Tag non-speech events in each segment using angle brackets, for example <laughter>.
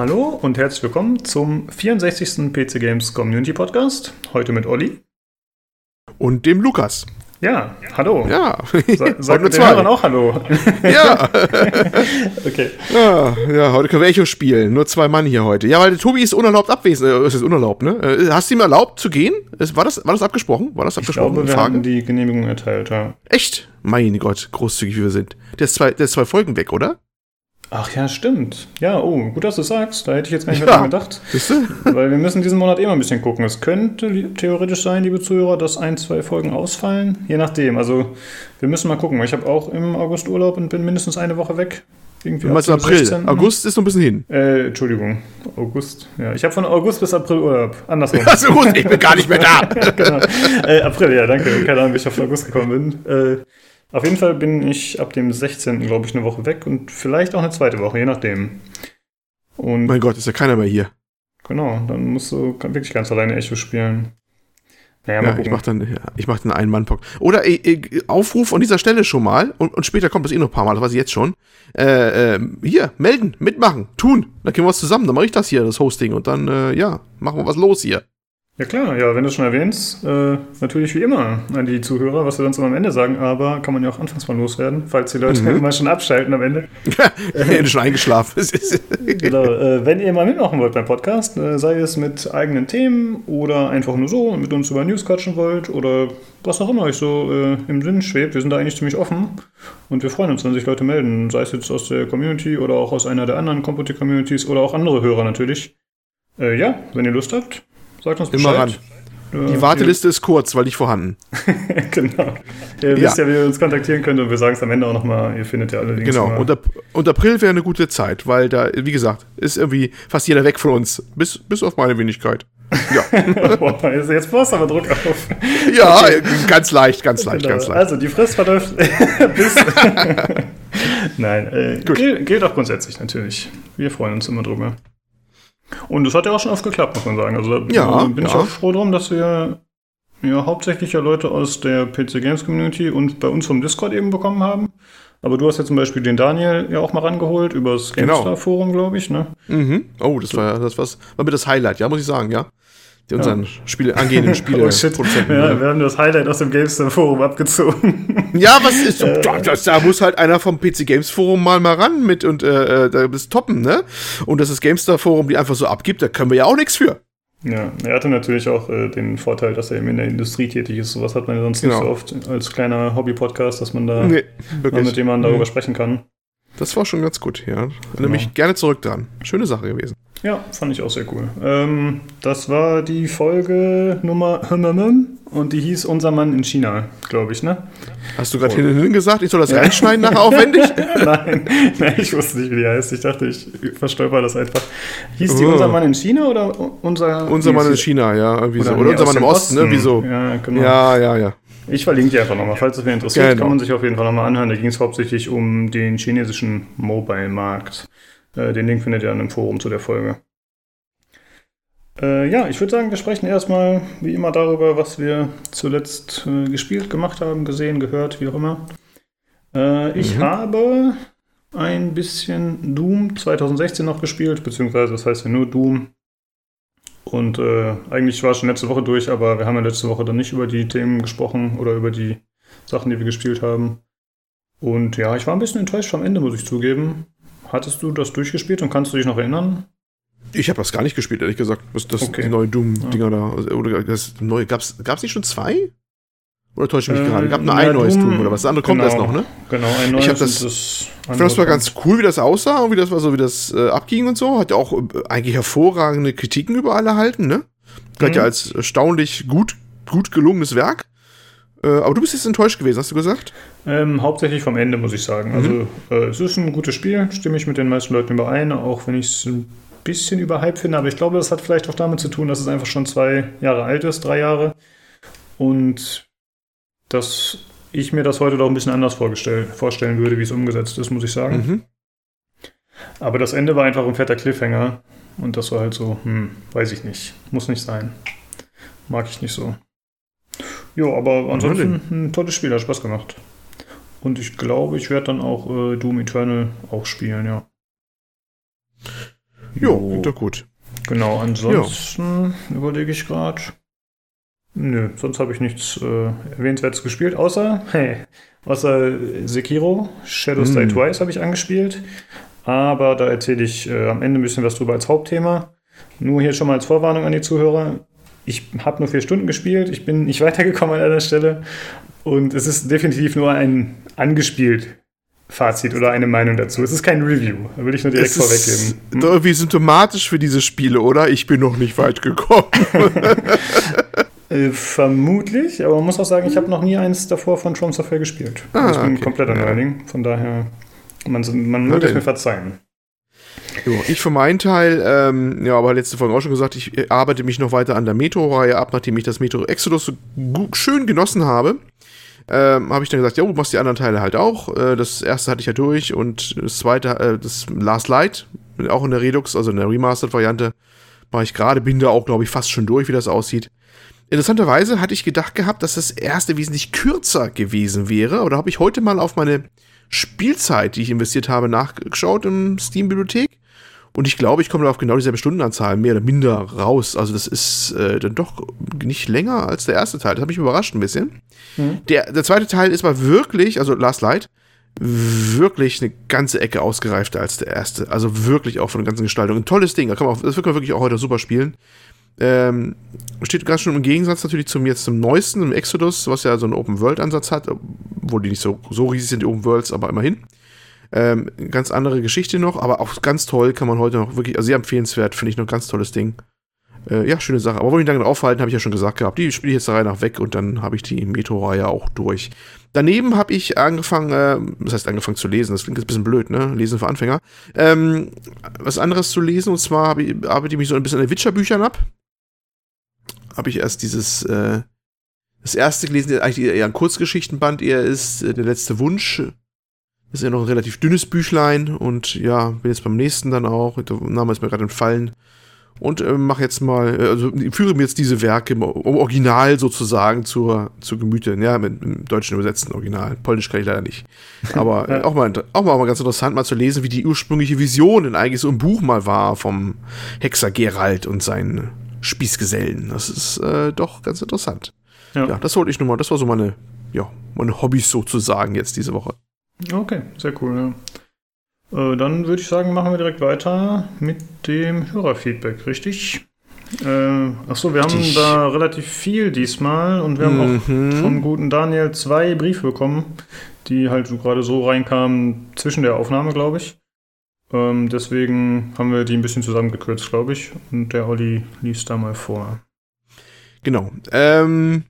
Hallo und herzlich willkommen zum 64. PC Games Community Podcast. Heute mit Olli. Und dem Lukas. Ja, hallo. Ja, Sa <laughs> sag mit den Hörern auch Hallo. <laughs> Ja. <laughs> okay. ja. Ja, heute können wir Echo spielen. Nur zwei Mann hier heute. Ja, weil der Tobi ist unerlaubt abwesend. Äh, ist unerlaubt, ne? Äh, Hast du ihm erlaubt zu gehen? War das, war das abgesprochen? War das Ich abgesprochen? glaube, wir Frage? haben die Genehmigung erteilt, ja. Echt? Mein Gott, großzügig wie wir sind. Der ist zwei, der ist zwei Folgen weg, oder? Ach ja, stimmt. Ja, oh, gut, dass du sagst. Da hätte ich jetzt gar nicht mehr Ja. dran gedacht. Weil wir müssen diesen Monat eh mal ein bisschen gucken. Es könnte theoretisch sein, liebe Zuhörer, dass ein, zwei Folgen ausfallen. Je nachdem. Also, wir müssen mal gucken. Ich habe auch im August Urlaub und bin mindestens eine Woche weg. Irgendwie ab April. 16.. August ist noch ein bisschen hin. Äh, Entschuldigung. August. Ja, ich habe von August bis April Urlaub. Andersrum. <laughs> Also gut, ich bin gar nicht mehr da. <laughs> genau. Äh, April, ja, danke. Keine Ahnung, wie ich auf August gekommen bin. Äh, auf jeden Fall bin ich ab dem 16. glaube ich eine Woche weg und vielleicht auch eine zweite Woche, je nachdem. Und mein Gott, ist ja keiner mehr hier. genau, dann musst du wirklich ganz alleine Echo spielen. Naja, mal Ja, ich gucken. mach dann, ja, ich mach dann einen Mann-Pock. Oder äh, äh, Aufruf an dieser Stelle schon mal, und, und später kommt das eh noch ein paar Mal, das weiß ich jetzt schon. Äh, äh, hier, melden, mitmachen, tun. Dann kriegen wir was zusammen, dann mache ich das hier, das Hosting, und dann, äh, ja, machen wir was los hier. Ja klar, ja, wenn du es schon erwähnst, äh, natürlich wie immer an die Zuhörer, was wir sonst immer am Ende sagen, aber kann man ja auch anfangs mal loswerden, falls die Leute Mhm. <laughs> mal schon abschalten am Ende. <laughs> Ist schon eingeschlafen. <laughs> Genau, äh, wenn ihr mal mitmachen wollt beim Podcast, äh, sei es mit eigenen Themen oder einfach nur so und mit uns über News quatschen wollt oder was auch immer euch so äh, im Sinn schwebt, wir sind da eigentlich ziemlich offen und wir freuen uns, wenn sich Leute melden, sei es jetzt aus der Community oder auch aus einer der anderen Computer-Communities oder auch andere Hörer natürlich. Äh, ja, wenn ihr Lust habt, sagt uns Immer Bescheid. Äh, Die Warteliste ist kurz, weil nicht vorhanden. <laughs> genau. Ihr wisst ja, wie ihr uns kontaktieren könnt und wir sagen es am Ende auch nochmal, ihr findet ja alle Links. Genau. immer. Und, und April wäre eine gute Zeit, weil da, wie gesagt, ist irgendwie fast jeder weg von uns. Bis, bis auf meine Wenigkeit. Ja. <laughs> Boah, jetzt, brauchst du aber Druck auf. ja, ganz leicht, ganz leicht, Genau. ganz leicht. Also die Frist verläuft <laughs> bis. Nein, äh, gilt, gilt auch grundsätzlich natürlich. Wir freuen uns immer drüber. Und es hat ja auch schon oft geklappt, muss man sagen. Also da Ja, bin ich ja. auch froh drum, dass wir ja hauptsächlich ja Leute aus der PC Games Community und bei uns vom Discord eben bekommen haben. Aber du hast ja zum Beispiel den Daniel ja auch mal rangeholt übers Genau. GameStar Forum, glaube ich, ne? Mhm. Oh, das war das was, war mir das Highlight, ja, muss ich sagen, ja. Unseren Spiele, angehenden <laughs> Spiele. Oh shit. Ja, ne? wir haben das Highlight aus dem GameStar Forum abgezogen. <laughs> Ja, was ist das, da muss halt einer vom PC Games Forum mal mal ran mit und äh, äh, da das toppen, ne? Und dass das GameStar Forum die einfach so abgibt, da können wir ja auch nichts für. Ja, er hatte natürlich auch äh, den Vorteil, dass er eben in der Industrie tätig ist. Sowas hat man ja sonst nicht Genau. so oft als kleiner Hobby-Podcast, dass man da Nee, mit jemandem darüber sprechen kann. Das war schon ganz gut, ja. Erinnere mich gerne zurück dran. Schöne Sache gewesen. Ja, fand ich auch sehr cool. Ähm, das war die Folge Nummer <laughs> und die hieß Unser Mann in China, glaube ich, ne? Hast du gerade hinten gesagt, ich soll das reinschneiden nachher aufwendig? <laughs> nein, nein, ich wusste nicht, wie die heißt. Ich dachte, ich verstolper das einfach. Hieß die Oh. Unser Mann in China oder unser... Unser Mann in? China, ja, irgendwie so. nee, Oder unser Mann im dem Osten, ne? Wieso? Ja, genau. Ja, ja, ja. Ich verlinke die einfach nochmal. Falls es wer interessiert, Genau. kann man sich auf jeden Fall nochmal anhören. Da ging es hauptsächlich um den chinesischen Mobile-Markt. Äh, den Link findet ihr dann im Forum zu der Folge. Äh, ja, ich würde sagen, wir sprechen erstmal wie immer darüber, was wir zuletzt äh, gespielt, gemacht haben, gesehen, gehört, wie auch immer. Äh, ich Mhm. habe ein bisschen Doom 2016 noch gespielt, beziehungsweise das heißt ja nur Doom. Und äh, eigentlich war es schon letzte Woche durch, aber wir haben ja letzte Woche dann nicht über die Themen gesprochen oder über die Sachen, die wir gespielt haben. Und ja, ich war ein bisschen enttäuscht vom Ende, muss ich zugeben. Hattest du das durchgespielt und kannst du dich noch erinnern? Ich habe das gar nicht gespielt, ehrlich gesagt. Das, das Okay. die neue Doom-Dinger da. Oder das neue, gab's, gab's nicht schon zwei? Oder täusche ich mich Äh, gerade? Gab nur ja, ein neues Doom- Doom oder was? Das andere kommt genau. erst noch, ne? Genau, ein neues Ich das- das Ich fand das war ganz cool, wie das aussah und wie das war so, wie das äh, abging und so. Hat ja auch äh, eigentlich hervorragende Kritiken überall erhalten, ne? Galt Mhm. ja als erstaunlich gut, gut gelungenes Werk. Äh, aber du bist jetzt enttäuscht gewesen, hast du gesagt? Ähm, hauptsächlich vom Ende, muss ich sagen. Mhm. Also, es ist ein gutes Spiel, stimme ich mit den meisten Leuten überein, auch wenn ich es ein bisschen überhyped finde. Aber ich glaube, das hat vielleicht auch damit zu tun, dass es einfach schon zwei Jahre alt ist, drei Jahre. Und dass ich mir das heute doch ein bisschen anders vorstellen würde, wie es umgesetzt ist, muss ich sagen. Mhm. Aber das Ende war einfach ein fetter Cliffhanger. Und das war halt so, hm, weiß ich nicht. Muss nicht sein. Mag ich nicht so. Jo, aber ansonsten ein tolles Spiel, hat Spaß gemacht. Und ich glaube, ich werde dann auch äh, Doom Eternal auch spielen, ja. Jo, doch gut. Genau, ansonsten überlege ich gerade. Nö, sonst habe ich nichts äh, Erwähnenswertes gespielt, außer, hey, außer Sekiro, Shadows Die Mm. Twice habe ich angespielt. Aber da erzähle ich äh, am Ende ein bisschen was drüber als Hauptthema. Nur hier schon mal als Vorwarnung an die Zuhörer. Ich habe nur vier Stunden gespielt, ich bin nicht <laughs> weitergekommen an einer Stelle. Und es ist definitiv nur ein angespielt Fazit oder eine Meinung dazu. Es ist kein Review, da will ich nur direkt ist vorweggeben. Hm? doch irgendwie symptomatisch für diese Spiele, oder? Ich bin noch nicht weit gekommen. <laughs> Äh, vermutlich, aber man muss auch sagen, ich habe noch nie eins davor von From Software gespielt. Ah, ich bin okay. kompletter Ja. Neuling, von daher, man, man möge es mir verzeihen. Ich für meinen Teil, ähm, ja, aber letzte Folge auch schon gesagt, ich äh, arbeite mich noch weiter an der Metro-Reihe ab, nachdem ich das Metro Exodus so schön genossen habe. Ähm, habe ich dann gesagt, ja, du machst die anderen Teile halt auch. Äh, das erste hatte ich ja durch und das zweite, äh, das Last Light, auch in der Redux, also in der Remastered-Variante, war ich gerade, bin da auch, glaube ich, fast schon durch, wie das aussieht. Interessanterweise hatte ich gedacht gehabt, dass das erste wesentlich kürzer gewesen wäre, aber da habe ich heute mal auf meine Spielzeit, die ich investiert habe, nachgeschaut im Steam-Bibliothek. Und ich glaube, ich komme da auf genau dieselbe Stundenanzahl, mehr oder minder raus. Also das ist äh, dann doch nicht länger als der erste Teil. Das hat mich überrascht ein bisschen. Mhm. Der, der zweite Teil ist aber wirklich, also Last Light, wirklich eine ganze Ecke ausgereifter als der erste. Also wirklich auch von der ganzen Gestaltung. Ein tolles Ding. Da kann man auch, das kann man wirklich auch heute super spielen. Ähm, steht ganz schön im Gegensatz natürlich zum jetzt zum neuesten, im Exodus, was ja so einen Open-World-Ansatz hat, obwohl die nicht so, so riesig sind, die Open-Worlds, aber immerhin. Ähm, ganz andere Geschichte noch, aber auch ganz toll kann man heute noch wirklich, also sehr empfehlenswert, finde ich noch ein ganz tolles Ding. Äh, ja, schöne Sache. Aber wollte ich lange aufhalten, habe ich ja schon gesagt gehabt. Die spiele ich jetzt der Reihe nach weg und dann habe ich die Metro-Reihe auch durch. Daneben habe ich angefangen, äh, das heißt angefangen zu lesen, das klingt jetzt ein bisschen blöd, ne? Lesen für Anfänger. Ähm, was anderes zu lesen und zwar ich, arbeite ich mich so ein bisschen an den Witcher-Büchern ab. Habe ich erst dieses, äh, das erste gelesen, der eigentlich eher ein Kurzgeschichtenband eher ist, äh, der letzte Wunsch. Das ist ja noch ein relativ dünnes Büchlein und ja, bin jetzt beim nächsten dann auch. Der Name ist mir gerade entfallen. Und äh, mache jetzt mal, äh, also führe mir jetzt diese Werke im im Original sozusagen zur, zur Gemüte. Ja, mit, im deutschen übersetzten Original. Polnisch kann ich leider nicht. Aber <laughs> äh, auch, mal, auch mal ganz interessant, mal zu lesen, wie die ursprüngliche Vision denn eigentlich so im Buch mal war vom Hexer Gerald und seinen Spießgesellen. Das ist äh, doch ganz interessant. Ja. Ja, das wollte ich nur mal, das war so meine, ja, meine Hobbys sozusagen jetzt diese Woche. Okay, sehr cool, ja. Äh, dann würde ich sagen, machen wir direkt weiter mit dem Hörerfeedback, richtig? Äh, achso, wir haben Richtig. da relativ viel diesmal und wir haben auch Mhm. vom guten Daniel zwei Briefe bekommen, die halt so gerade so reinkamen zwischen der Aufnahme, glaube ich. Ähm, deswegen haben wir die ein bisschen zusammengekürzt, glaube ich. Und der Olli liest da mal vor. Genau. Ähm,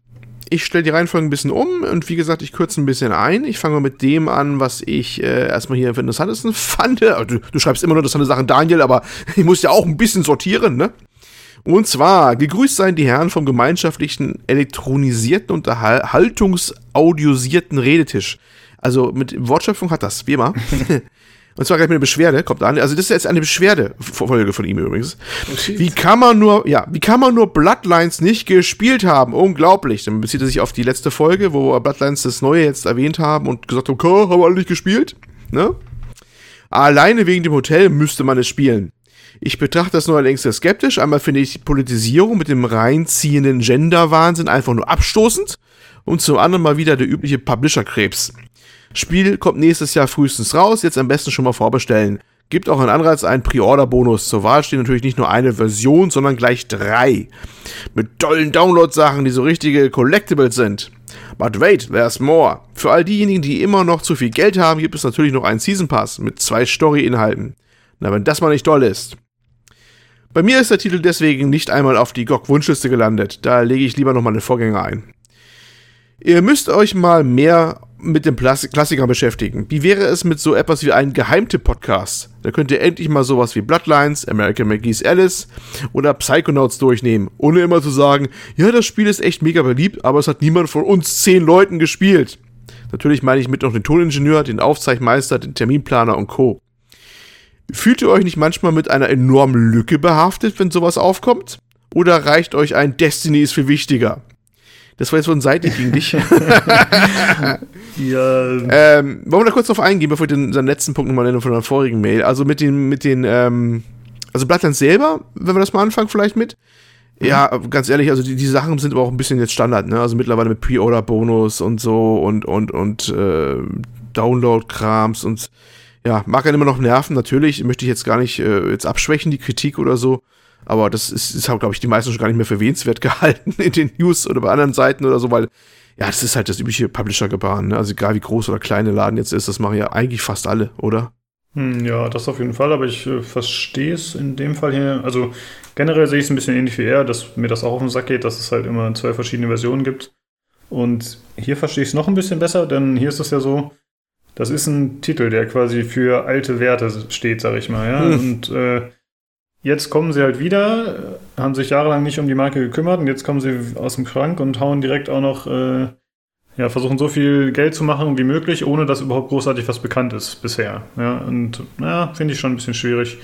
ich stelle die Reihenfolge ein bisschen um und wie gesagt, ich kürze ein bisschen ein. Ich fange mal mit dem an, was ich äh, erstmal hier am interessantesten <laughs> fand. Also, Du, du schreibst immer nur interessante Sachen, Daniel, aber <laughs> ich muss ja auch ein bisschen sortieren, ne? Und zwar, gegrüßt seien die Herren vom gemeinschaftlichen elektronisierten und haltungsaudiosierten Redetisch. Also mit Wortschöpfung hat das, wie immer. <laughs> Und zwar gleich mit einer Beschwerde, kommt an. Also das ist jetzt eine Beschwerdefolge von ihm übrigens. Wie kann man nur, ja, wie kann man nur Bloodlines nicht gespielt haben? Unglaublich. Dann bezieht er sich auf die letzte Folge, wo Bloodlines das Neue jetzt erwähnt haben und gesagt haben, okay, haben wir alle nicht gespielt. Ne? Alleine wegen dem Hotel müsste man es spielen. Ich betrachte das nur allerdings sehr skeptisch. Einmal finde ich die Politisierung mit dem reinziehenden Gender-Wahnsinn einfach nur abstoßend. Und zum anderen mal wieder der übliche Publisher-Krebs. Spiel kommt nächstes Jahr frühestens raus, jetzt am besten schon mal vorbestellen. Gibt auch einen Anreiz, einen Pre-Order-Bonus. Zur Wahl stehen natürlich nicht nur eine Version, sondern gleich drei. Mit tollen Download-Sachen, die so richtige Collectibles sind. But wait, there's more. Für all diejenigen, die immer noch zu viel Geld haben, gibt es natürlich noch einen Season Pass mit zwei Story-Inhalten. Na, wenn das mal nicht toll ist. Bei mir ist der Titel deswegen nicht einmal auf die GOG-Wunschliste gelandet. Da lege ich lieber noch mal einen Vorgänger ein. Ihr müsst euch mal mehr mit dem Plas- Klassiker beschäftigen. Wie wäre es mit so etwas wie einem Geheimtipp-Podcast? Da könnt ihr endlich mal sowas wie Bloodlines, American McGee's Alice oder Psychonauts durchnehmen, ohne immer zu sagen, ja, das Spiel ist echt mega beliebt, aber es hat niemand von uns zehn Leuten gespielt. Natürlich meine ich mit noch den Toningenieur, den Aufzeichnmeister, den Terminplaner und Co. Fühlt ihr euch nicht manchmal mit einer enormen Lücke behaftet, wenn sowas aufkommt? Oder reicht euch ein Destiny ist viel wichtiger? Das war jetzt von Seite gegen dich. <laughs> Ja, Ähm, wollen wir da kurz drauf eingehen, bevor ich den, seinen letzten Punkt nochmal nenne von der vorigen Mail. Also mit den, mit den, ähm, Also Bloodlines selber, wenn wir das mal anfangen, vielleicht mit. Ja, ganz ehrlich, also die, die Sachen sind aber auch ein bisschen jetzt Standard, ne? Also mittlerweile mit Pre-Order-Bonus und so und und und äh, Download-Krams und ja, mag einen immer noch nerven, natürlich, möchte ich jetzt gar nicht äh, jetzt abschwächen, die Kritik oder so. Aber das ist, ist glaube ich, die meisten schon gar nicht mehr für erwähnenswert <laughs> gehalten in den News oder bei anderen Seiten oder so, weil ja, das ist halt das übliche Publisher-Gebaren, ne? Also egal wie groß oder klein der Laden jetzt ist, das machen ja eigentlich fast alle, oder? Hm, ja, das auf jeden Fall, aber ich äh, verstehe es in dem Fall hier. Also generell sehe ich es ein bisschen ähnlich wie er, dass mir das auch auf den Sack geht, dass es halt immer zwei verschiedene Versionen gibt. Und hier verstehe ich es noch ein bisschen besser, denn hier ist es ja so, das ist ein Titel, der quasi für alte Werte steht, sag ich mal. Ja? Hm. Und äh, jetzt kommen sie halt wieder, haben sich jahrelang nicht um die Marke gekümmert und jetzt kommen sie aus dem Schrank und hauen direkt auch noch äh, ja, versuchen so viel Geld zu machen wie möglich, ohne dass überhaupt großartig was bekannt ist bisher. Ja, und naja, finde ich schon ein bisschen schwierig.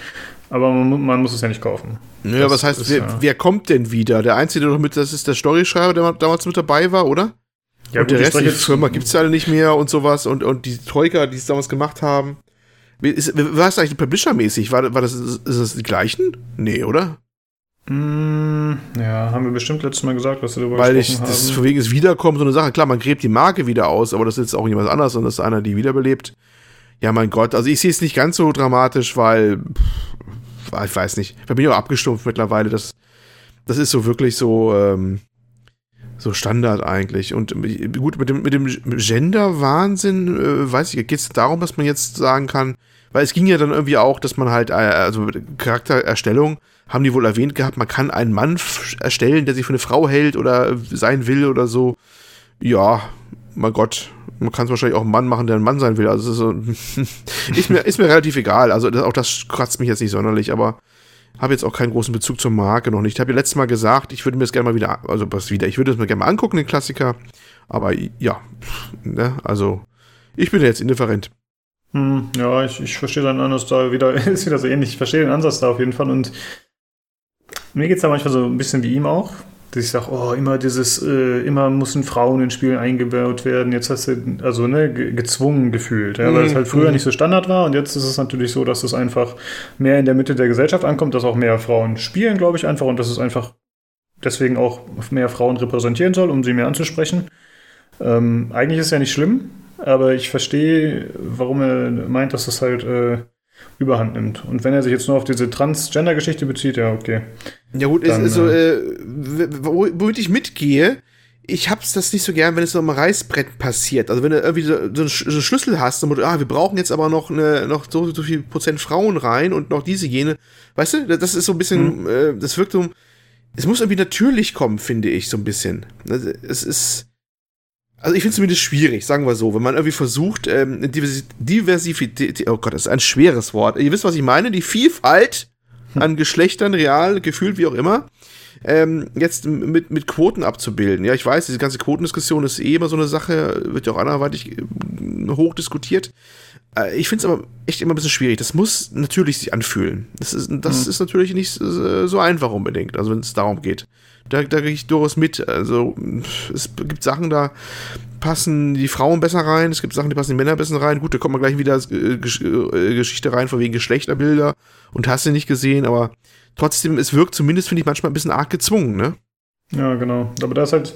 Aber man, man, muss es ja nicht kaufen. Ja, das was heißt, ist, wer, ja. wer, kommt denn wieder? Der Einzige, der noch mit, das ist der Storyschreiber, der damals mit dabei war, oder? Ja, und gut, der Rest der Firma gibt es ja alle nicht mehr und sowas und, und die Troika, die es damals gemacht haben. Ist, was ist eigentlich Publisher-mäßig? War, war das, ist das die gleichen? Nee, oder? Mm, ja, haben wir bestimmt letztes Mal gesagt, was wir darüber Weil ich, das ist von wegen es wiederkommt, so eine Sache. Klar, man gräbt die Marke wieder aus, aber das ist jetzt auch jemand anderes und das ist einer, die wiederbelebt. Ja, mein Gott, also ich sehe es nicht ganz so dramatisch, weil, pff, ich weiß nicht, da bin ich auch abgestumpft mittlerweile. Das, das ist so wirklich so, ähm, so Standard eigentlich. Und gut, mit dem, mit dem Gender-Wahnsinn, äh, weiß ich, geht es darum, dass man jetzt sagen kann, weil es ging ja dann irgendwie auch, dass man halt, äh, also Charaktererstellung, haben die wohl erwähnt gehabt, man kann einen Mann erstellen, der sich für eine Frau hält oder sein will oder so. Ja, mein Gott, man kann es wahrscheinlich auch einen Mann machen, der ein Mann sein will. Also so, <laughs> ist, mir, ist mir relativ egal. Also das, auch das kratzt mich jetzt nicht sonderlich, aber habe jetzt auch keinen großen Bezug zur Marke noch nicht. Ich habe ja letztes Mal gesagt, ich würde mir das gerne mal wieder, also was wieder, ich würde es mir gerne mal angucken, den Klassiker. Aber ja, ne, also ich bin jetzt indifferent. Hm, ja, ich, ich verstehe deinen Ansatz da wieder, <laughs> ist wieder so ähnlich. Ich verstehe den Ansatz da auf jeden Fall und mir geht es da manchmal so ein bisschen wie ihm auch, dass ich sage, oh, immer dieses, äh, immer müssen Frauen in Spielen eingebaut werden. Jetzt hast du, also ne, gezwungen gefühlt, ja, weil es mhm, halt früher mhm. nicht so Standard war und jetzt ist es natürlich so, dass es einfach mehr in der Mitte der Gesellschaft ankommt, dass auch mehr Frauen spielen, glaube ich, einfach und dass es einfach deswegen auch mehr Frauen repräsentieren soll, um sie mehr anzusprechen. Ähm, eigentlich ist es ja nicht schlimm, aber ich verstehe, warum er meint, dass das halt äh, überhand nimmt. Und wenn er sich jetzt nur auf diese Transgender-Geschichte bezieht, ja, okay. Ja gut, Dann, ist, so, äh, äh womit ich mitgehe, ich hab's das nicht so gern, wenn es so am Reißbrett passiert. Also wenn du irgendwie so, so einen Schlüssel hast, und, ah, wir brauchen jetzt aber noch, eine, noch so, so viel Prozent Frauen rein und noch diese, jene. Weißt du, das ist so ein bisschen, hm. äh, das wirkt so, es muss irgendwie natürlich kommen, finde ich, so ein bisschen. Also, es ist, also ich finde es zumindest schwierig, sagen wir so, wenn man irgendwie versucht, ähm, Diversität, oh Gott, das ist ein schweres Wort. Ihr wisst, was ich meine, die Vielfalt an Geschlechtern, real, gefühlt, wie auch immer, ähm, jetzt mit, mit Quoten abzubilden. Ja, ich weiß, diese ganze Quotendiskussion ist eh immer so eine Sache, wird ja auch anderweitig äh, hoch diskutiert. Äh, ich finde es aber echt immer ein bisschen schwierig. Das muss natürlich sich anfühlen. Das ist, das mhm. ist natürlich nicht so einfach unbedingt, also wenn es darum geht. Da, da gehe ich durchaus mit. Also es gibt Sachen, da passen die Frauen besser rein, es gibt Sachen, die passen die Männer besser rein. Gut, da kommt man gleich wieder äh, äh, Geschichte rein, von wegen Geschlechterbilder und hast du nicht gesehen, aber trotzdem, es wirkt zumindest, finde ich, manchmal ein bisschen arg gezwungen, ne? Ja, genau. Aber da ist halt,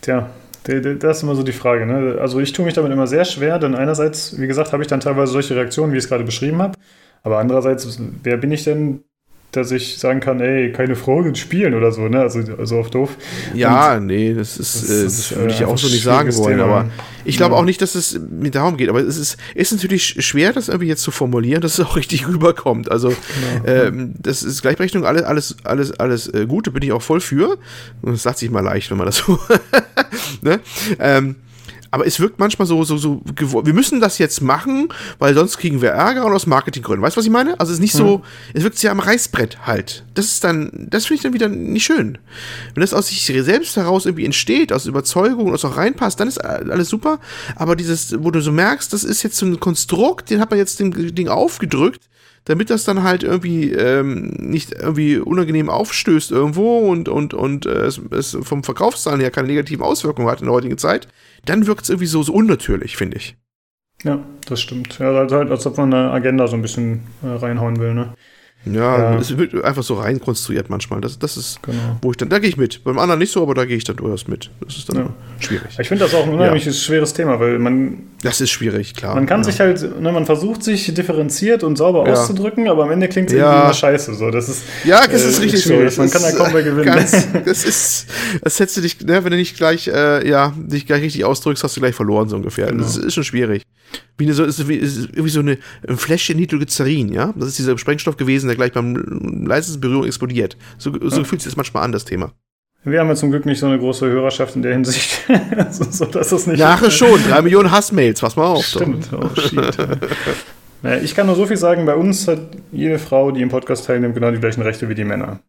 tja, das ist immer so die Frage. Ne? Also ich tue mich damit immer sehr schwer, denn einerseits, wie gesagt, habe ich dann teilweise solche Reaktionen, wie ich es gerade beschrieben habe. Aber andererseits, wer bin ich denn, dass ich sagen kann, ey, keine Frauen spielen oder so, ne? Also, also auf doof. Ja, und nee, das ist, das, äh, das würde ich äh, auch so nicht sagen wollen. Thema. Aber ich glaube ja. auch nicht, dass es mir darum geht. Aber es ist, ist natürlich schwer, das irgendwie jetzt zu formulieren, dass es auch richtig <laughs> rüberkommt. Also, ja. ähm, das ist Gleichberechtigung, alles, alles, alles, alles äh, Gute, bin ich auch voll für. Und das sagt sich mal leicht, wenn man das so. <laughs> ne? Ähm, aber es wirkt manchmal so, so, so, wir müssen das jetzt machen, weil sonst kriegen wir Ärger und aus Marketinggründen. Weißt du, was ich meine? Also es ist nicht so, mhm. es wirkt sehr am Reißbrett halt. Das ist dann, das finde ich dann wieder nicht schön. Wenn das aus sich selbst heraus irgendwie entsteht, aus Überzeugung und auch reinpasst, dann ist alles super. Aber dieses, wo du so merkst, das ist jetzt so ein Konstrukt, den hat man jetzt dem Ding aufgedrückt damit das dann halt irgendwie ähm, nicht irgendwie unangenehm aufstößt irgendwo und, und, und äh, es, es vom Verkaufszahlen her keine negativen Auswirkungen hat in der heutigen Zeit, dann wirkt es irgendwie so, so unnatürlich, finde ich. Ja, das stimmt. Ja, also halt, als ob man eine Agenda so ein bisschen äh, reinhauen will, ne? Ja, ja, es wird einfach so reinkonstruiert manchmal. Das, das ist, genau. wo ich dann, da gehe ich mit. Beim anderen nicht so, aber da gehe ich dann durchaus mit. Das ist dann ja. schwierig. Ich finde das auch ein unheimliches ja. schweres Thema, weil man. Das ist schwierig, klar. Man kann sich halt, ne, man versucht sich differenziert und sauber auszudrücken, aber am Ende klingt es ja. irgendwie immer scheiße. So. Das ist, ja, das äh, ist richtig schwierig. Man kann da kaum mehr gewinnen. Ganz, das ist, das hättest du dich, ne, wenn du nicht gleich, äh, ja, dich gleich richtig ausdrückst, hast du gleich verloren, so ungefähr. Genau. Das ist schon schwierig. Wie eine, so, ist, wie, ist irgendwie so eine, ein Fläschchen Nitroglycerin, ja? Das ist dieser Sprengstoff gewesen, der gleich beim leisesten Berührung explodiert. So, so ja. fühlt sich das manchmal an, das Thema. Wir haben ja zum Glück nicht so eine große Hörerschaft in der Hinsicht. <laughs> so, dass das nicht Nachher schon, drei Millionen Hassmails, pass mal auf. Stimmt, oh shit. naja, ich kann nur so viel sagen, bei uns hat jede Frau, die im Podcast teilnimmt, genau die gleichen Rechte wie die Männer.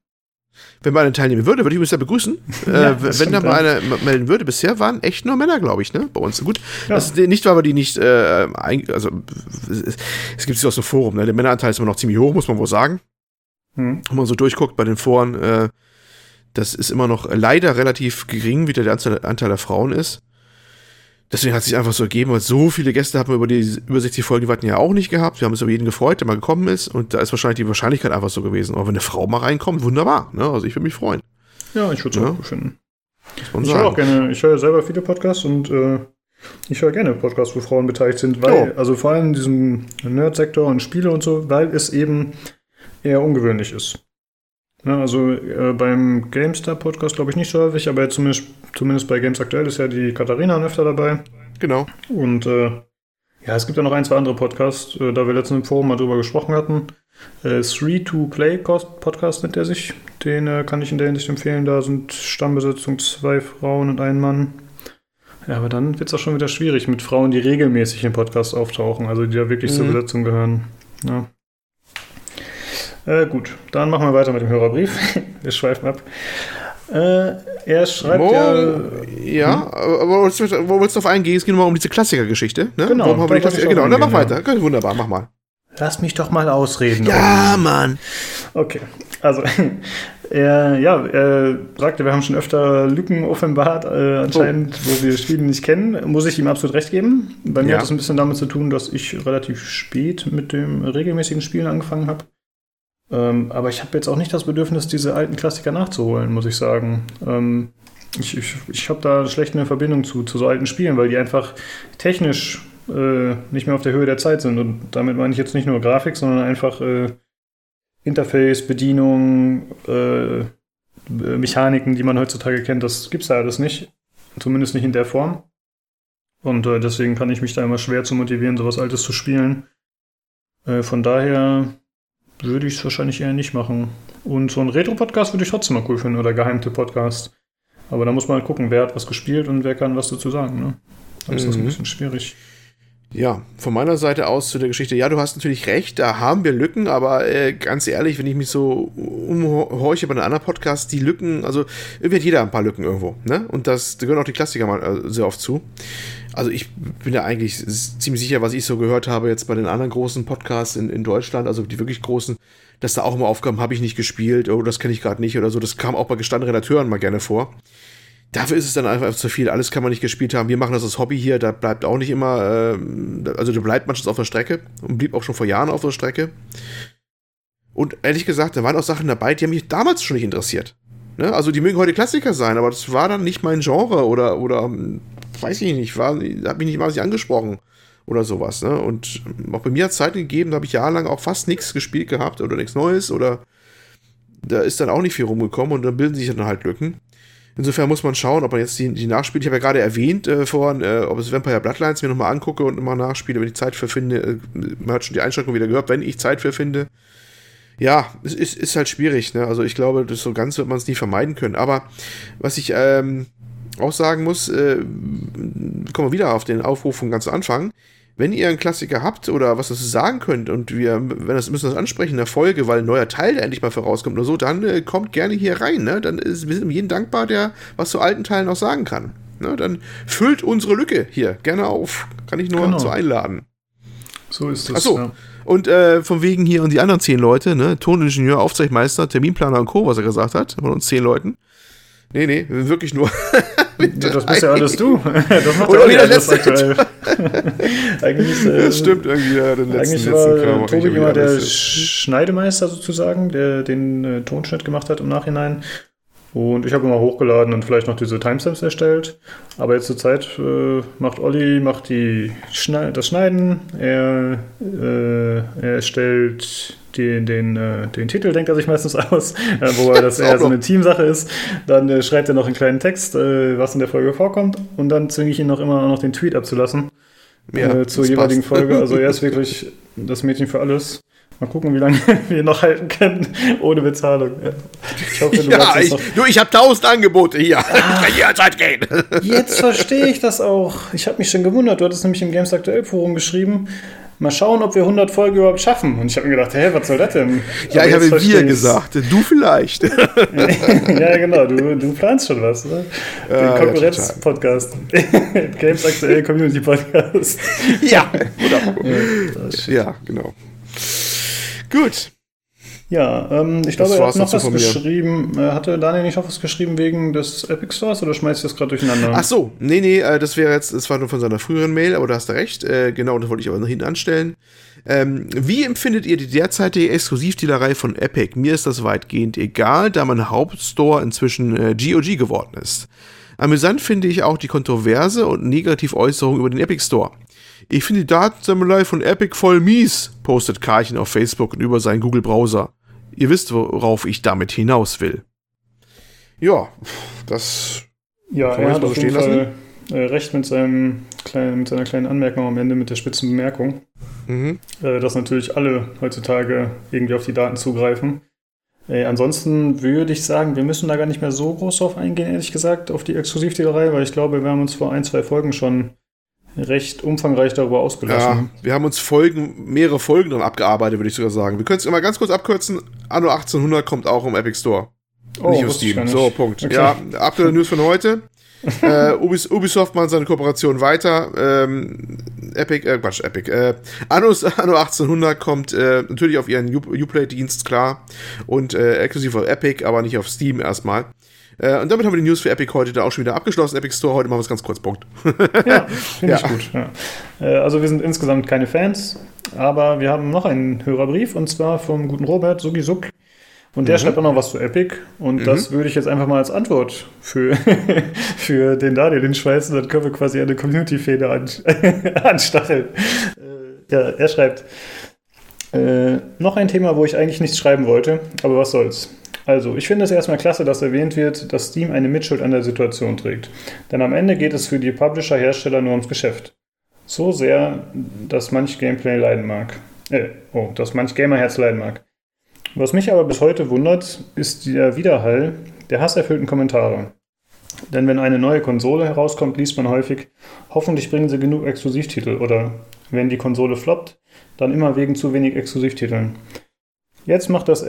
Wenn man eine teilnehmen würde, würde ich mich sehr begrüßen. <laughs> Ja, äh, wenn da mal eine melden würde, bisher waren echt nur Männer, glaube ich, ne? Bei uns. Gut. Ja. Das ist nicht, weil wir die nicht, äh, also es gibt es aus dem Forum, ne? Der Männeranteil ist immer noch ziemlich hoch, muss man wohl sagen. Hm. Wenn man so durchguckt bei den Foren, äh, das ist immer noch leider relativ gering, wie der Anteil der Frauen ist. Deswegen hat es sich einfach so ergeben, weil so viele Gäste haben wir über die über 60 Folgen, die wir hatten ja auch nicht gehabt. Wir haben uns über jeden gefreut, der mal gekommen ist. Und da ist wahrscheinlich die Wahrscheinlichkeit einfach so gewesen. Aber wenn eine Frau mal reinkommt, wunderbar. Ne? Also ich würde mich freuen. Ja, ich würde es ja. auch gut finden. Ich höre auch gerne, ich höre selber viele Podcasts und äh, ich höre gerne Podcasts, wo Frauen beteiligt sind, weil, oh. also vor allem in diesem Nerd-Sektor und Spiele und so, weil es eben eher ungewöhnlich ist. Ja, also äh, beim GameStar-Podcast glaube ich nicht so häufig, aber zumindest, zumindest bei Games Aktuell ist ja die Katharina öfter dabei. Genau. Und äh, ja, es gibt ja noch ein, zwei andere Podcasts, äh, da wir letztens im Forum mal drüber gesprochen hatten. Äh, 3-to-Play-Podcast nennt er sich. Den äh, kann ich in der Hinsicht empfehlen. Da sind Stammbesetzung zwei Frauen und ein Mann. Ja, aber dann wird es auch schon wieder schwierig mit Frauen, die regelmäßig im Podcast auftauchen, also die da wirklich mhm. zur Besetzung gehören. Ja. Äh, gut, dann machen wir weiter mit dem Hörerbrief. <laughs> wir schweifen ab. Äh, er schreibt wo, ja. Ja, hm? aber wo willst, du, auf eingehen? Es geht nur mal um diese Klassikergeschichte. Ne? Genau, Warum haben wir das, genau, dann mach weiter. Ja. Wunderbar, mach mal. Lass mich doch mal ausreden. Ja, um. Mann. Okay, also <laughs> er, ja, er sagte, wir haben schon öfter Lücken offenbart, äh, anscheinend, oh. wo wir Spiele nicht kennen. Muss ich ihm absolut recht geben. Bei mir ja. hat das ein bisschen damit zu tun, dass ich relativ spät mit dem regelmäßigen Spielen angefangen habe. Ähm, aber ich habe jetzt auch nicht das Bedürfnis, diese alten Klassiker nachzuholen, muss ich sagen. Ähm, ich ich, ich habe da schlecht eine Verbindung zu, zu so alten Spielen, weil die einfach technisch äh, nicht mehr auf der Höhe der Zeit sind. Und damit meine ich jetzt nicht nur Grafik, sondern einfach äh, Interface, Bedienung, äh, Mechaniken, die man heutzutage kennt. Das gibt es da alles nicht. Zumindest nicht in der Form. Und äh, deswegen kann ich mich da immer schwer zu motivieren, sowas Altes zu spielen. Äh, von daher würde ich es wahrscheinlich eher nicht machen. Und so ein Retro-Podcast würde ich trotzdem mal cool finden oder geheimte Podcast. Aber da muss man halt gucken, wer hat was gespielt und wer kann was dazu sagen. Ne? Da ist mhm. das ein mhm. bisschen schwierig. Ja, von meiner Seite aus zu der Geschichte, ja, du hast natürlich recht, da haben wir Lücken, aber äh, ganz ehrlich, wenn ich mich so umhorche bei einem anderen Podcast, die Lücken, also irgendwie hat jeder ein paar Lücken irgendwo, ne? Und das, da gehören auch die Klassiker mal äh, sehr oft zu. Also ich bin ja eigentlich ziemlich sicher, was ich so gehört habe jetzt bei den anderen großen Podcasts in, in Deutschland, also die wirklich großen, dass da auch immer Aufgaben habe ich nicht gespielt, oh, das kenne ich gerade nicht oder so. Das kam auch bei gestandenen Redakteuren mal gerne vor dafür ist es dann einfach zu viel. Alles kann man nicht gespielt haben. Wir machen das als Hobby hier, da bleibt auch nicht immer, äh, also da bleibt manches auf der Strecke und blieb auch schon vor Jahren auf der Strecke. Und ehrlich gesagt, da waren auch Sachen dabei, die haben mich damals schon nicht interessiert. Ne? Also die mögen heute Klassiker sein, aber das war dann nicht mein Genre oder, oder ähm, weiß ich nicht, war, hat mich nicht mal sich angesprochen oder sowas. Ne? Und auch bei mir hat es Zeiten gegeben, da habe ich jahrelang auch fast nichts gespielt gehabt oder nichts Neues oder da ist dann auch nicht viel rumgekommen und dann bilden sich dann halt Lücken. Insofern muss man schauen, ob man jetzt die, die nachspielt. Ich habe ja gerade erwähnt äh, vorhin, äh, ob es Vampire Bloodlines mir nochmal angucke und nochmal nachspiele, wenn ich Zeit für finde. Äh, man hat schon die Einschränkung wieder gehört, wenn ich Zeit für finde. Ja, es ist, ist halt schwierig. Ne? Also ich glaube, das so ganz wird man es nie vermeiden können. Aber was ich ähm, auch sagen muss, äh, kommen wir wieder auf den Aufruf von ganz Anfang wenn ihr einen Klassiker habt oder was dazu sagen könnt und wir wenn das, müssen das ansprechen in der Folge, weil ein neuer Teil endlich mal vorauskommt oder so, dann äh, kommt gerne hier rein. Ne? Dann ist, wir sind jedem dankbar, der was zu alten Teilen auch sagen kann. Ne? Dann füllt unsere Lücke hier gerne auf. Kann ich nur genau. so einladen. So ist es. Achso. Ja. Und äh, von wegen hier und die anderen zehn Leute, ne? Toningenieur, Aufzeichnmeister, Terminplaner und Co., was er gesagt hat, von uns zehn Leuten. Nee, nee, wirklich nur. <laughs> das bist ja alles du. <laughs> Das macht ja wieder alles aktuell. <laughs> eigentlich, äh, das stimmt irgendwie, ja, den letzten, eigentlich war letzten Tobi immer der Schneidemeister sozusagen, der den äh, Tonschnitt gemacht hat im Nachhinein. Und ich habe immer hochgeladen und vielleicht noch diese Timestamps erstellt. Aber jetzt zur Zeit äh, macht Olli macht die Schne das Schneiden. Er, äh, er erstellt den, den, äh, den Titel, denkt er sich meistens <laughs> aus, äh, wobei das eher so eine Teamsache ist. Dann äh, schreibt er noch einen kleinen Text, äh, was in der Folge vorkommt. Und dann zwinge ich ihn noch immer noch den Tweet abzulassen. Ja, zur jeweiligen passt. Folge. Also er <laughs> ist wirklich das Mädchen für alles. Mal gucken, wie lange <laughs> wir noch halten können ohne Bezahlung. Ich hoffe, du ja, ich, du, ich habe tausend Angebote hier. Ah, <laughs> ich kann jederzeit gehen. Jetzt verstehe ich <laughs> das auch. Ich habe mich schon gewundert. Du hattest nämlich im Games Aktuell Forum geschrieben, mal schauen, ob wir 100 Folgen überhaupt schaffen. Und ich habe mir gedacht, hä, was soll das denn? Ja, Aber ich habe wir gesagt, du vielleicht. ja, genau, du, du planst schon was, ne? Den ja, Konkurrenz-Podcast. Games Aktuell Community Podcast. ja, ja, ja, genau. Gut. Ja, ähm, ich glaube, er hat noch was geschrieben. Äh, hatte Daniel nicht noch was geschrieben wegen des Epic Stores oder schmeißt du das gerade durcheinander? Ach so, nee, nee, äh, das wäre jetzt, das war nur von seiner früheren Mail, aber da hast du recht. Äh, genau, das wollte ich aber noch hinten anstellen. Ähm, wie empfindet ihr die derzeitige Exklusivdealerei von Epic? Mir ist das weitgehend egal, da mein Hauptstore inzwischen äh, GOG geworden ist. Amüsant finde ich auch die Kontroverse und Negativäußerung über den Epic Store. Ich finde die Datensammelei von Epic voll mies, postet Karchen auf Facebook und über seinen Google-Browser. Ihr wisst, worauf ich damit hinaus will. Ja, das ja, kann man er hat so stehen lassen. Fall, äh, recht mit, seinem kleinen, mit seiner kleinen Anmerkung am Ende mit der spitzen Bemerkung, mhm. äh, dass natürlich alle heutzutage irgendwie auf die Daten zugreifen. Äh, ansonsten würde ich sagen, wir müssen da gar nicht mehr so groß drauf eingehen, ehrlich gesagt, auf die Exklusivdealerei, weil ich glaube, wir haben uns vor ein, zwei Folgen schon recht umfangreich darüber ausgelassen. Ja, wir haben uns Folgen, mehrere Folgen dann abgearbeitet, würde ich sogar sagen. Wir können es immer ganz kurz abkürzen. Anno 1800 kommt auch im Epic Store. Oh, nicht auf Steam. So, Punkt. Okay. Ja, aktuelle News von heute. <laughs> äh, Ubisoft macht seine Kooperation weiter. Ähm, Epic, äh, Quatsch, Epic. Äh, Anno, Anno 1800 kommt äh, natürlich auf ihren Uplay-Dienst, klar. Und äh, exklusiv auf Epic, aber nicht auf Steam erstmal. Äh, und damit haben wir die News für Epic heute da auch schon wieder abgeschlossen. Epic Store, heute machen wir es ganz kurz. Punkt. ja, finde <laughs> ja. ich gut. Ja. Äh, also wir sind insgesamt keine Fans, aber wir haben noch einen Hörerbrief und zwar vom guten Robert Sugisuk. Und der mhm. schreibt auch noch was zu Epic. Und mhm. das würde ich jetzt einfach mal als Antwort für, <laughs> für den Daniel hinschmeißen. Dann können wir quasi eine Community-Feder an, <laughs> anstacheln. Äh, ja, er schreibt. Äh, noch ein Thema, wo ich eigentlich nichts schreiben wollte, aber was soll's. Also, ich finde es erstmal klasse, dass erwähnt wird, dass Steam eine Mitschuld an der Situation trägt. Denn am Ende geht es für die Publisher-Hersteller nur ums Geschäft. So sehr, dass manch Gameplay leiden mag. Äh, oh, dass manch Gamerherz leiden mag. Was mich aber bis heute wundert, ist der Widerhall der hasserfüllten Kommentare. Denn wenn eine neue Konsole herauskommt, liest man häufig, hoffentlich bringen sie genug Exklusivtitel oder wenn die Konsole floppt, dann immer wegen zu wenig Exklusivtiteln. Jetzt macht das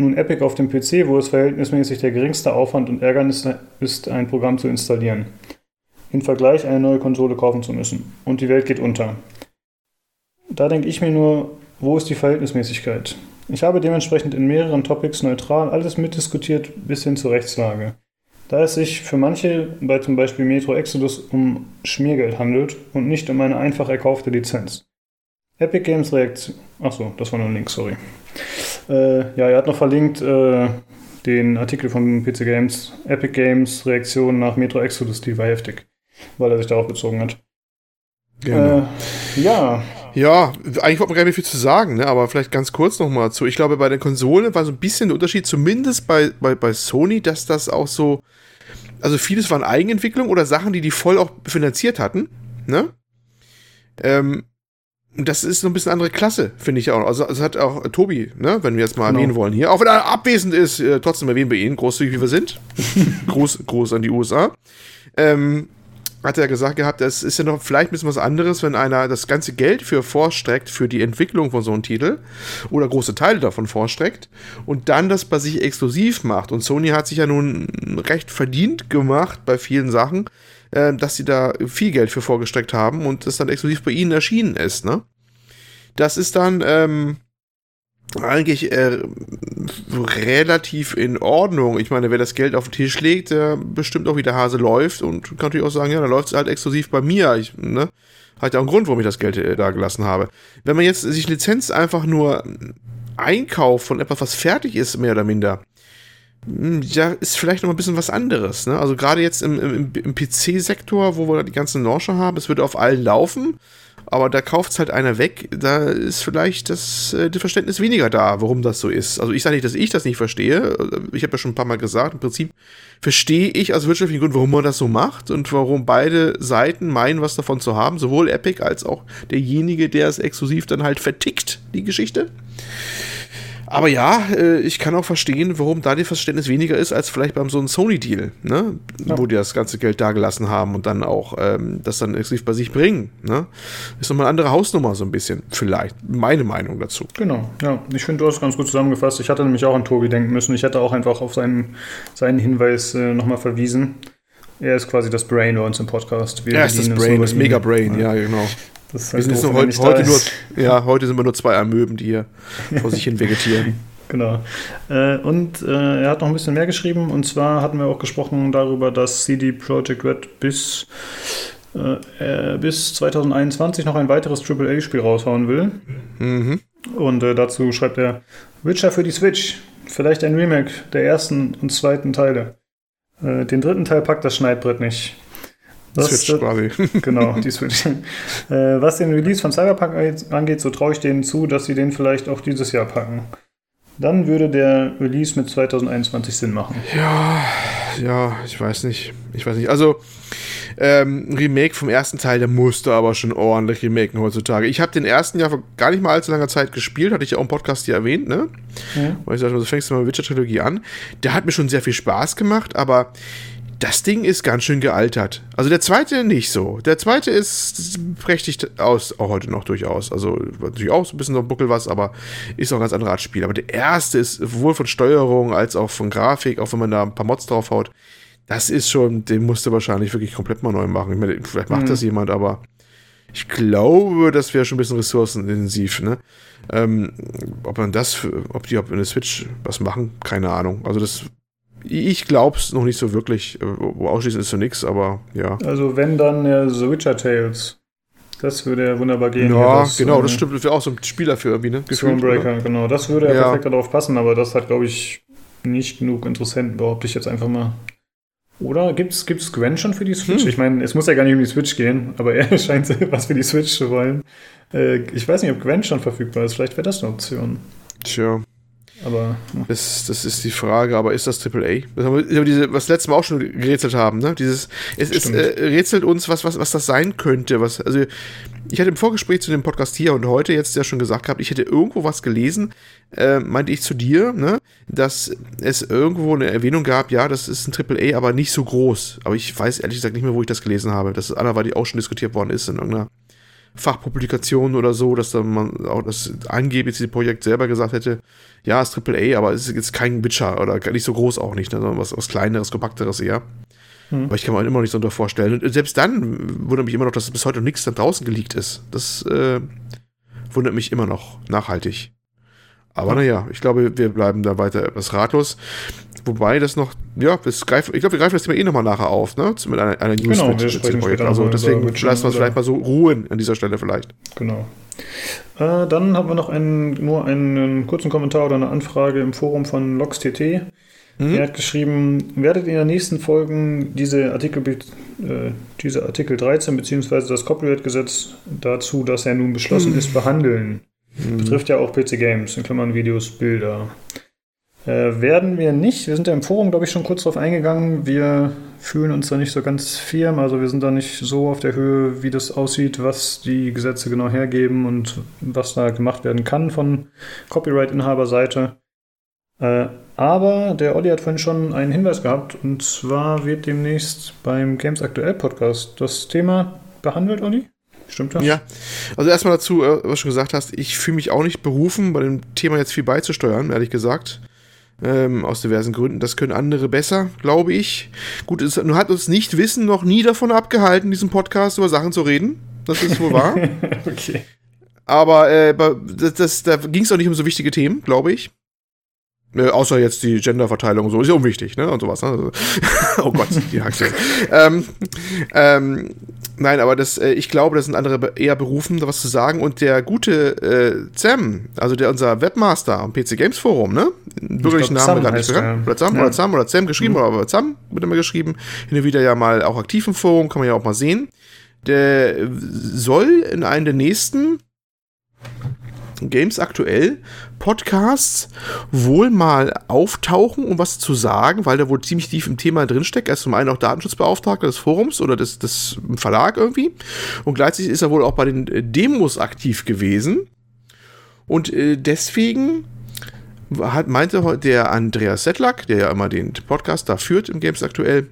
nun Epic auf dem PC, wo es verhältnismäßig der geringste Aufwand und Ärgernis ist, ein Programm zu installieren. Im Vergleich eine neue Konsole kaufen zu müssen. Und die Welt geht unter. Da denke ich mir nur, wo ist die Verhältnismäßigkeit? Ich habe dementsprechend in mehreren Topics neutral alles mitdiskutiert bis hin zur Rechtslage. Da es sich für manche bei zum Beispiel Metro Exodus um Schmiergeld handelt und nicht um eine einfach erkaufte Lizenz. Epic Games Reaktion. Achso, das war nur ein Link, sorry. Äh, ja, er hat noch verlinkt äh, den Artikel von PC Games, Epic Games Reaktion nach Metro Exodus, die war heftig, weil er sich darauf bezogen hat. Genau. Äh, ja. Ja, eigentlich wollte man gar nicht viel zu sagen, ne? aber vielleicht ganz kurz nochmal zu. Ich glaube, bei der Konsole war so ein bisschen der Unterschied, zumindest bei, bei, bei Sony, dass das auch so, also vieles waren Eigenentwicklung oder Sachen, die die voll auch finanziert hatten, ne? Ähm, das ist so ein bisschen andere Klasse, finde ich auch. Also, es hat auch Tobi, ne, wenn wir jetzt mal genau. erwähnen wollen hier, auch wenn er abwesend ist, äh, trotzdem erwähnen wir ihn, großzügig wie wir sind. <laughs> groß, groß an die USA. Ähm, hat er gesagt gehabt, das ist ja noch vielleicht ein bisschen was anderes, wenn einer das ganze Geld für vorstreckt, für die Entwicklung von so einem Titel oder große Teile davon vorstreckt und dann das bei sich exklusiv macht. Und Sony hat sich ja nun recht verdient gemacht bei vielen Sachen, äh, dass sie da viel Geld für vorgestreckt haben und das dann exklusiv bei ihnen erschienen ist, ne? Das ist dann, ähm, eigentlich äh, relativ in Ordnung. Ich meine, wer das Geld auf den Tisch legt, der bestimmt auch, wie der Hase läuft und kann natürlich auch sagen, ja, dann läuft es halt exklusiv bei mir. Ich, ne? Hat ja auch einen Grund, warum ich das Geld äh, da gelassen habe. Wenn man jetzt sich Lizenz einfach nur einkauft von etwas, was fertig ist, mehr oder minder, ja, ist vielleicht noch ein bisschen was anderes. Ne? Also gerade jetzt im, im, im PC-Sektor, wo wir die ganzen Launcher haben, es würde auf allen laufen, aber da kauft es halt einer weg, da ist vielleicht das, äh, das Verständnis weniger da, warum das so ist. Also ich sage nicht, dass ich das nicht verstehe. Ich habe ja schon ein paar Mal gesagt, im Prinzip verstehe ich aus wirtschaftlichen Gründen, warum man das so macht und warum beide Seiten meinen, was davon zu haben, sowohl Epic als auch derjenige, der es exklusiv dann halt vertickt, die Geschichte. Aber ja, äh, ich kann auch verstehen, warum da die Verständnis weniger ist als vielleicht beim so einem Sony-Deal, ne? Ja. wo die das ganze Geld dagelassen haben und dann auch ähm, das dann exklusiv bei sich bringen. Ne? Ist nochmal eine andere Hausnummer so ein bisschen, vielleicht. Meine Meinung dazu. Genau, ja. Ich finde, du hast ganz gut zusammengefasst. Ich hatte nämlich auch an Tobi denken müssen. Ich hätte auch einfach auf seinen, seinen Hinweis äh, nochmal verwiesen. Er ist quasi das Brain bei uns im Podcast. Wir er ist das Brain, das Mega-Brain, ja. ja, genau. Das wir sind jetzt heute, heute nur, <laughs> ja, heute sind wir nur zwei Amöben, die hier <laughs> vor sich hin vegetieren. Genau. Äh, und äh, er hat noch ein bisschen mehr geschrieben. Und zwar hatten wir auch gesprochen darüber, dass CD Projekt Red bis, äh, bis 2021 noch ein weiteres AAA-Spiel raushauen will. Mhm. Und dazu schreibt er: Witcher für die Switch. Vielleicht ein Remake der ersten und zweiten Teile. den dritten Teil packt das Schneidbrett nicht. Das, Switch quasi. <laughs> Genau, die Switch. <laughs> äh, was den Release von Cyberpunk angeht, so traue ich denen zu, dass sie den vielleicht auch dieses Jahr packen. Dann würde der Release mit 2021 Sinn machen. Ja, ja, ich weiß nicht. Ich weiß nicht. Also, ähm, Remake vom ersten Teil, der musste aber schon ordentlich remaken heutzutage. Ich habe den ersten ja vor gar nicht mal allzu langer Zeit gespielt, hatte ich ja auch im Podcast hier erwähnt, ne? Ja. Weil ich sagte, so fängst du mal mit Witcher-Trilogie an. Der hat mir schon sehr viel Spaß gemacht, aber das Ding ist ganz schön gealtert. Also der zweite nicht so. Der zweite ist prächtig aus, auch heute noch durchaus. Also natürlich auch so ein bisschen so ein Buckel was, aber ist auch ein ganz anderer Art Spiel. Aber der erste ist sowohl von Steuerung als auch von Grafik, auch wenn man da ein paar Mods draufhaut, das ist schon, den musste wahrscheinlich wirklich komplett mal neu machen. Ich meine, vielleicht macht mhm. das jemand, aber ich glaube, das wäre schon ein bisschen ressourcenintensiv, ne? Ähm, ob man das, für, ob die ob in der Switch was machen, keine Ahnung. Also das ich glaube es noch nicht so wirklich. Äh, ausschließen ist so nichts, aber ja. Also wenn dann äh, The Witcher Tales. Das würde ja wunderbar gehen. Ja, das, genau, das stimmt. Das wäre auch so ein Spieler für irgendwie, ne? Thronebreaker, genau. Das würde ja, ja perfekt darauf passen, aber das hat, glaube ich, nicht genug Interessenten, behaupte ich jetzt einfach mal. Oder gibt es Gwen schon für die Switch? Hm. Ich meine, es muss ja gar nicht um die Switch gehen, aber <laughs> er scheint was für die Switch zu wollen. Äh, ich weiß nicht, ob Gwen schon verfügbar ist. Vielleicht wäre das eine Option. Tja. Aber das, das ist die Frage, aber ist das AAA? Das haben wir, diese, was letztes Mal auch schon gerätselt haben, ne? Dieses, es ist, äh, rätselt uns, was, was, was das sein könnte. Was, also, ich hatte im Vorgespräch zu dem Podcast hier und heute jetzt ja schon gesagt gehabt, ich hätte irgendwo was gelesen, äh, meinte ich zu dir, ne, dass es irgendwo eine Erwähnung gab, ja, das ist ein AAA, aber nicht so groß. Aber ich weiß ehrlich gesagt nicht mehr, wo ich das gelesen habe. Das ist anderweitig auch schon diskutiert worden ist in irgendeiner Fachpublikationen oder so, dass da man auch das angeblich das Projekt selber gesagt hätte, ja, es ist AAA, aber es ist jetzt kein Witcher oder nicht so groß auch nicht, ne, sondern was, was kleineres, kompakteres eher. Hm. Aber ich kann mir immer noch nicht so darunter vorstellen. Und selbst dann wundert mich immer noch, dass bis heute noch nichts da draußen geleakt ist. Das äh, wundert mich immer noch nachhaltig. Aber naja, ich glaube, wir bleiben da weiter etwas ratlos. Wobei das noch, ja, das greift, ich glaube, wir greifen das Thema eh nochmal nachher auf, ne? Mit einer, einer News genau, mit, mit dem Projekt. Also deswegen lassen wir es vielleicht mal so ruhen an dieser Stelle vielleicht. Genau. Äh, dann haben wir noch einen, nur einen kurzen Kommentar oder eine Anfrage im Forum von LoxTT. Mhm. Er hat geschrieben, werdet in den nächsten Folgen diese Artikel, äh, diese Artikel 13 bzw. das Copyright-Gesetz dazu, dass er nun beschlossen mhm. ist, behandeln. Mhm. Betrifft ja auch PC Games, in Klammern Videos, Bilder. Äh, werden wir nicht. Wir sind ja im Forum, glaube ich, schon kurz darauf eingegangen. Wir fühlen uns da nicht so ganz firm. Also wir sind da nicht so auf der Höhe, wie das aussieht, was die Gesetze genau hergeben und was da gemacht werden kann von Copyright-Inhaberseite. Äh, aber der Olli hat vorhin schon einen Hinweis gehabt. Und zwar wird demnächst beim Games Aktuell Podcast das Thema behandelt, Olli? Stimmt das? Ja. Also erstmal dazu, äh, was du schon gesagt hast, ich fühle mich auch nicht berufen, bei dem Thema jetzt viel beizusteuern, ehrlich gesagt. Ähm, aus diversen Gründen. Das können andere besser, glaube ich. Gut, es hat uns nicht Wissen noch nie davon abgehalten, in diesem Podcast über Sachen zu reden. Das ist wohl wahr. <laughs> okay. Aber äh, das, das, da ging es auch nicht um so wichtige Themen, glaube ich. Äh, außer jetzt die Genderverteilung und so, ist ja unwichtig, ne? Und sowas, ne? <laughs> oh Gott, die Haxe. ähm, ähm, nein, aber das, äh, ich glaube, das sind andere eher berufen, da was zu sagen. Und der gute äh, Sam, also der unser Webmaster am PC Games Forum, ne? Bürgerlichen Namen gar nicht so Oder Sam ja. oder Sam oder Sam geschrieben, mhm. aber Sam wird immer geschrieben. Hin und wieder ja mal auch aktiv im Forum, kann man ja auch mal sehen. Der soll in einem der nächsten Games aktuell Podcasts wohl mal auftauchen, um was zu sagen, weil der wohl ziemlich tief im Thema drinsteckt. Er ist zum einen auch Datenschutzbeauftragter des Forums oder des, des Verlag irgendwie. Und gleichzeitig ist er wohl auch bei den Demos aktiv gewesen. Und äh, deswegen hat, meinte der Andreas Sedlak, der ja immer den Podcast da führt im Games aktuell,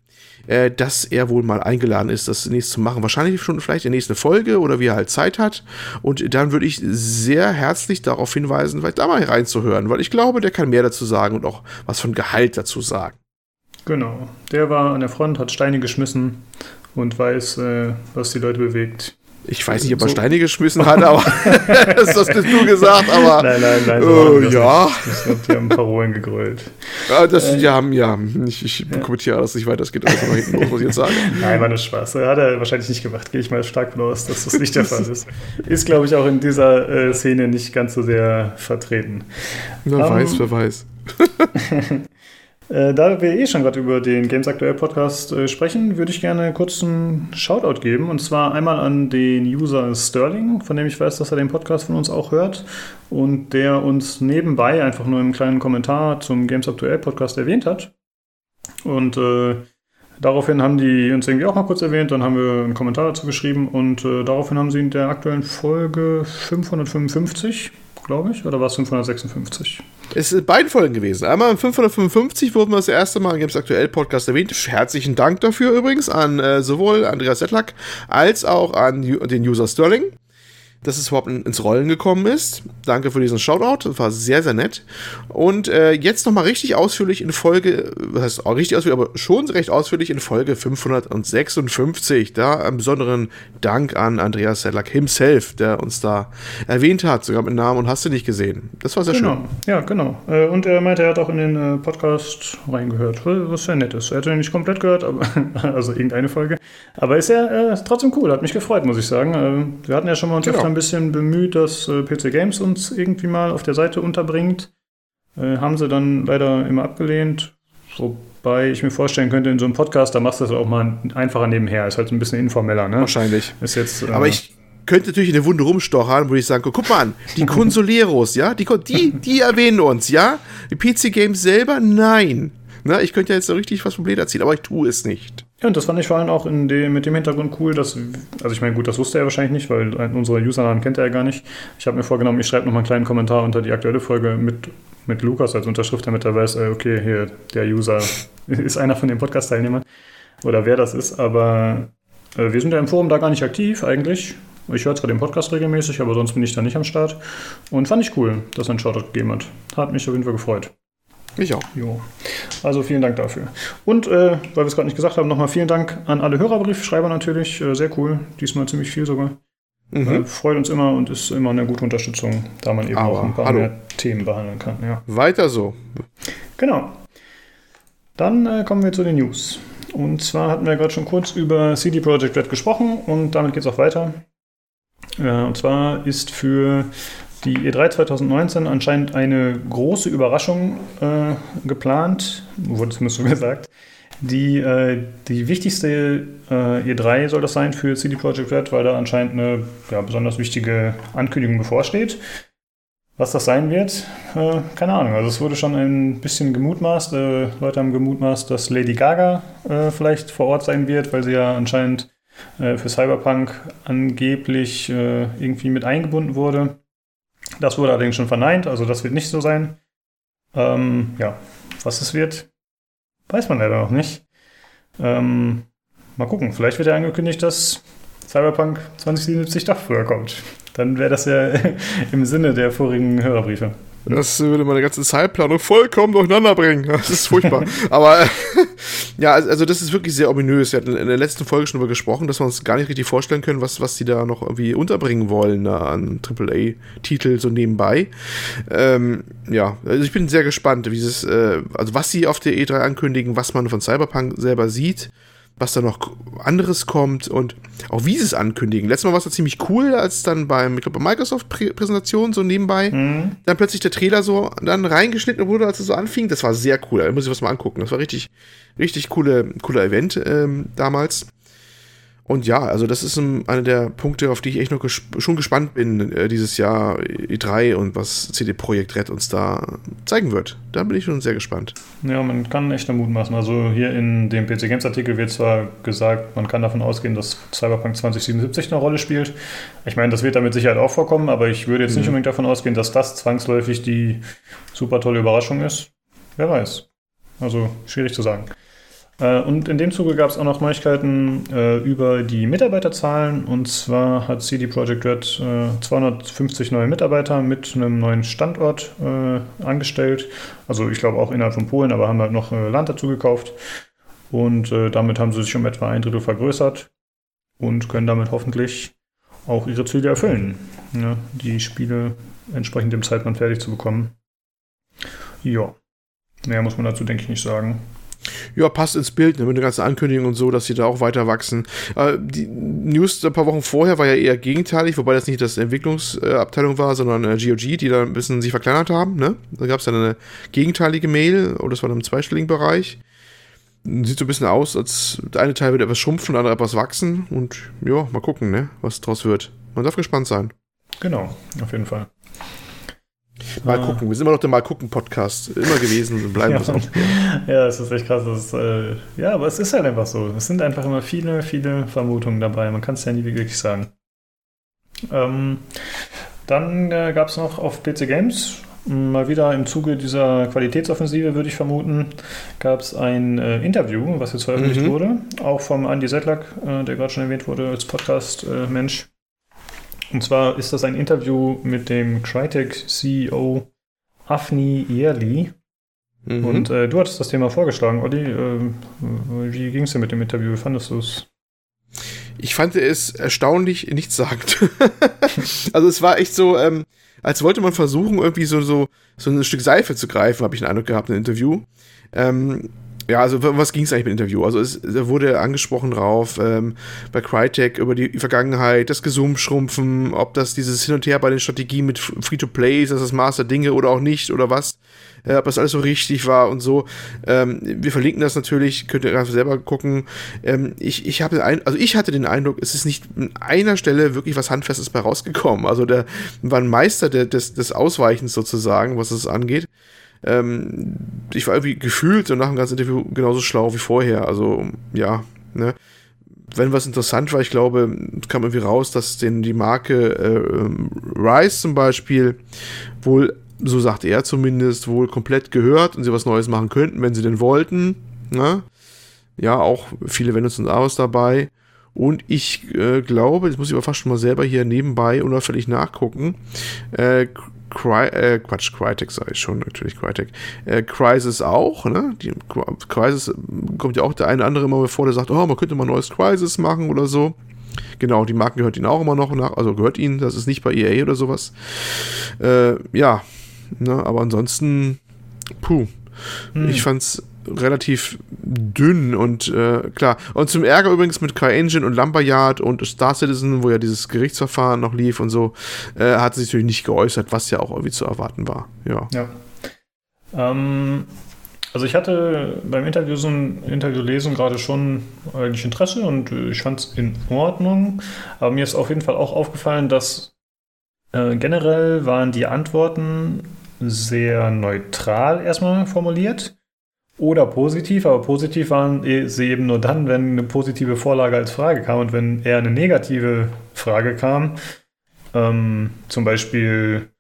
äh, dass er wohl mal eingeladen ist, das nächste zu machen. Wahrscheinlich schon vielleicht in der nächsten Folge oder wie er halt Zeit hat. Und dann würde ich sehr herzlich darauf hinweisen, vielleicht da mal reinzuhören, weil ich glaube, der kann mehr dazu sagen und auch was von Gehalt dazu sagen. Genau. Der war an der Front, hat Steine geschmissen und weiß, äh, was die Leute bewegt. Ich weiß nicht, ob er so. Steine geschmissen hat, aber <laughs> das hast du gesagt, aber. <laughs> Nein, nein, nein. So äh, ja. Ich glaube, die haben Parolen gegrölt. Ja, das, äh, ja, ja. Ich, ich ja. kommentiere alles nicht weiter, das geht alles noch hinten los, muss ich jetzt sagen. <laughs> Nein, war nur Spaß. Hat er wahrscheinlich nicht gemacht, gehe ich mal stark von aus, dass das nicht der Fall ist. Ist, glaube ich, auch in dieser äh, Szene nicht ganz so sehr vertreten. Wer um, weiß, wer weiß. Äh, da wir eh schon gerade über den Games Aktuell Podcast äh, sprechen, würde ich gerne kurz einen Shoutout geben. Und zwar einmal an den User Sterling, von dem ich weiß, dass er den Podcast von uns auch hört. Und der uns nebenbei einfach nur im kleinen Kommentar zum Games Aktuell Podcast erwähnt hat. Und äh, daraufhin haben die uns irgendwie auch mal kurz erwähnt. Dann haben wir einen Kommentar dazu geschrieben. Und äh, daraufhin haben sie in der aktuellen Folge 555 glaube ich, oder war es 556? Es sind beiden Folgen gewesen. Einmal im 555 wurden wir das erste Mal im Games Aktuell Podcast erwähnt. Herzlichen Dank dafür übrigens an äh, sowohl Andreas Settlack als auch an den User Sterling dass es überhaupt ins Rollen gekommen ist. Danke für diesen Shoutout, das war sehr, sehr nett. Und äh, jetzt nochmal richtig ausführlich in Folge, was heißt auch richtig ausführlich, aber schon recht ausführlich in Folge 556. Da einen besonderen Dank an Andreas Sedlak himself, der uns da erwähnt hat, sogar mit Namen und hast du nicht gesehen. Das war sehr genau. schön. Ja, genau. Äh, und er meinte, er hat auch in den äh, Podcast reingehört, was sehr nett ist. Er hat ihn nicht komplett gehört, aber, <laughs> also irgendeine Folge. Aber ist ja äh, trotzdem cool, hat mich gefreut, muss ich sagen. Wir hatten ja schon mal uns genau ein bisschen bemüht, dass äh, PC Games uns irgendwie mal auf der Seite unterbringt. Äh, haben sie dann leider immer abgelehnt. Wobei ich mir vorstellen könnte, in so einem Podcast, da machst du das auch mal einfacher nebenher. Ist halt ein bisschen informeller, ne? Wahrscheinlich. Ist jetzt, äh, Aber ich könnte natürlich in der Wunde rumstochern, wo ich sagen, guck mal an, die <laughs> Consoleros, ja, die, die, die erwähnen uns, ja? Die PC Games selber, nein. Na, ich könnte ja jetzt so richtig was vom Leder ziehen, aber ich tue es nicht. Ja, und das fand ich vor allem auch dem, mit dem Hintergrund cool, dass, also ich meine, gut, das wusste er wahrscheinlich nicht, weil unsere Usernamen kennt er ja gar nicht. Ich habe mir vorgenommen, ich schreibe nochmal einen kleinen Kommentar unter die aktuelle Folge mit, mit Lukas als Unterschrift, damit er weiß, äh, okay, hier, der User <laughs> ist einer von den Podcast-Teilnehmern oder wer das ist, aber äh, wir sind ja im Forum da gar nicht aktiv eigentlich. Ich höre zwar den Podcast regelmäßig, aber sonst bin ich da nicht am Start. Und fand ich cool, dass er einen Shoutout gegeben hat. Hat mich auf jeden Fall gefreut. Mich auch. Jo. Also vielen Dank dafür. Und äh, weil wir es gerade nicht gesagt haben, nochmal vielen Dank an alle Hörerbriefschreiber natürlich. Äh, sehr cool. Diesmal ziemlich viel sogar. Mhm. Äh, freut uns immer und ist immer eine gute Unterstützung, da man eben Aber, auch ein paar hallo. mehr Themen behandeln kann. Ja. Weiter so. Genau. Dann äh, kommen wir zu den News. Und zwar hatten wir gerade schon kurz über CD Projekt Red gesprochen und damit geht es auch weiter. Äh, und zwar ist für die E3 2019 anscheinend eine große Überraschung äh, geplant, wurde zumindest <laughs> so gesagt. Die, äh, die wichtigste äh, E3 soll das sein für CD Projekt Red, weil da anscheinend eine ja, besonders wichtige Ankündigung bevorsteht. Was das sein wird, äh, keine Ahnung. Also es wurde schon ein bisschen gemutmaßt. Äh, Leute haben gemutmaßt, dass Lady Gaga äh, vielleicht vor Ort sein wird, weil sie ja anscheinend für Cyberpunk angeblich irgendwie mit eingebunden wurde. Das wurde allerdings schon verneint, also das wird nicht so sein. Ähm, ja, was es wird, weiß man leider noch nicht. Ähm, mal gucken, vielleicht wird ja angekündigt, dass Cyberpunk 2077 doch früher kommt. Dann wäre das ja <laughs> im Sinne der vorigen Hörerbriefe. Das würde meine ganze Zeitplanung vollkommen durcheinander bringen. <laughs> Das ist furchtbar. <laughs> Aber <laughs> ja, also das ist wirklich sehr ominös. Wir hatten in der letzten Folge schon darüber gesprochen, dass wir uns gar nicht richtig vorstellen können, was, was die da noch irgendwie unterbringen wollen da an AAA-Titel so nebenbei. Ähm, ja, also ich bin sehr gespannt, wie es, äh, also was sie auf der E3 ankündigen, was man von Cyberpunk selber sieht was da noch anderes kommt und auch wie sie es ankündigen. Letztes Mal war es ja ziemlich cool, als dann beim, ich glaube, Microsoft-Präsentation so nebenbei mhm. dann plötzlich der Trailer so dann reingeschnitten wurde, als es so anfing. Das war sehr cool. Da muss ich was mal angucken. Das war richtig, richtig coole, cooler Event ähm, damals. Und ja, also das ist ein, einer der Punkte, auf die ich echt noch ges schon gespannt bin, äh, dieses Jahr E3 und was CD Projekt Red uns da zeigen wird. Da bin ich schon sehr gespannt. Ja, man kann echt Mut machen. Also hier in dem PC Games Artikel wird zwar gesagt, man kann davon ausgehen, dass Cyberpunk 2077 eine Rolle spielt. Ich meine, das wird da mit Sicherheit auch vorkommen, aber ich würde jetzt mhm. nicht unbedingt davon ausgehen, dass das zwangsläufig die super tolle Überraschung ist. Wer weiß. Also schwierig zu sagen. Äh, und in dem Zuge gab es auch noch Neuigkeiten äh, über die Mitarbeiterzahlen. Und zwar hat CD Projekt Red äh, 250 neue Mitarbeiter mit einem neuen Standort äh, angestellt. Also ich glaube auch innerhalb von Polen, aber haben halt noch äh, Land dazu gekauft. Und äh, damit haben sie sich um etwa ein Drittel vergrößert und können damit hoffentlich auch ihre Ziele erfüllen, ja, die Spiele entsprechend dem Zeitplan fertig zu bekommen. Ja, mehr muss man dazu, denke ich, nicht sagen ja, passt ins Bild, ne, mit der ganzen Ankündigung und so, dass sie da auch weiter wachsen. Äh, die News ein paar Wochen vorher war ja eher gegenteilig, wobei das nicht das Entwicklungsabteilung war, sondern äh, GOG, die da ein bisschen sich verkleinert haben. Ne? Da gab es dann eine gegenteilige Mail, oh, das war dann im zweistelligen Bereich. Sieht so ein bisschen aus, als der eine Teil wird etwas schrumpfen, der andere etwas wachsen. Und ja, mal gucken, ne, was draus wird. Man darf gespannt sein. Genau, auf jeden Fall. Mal ah. gucken, wir sind immer noch der Mal gucken Podcast immer gewesen und bleiben ja, auch. <laughs> Ja, es ist echt krass. Ist, äh, ja, aber es ist halt einfach so. Es sind einfach immer viele, viele Vermutungen dabei. Man kann es ja nie wirklich sagen. Ähm, dann äh, gab es noch auf PC Games, mal wieder im Zuge dieser Qualitätsoffensive, würde ich vermuten, gab es ein äh, Interview, was jetzt veröffentlicht mhm. wurde, auch vom Andy Sedlak, äh, der gerade schon erwähnt wurde als Podcast-Mensch. Und zwar ist das ein Interview mit dem Crytek-CEO Afni Yerli. Mhm. Und äh, du hattest das Thema vorgeschlagen, Olli. Äh, wie ging es dir mit dem Interview? Wie fandest du es? Ich fand es erstaunlich nichtssagend. <laughs> also es war echt so, ähm, als wollte man versuchen, irgendwie so, so, so ein Stück Seife zu greifen, habe ich den Eindruck gehabt im Interview. Ähm, ja, also was ging es eigentlich mit dem Interview? Also es wurde angesprochen drauf ähm, bei Crytek über die Vergangenheit, das Gesumschrumpfen, ob das dieses Hin und Her bei den Strategien mit Free-to-Play ist, das das Maß der Dinge oder auch nicht oder was, äh, ob das alles so richtig war und so. Ähm, wir verlinken das natürlich, könnt ihr einfach selber gucken. Ähm, ich, ich habe also ich hatte den Eindruck, es ist nicht an einer Stelle wirklich was Handfestes bei rausgekommen. Also der war ein Meister der, des, des Ausweichens sozusagen, was es angeht. Ähm, ich war irgendwie gefühlt und nach dem ganzen Interview genauso schlau wie vorher. Also, ja, ne? Wenn was interessant war, ich glaube, kam irgendwie raus, dass denn die Marke äh, Rise zum Beispiel wohl, so sagt er zumindest, wohl komplett gehört und sie was Neues machen könnten, wenn sie denn wollten. Ne? Ja, auch viele Vendors und Aros dabei. Und ich äh, glaube, das muss ich aber fast schon mal selber hier nebenbei unauffällig nachgucken. Äh, Cry, äh, Quatsch, Crytek sage ich schon, natürlich Crytek. Äh, Crysis auch, ne? Die, Crysis kommt ja auch der eine oder andere immer vor, der sagt, oh, man könnte mal ein neues Crysis machen oder so. Genau, die Marken gehört ihnen auch immer noch nach, also gehört ihnen, das ist nicht bei EA oder sowas. Äh, ja, ne, aber ansonsten, puh. Hm. Ich fand's relativ dünn und äh, klar. Und zum Ärger übrigens mit CryEngine und Lumberyard und Star Citizen, wo ja dieses Gerichtsverfahren noch lief und so, äh, hat sich natürlich nicht geäußert, was ja auch irgendwie zu erwarten war. Ja. ja. Ähm, also ich hatte beim Interview Interviewlesen gerade schon eigentlich Interesse und ich fand es in Ordnung. Aber mir ist auf jeden Fall auch aufgefallen, dass äh, generell waren die Antworten sehr neutral erstmal formuliert oder positiv, aber positiv waren sie eben nur dann, wenn eine positive Vorlage als Frage kam und wenn eher eine negative Frage kam. Ähm, zum Beispiel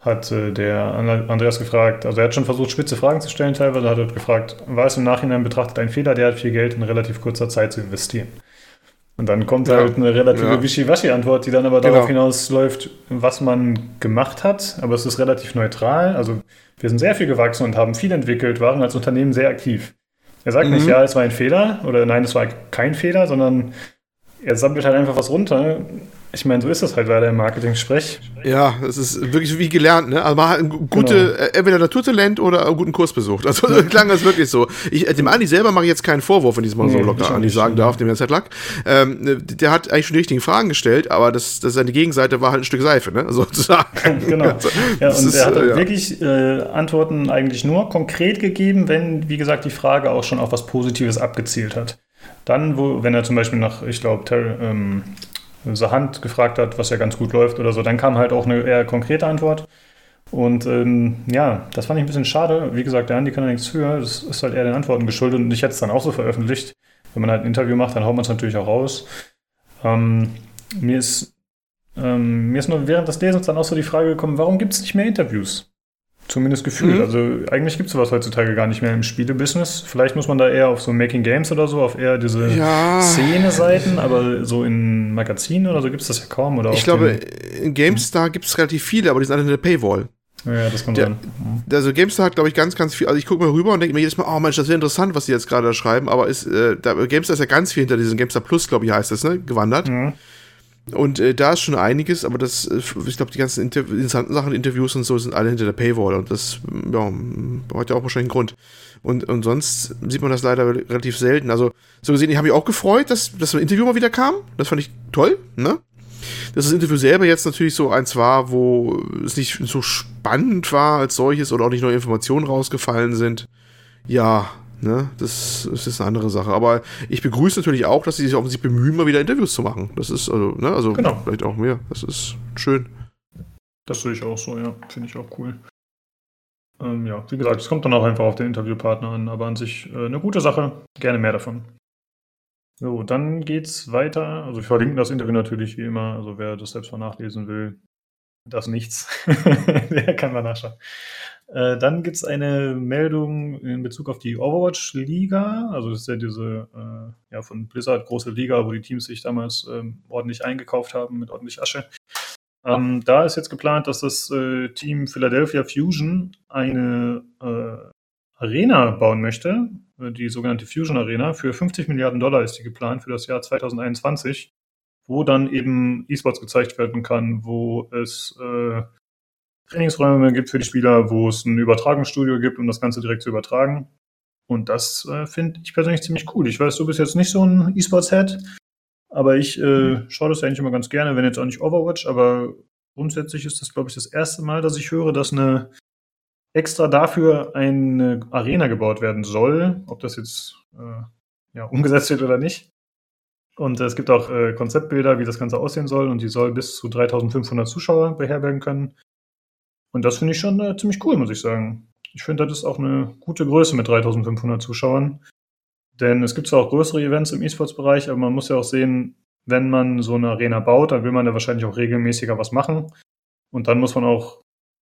hat äh, der Andreas gefragt, also er hat schon versucht, spitze Fragen zu stellen teilweise, hat er gefragt, war es im Nachhinein betrachtet ein Fehler, der hat viel Geld in relativ kurzer Zeit zu investieren? Und dann kommt ja. halt eine relative ja. Wischiwaschi-Antwort, die dann aber darauf genau. hinausläuft, was man gemacht hat. Aber es ist relativ neutral. Also wir sind sehr viel gewachsen und haben viel entwickelt, waren als Unternehmen sehr aktiv. Er sagt mhm. nicht, ja, es war ein Fehler oder nein, es war kein Fehler, sondern er sammelt halt einfach was runter ich meine, so ist das halt leider im Marketing-Sprech. Ja, es ist wirklich wie gelernt, ne? Also man hat ein gute, genau. Äh, entweder Naturtalent oder einen guten Kurs besucht. Also <laughs> klang das wirklich so. Ich, äh, dem Andi selber mache ich jetzt keinen Vorwurf, wenn ich es mal nee, so locker Andi sagen darf, dem der Zeit lag. Ähm, der hat eigentlich schon die richtigen Fragen gestellt, aber das, das seine Gegenseite war halt ein Stück Seife, ne? <laughs> Sozusagen. <laughs> genau. Also, ja, und ist, er hat äh, ja. wirklich äh, Antworten eigentlich nur konkret gegeben, wenn, wie gesagt, die Frage auch schon auf was Positives abgezielt hat. Dann, wo, wenn er zum Beispiel nach, ich glaube, ähm, The Hand gefragt hat, was ja ganz gut läuft oder so, dann kam halt auch eine eher konkrete Antwort. Und ähm, ja, das fand ich ein bisschen schade. Wie gesagt, der Andi kann ja nichts für. Das ist halt eher den Antworten geschuldet. Und ich hätte es dann auch so veröffentlicht. Wenn man halt ein Interview macht, dann haut man es natürlich auch raus. Ähm, mir, ist, ähm, mir ist nur während des Lesens dann auch so die Frage gekommen, warum gibt es nicht mehr Interviews? Zumindest gefühlt. Mhm. Also eigentlich gibt es sowas heutzutage gar nicht mehr im Spielebusiness. Vielleicht muss man da eher auf so Making Games oder so, auf eher diese ja. Szene-Seiten, aber so in Magazinen oder so gibt es das ja kaum. Oder ich glaube, in GameStar gibt es relativ viele, aber die sind alle in der Paywall. Ja, das kommt der, sein. Also GameStar hat, glaube ich, ganz, ganz viel. Also ich gucke mal rüber und denke mir jedes Mal, oh Mensch, das wäre interessant, was die jetzt gerade schreiben. Aber ist, äh, da, GameStar ist ja ganz viel hinter diesem GameStar Plus, glaube ich, heißt das, ne? Gewandert. Mhm. Und äh, da ist schon einiges, aber das, äh, ich glaube, die ganzen Inter interessanten Sachen, Interviews und so, sind alle hinter der Paywall und das ja, hat ja auch wahrscheinlich einen Grund. Und, und sonst sieht man das leider relativ selten. Also, so gesehen, ich habe mich auch gefreut, dass, dass ein Interview mal wieder kam. Das fand ich toll, ne? Dass das Interview selber jetzt natürlich so eins war, wo es nicht so spannend war als solches oder auch nicht neue Informationen rausgefallen sind. Ja, Ne? Das, das, ist eine andere Sache. Aber ich begrüße natürlich auch, dass sie sich offensichtlich bemühen, mal wieder Interviews zu machen. Das ist also, ne? also genau. vielleicht auch mehr. Das ist schön. Das sehe ich auch so, ja. Finde ich auch cool. Ähm, ja, wie gesagt, es kommt dann auch einfach auf den Interviewpartner an, aber an sich äh, eine gute Sache. Gerne mehr davon. So, dann geht's weiter. Also wir verlinken das Interview natürlich wie immer. Also wer das selbst mal nachlesen will, das nichts. <laughs> Der kann mal nachschauen. Äh, dann gibt es eine Meldung in Bezug auf die Overwatch-Liga. Also das ist ja diese äh, ja, von Blizzard große Liga, wo die Teams sich damals ähm, ordentlich eingekauft haben mit ordentlich Asche. Ähm, da ist jetzt geplant, dass das äh, Team Philadelphia Fusion eine äh, Arena bauen möchte, äh, die sogenannte Fusion Arena. Für 50 Milliarden Dollar ist die geplant für das Jahr 2021, wo dann eben E-Sports gezeigt werden kann, wo es Trainingsräume gibt für die Spieler, wo es ein Übertragungsstudio gibt, um das Ganze direkt zu übertragen. Und das äh, finde ich persönlich ziemlich cool. Ich weiß, du bist jetzt nicht so ein E-Sports-Head, aber ich äh, schaue das eigentlich immer ganz gerne, wenn jetzt auch nicht Overwatch, aber grundsätzlich ist das, glaube ich, das erste Mal, dass ich höre, dass eine extra dafür eine Arena gebaut werden soll. Ob das jetzt äh, ja, umgesetzt wird oder nicht. Und es gibt auch äh, Konzeptbilder, wie das Ganze aussehen soll. Und die soll bis zu 3500 Zuschauer beherbergen können. Und das finde ich schon äh, ziemlich cool, muss ich sagen. Ich finde, das ist auch eine gute Größe mit 3500 Zuschauern. Denn es gibt zwar auch größere Events im E-Sports-Bereich, aber man muss ja auch sehen, wenn man so eine Arena baut, dann will man da wahrscheinlich auch regelmäßiger was machen. Und dann muss man auch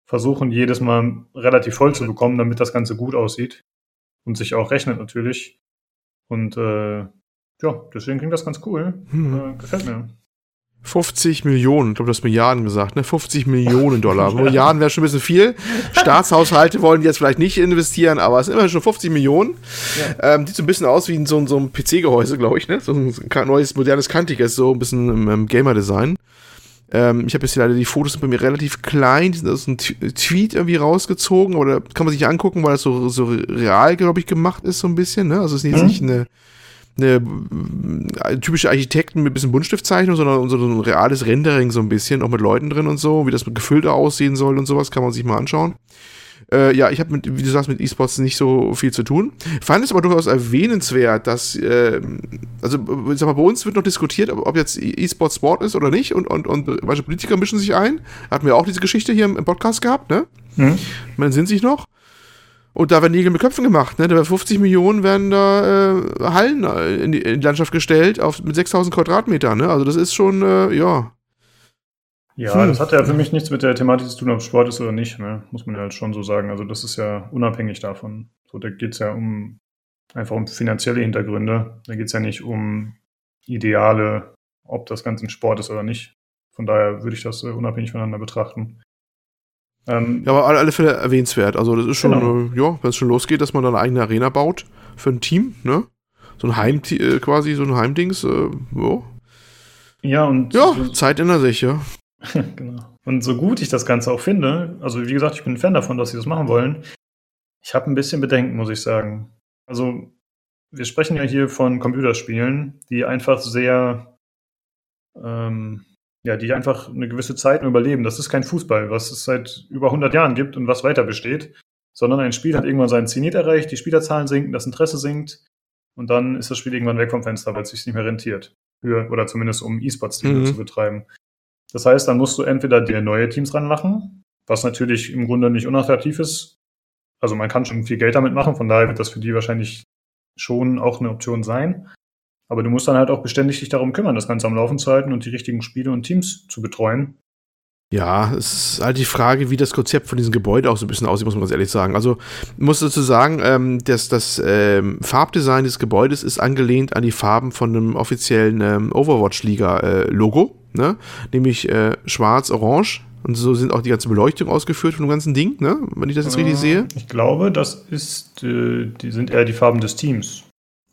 versuchen, jedes Mal relativ voll zu bekommen, damit das Ganze gut aussieht und sich auch rechnet natürlich. Und äh, ja, deswegen klingt das ganz cool. Hm. Äh, gefällt mir. 50 Millionen, ich glaube, du hast Milliarden gesagt, ne? 50 Millionen Dollar. <laughs> ja. Milliarden wäre schon ein bisschen viel. Staatshaushalte wollen jetzt vielleicht nicht investieren, aber es sind immerhin schon 50 Millionen. Ja. Ähm, sieht so ein bisschen aus wie in so, so einem PC-Gehäuse, glaube ich, ne? So ein neues, modernes, kantiges, so ein bisschen im, im Gamer-Design. Ähm, ich habe jetzt leider die Fotos bei mir relativ klein, die sind aus einem Tweet irgendwie rausgezogen, oder kann man sich angucken, weil das so, so real, glaube ich, gemacht ist, so ein bisschen, ne? Also es ist jetzt mhm. nicht eine eine äh, typische Architekten mit ein bisschen Buntstiftzeichnung, sondern so ein reales Rendering so ein bisschen, auch mit Leuten drin und so, wie das mit gefüllt aussehen soll und sowas, kann man sich mal anschauen. Äh, ja, ich habe, wie du sagst, mit E-Sports nicht so viel zu tun. Fand es aber durchaus erwähnenswert, dass, äh, also, ich sag mal, bei uns wird noch diskutiert, ob jetzt E-Sports Sport ist oder nicht und, und, und manche Politiker mischen sich ein. Hatten wir auch diese Geschichte hier im, im Podcast gehabt, ne? Mhm. Man sind sich noch. Und da werden Nägel mit Köpfen gemacht. Ne? Da 50 Millionen werden da äh, Hallen äh, in die, in die, Landschaft gestellt auf, mit 6000 Quadratmetern. Ne? Also das ist schon, äh, ja. Ja, hm. das hat ja für mich nichts mit der Thematik zu tun, ob Sport ist oder nicht. Ne? Muss man ja halt schon so sagen. Also das ist ja unabhängig davon. So, da geht es ja um einfach um finanzielle Hintergründe. Da geht es ja nicht um Ideale, ob das Ganze ein Sport ist oder nicht. Von daher würde ich das äh, unabhängig voneinander betrachten. Ähm, ja, aber alle Fälle erwähnenswert. Also das ist schon, genau. äh, ja, wenn es schon losgeht, dass man dann eine eigene Arena baut für ein Team, ne? So ein Heim, äh, quasi, so ein Heimdings, äh, ja. Ja, und. Ja, so, Zeit ändert sich, ja. <laughs> genau. Und so gut ich das Ganze auch finde, also wie gesagt, ich bin ein Fan davon, dass sie das machen wollen. Ich habe ein bisschen Bedenken, muss ich sagen. Also, wir sprechen ja hier von Computerspielen, die einfach sehr, ähm, ja, die einfach eine gewisse Zeit überleben. Das ist kein Fußball, was es seit über 100 Jahren gibt und was weiter besteht, sondern ein Spiel hat irgendwann seinen Zenit erreicht, die Spielerzahlen sinken, das Interesse sinkt und dann ist das Spiel irgendwann weg vom Fenster, weil es sich nicht mehr rentiert. Für, oder zumindest um E-Sports mhm. zu betreiben. Das heißt, dann musst du entweder dir neue Teams ranmachen, was natürlich im Grunde nicht unattraktiv ist. Also man kann schon viel Geld damit machen, von daher wird das für die wahrscheinlich schon auch eine Option sein. Aber du musst dann halt auch beständig dich darum kümmern, das Ganze am Laufen zu halten und die richtigen Spiele und Teams zu betreuen. Ja, es ist halt die Frage, wie das Konzept von diesem Gebäude auch so ein bisschen aussieht, muss man ganz ehrlich sagen. Also, muss dazu sagen, ähm, dass das ähm, Farbdesign des Gebäudes ist angelehnt an die Farben von einem offiziellen ähm, Overwatch-Liga-Logo, äh, ne? Nämlich äh, schwarz-orange. Und so sind auch die ganze Beleuchtung ausgeführt von dem ganzen Ding, ne? Wenn ich das jetzt richtig äh, sehe. Ich glaube, das ist, äh, die sind eher die Farben des Teams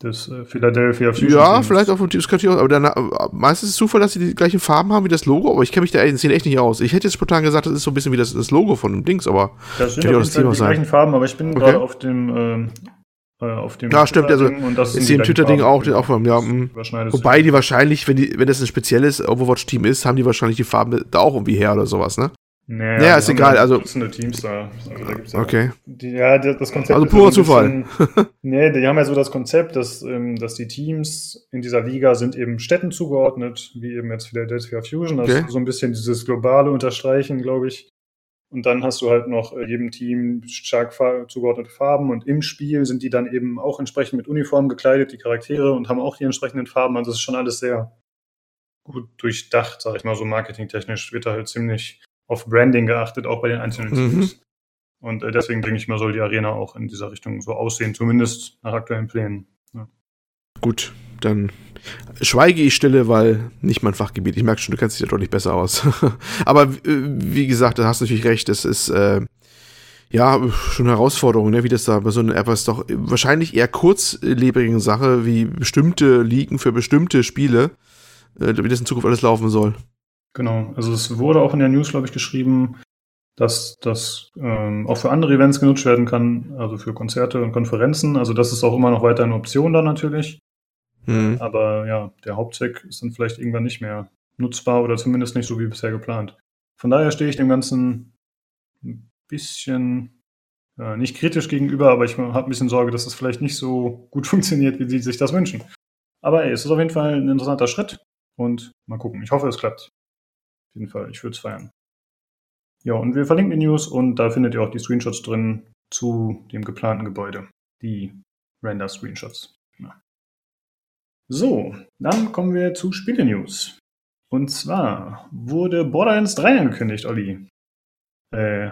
des äh, Philadelphia Fusion. Ja, Teams. vielleicht auch von Teams könnte ich auch, aber dann, meistens ist es Zufall, dass sie die gleichen Farben haben wie das Logo, aber ich kenne mich da echt nicht aus. Ich hätte jetzt spontan gesagt, das ist so ein bisschen wie das, das Logo von dem Dings, aber das sind auch das Team die sein. gleichen Farben, aber ich bin okay. gerade auf dem ähm, äh, auf dem ja, stimmt, also ist dem Twitter-Ding auch, auch ja, mh. wobei die wahrscheinlich, wenn die, wenn das ein spezielles Overwatch-Team ist, haben die wahrscheinlich die Farben da auch irgendwie her oder sowas, ne? Naja, naja ist egal. Also Teams da. Also da gibt's ja okay. Die, ja, das Konzept. Also purer Zufall. Bisschen, <laughs> <laughs> nee, die haben ja so das Konzept, dass, ähm, dass die Teams in dieser Liga sind eben Städten zugeordnet, wie eben jetzt Philadelphia Fusion. Das okay. ist so ein bisschen dieses globale Unterstreichen, glaube ich. Und dann hast du halt noch äh, jedem Team stark zugeordnete Farben und im Spiel sind die dann eben auch entsprechend mit Uniformen gekleidet, die Charaktere und haben auch die entsprechenden Farben. Also das ist schon alles sehr gut durchdacht, sag ich mal, so marketingtechnisch wird da halt ziemlich auf Branding geachtet, auch bei den einzelnen mhm. Teams. Und äh, deswegen denke ich mal, soll die Arena auch in dieser Richtung so aussehen, zumindest nach aktuellen Plänen. Ja. Gut, dann schweige ich stille, weil nicht mein Fachgebiet. Ich merke schon, du kennst dich ja deutlich besser aus. <laughs> Aber äh, wie gesagt, da hast du natürlich recht, es ist äh, ja schon eine Herausforderung, ne? wie das da bei so einer etwas doch wahrscheinlich eher kurzlebigen Sache wie bestimmte Ligen für bestimmte Spiele, äh, wie das in Zukunft alles laufen soll. Genau, also es wurde auch in der News, glaube ich, geschrieben, dass das ähm, auch für andere Events genutzt werden kann, also für Konzerte und Konferenzen. Also das ist auch immer noch weiter eine Option dann natürlich. Mhm. Aber ja, der Hauptzweck ist dann vielleicht irgendwann nicht mehr nutzbar oder zumindest nicht so wie bisher geplant. Von daher stehe ich dem Ganzen ein bisschen äh, nicht kritisch gegenüber, aber ich habe ein bisschen Sorge, dass das vielleicht nicht so gut <laughs> funktioniert, wie sie sich das wünschen. Aber ey, es ist auf jeden Fall ein interessanter Schritt und mal gucken. Ich hoffe, es klappt jeden Fall, ich würde es feiern. Ja, und wir verlinken die News und da findet ihr auch die Screenshots drin zu dem geplanten Gebäude. Die Render-Screenshots. Ja. So, dann kommen wir zu Spiele-News. Und zwar wurde Borderlands 3 angekündigt, Olli. Äh,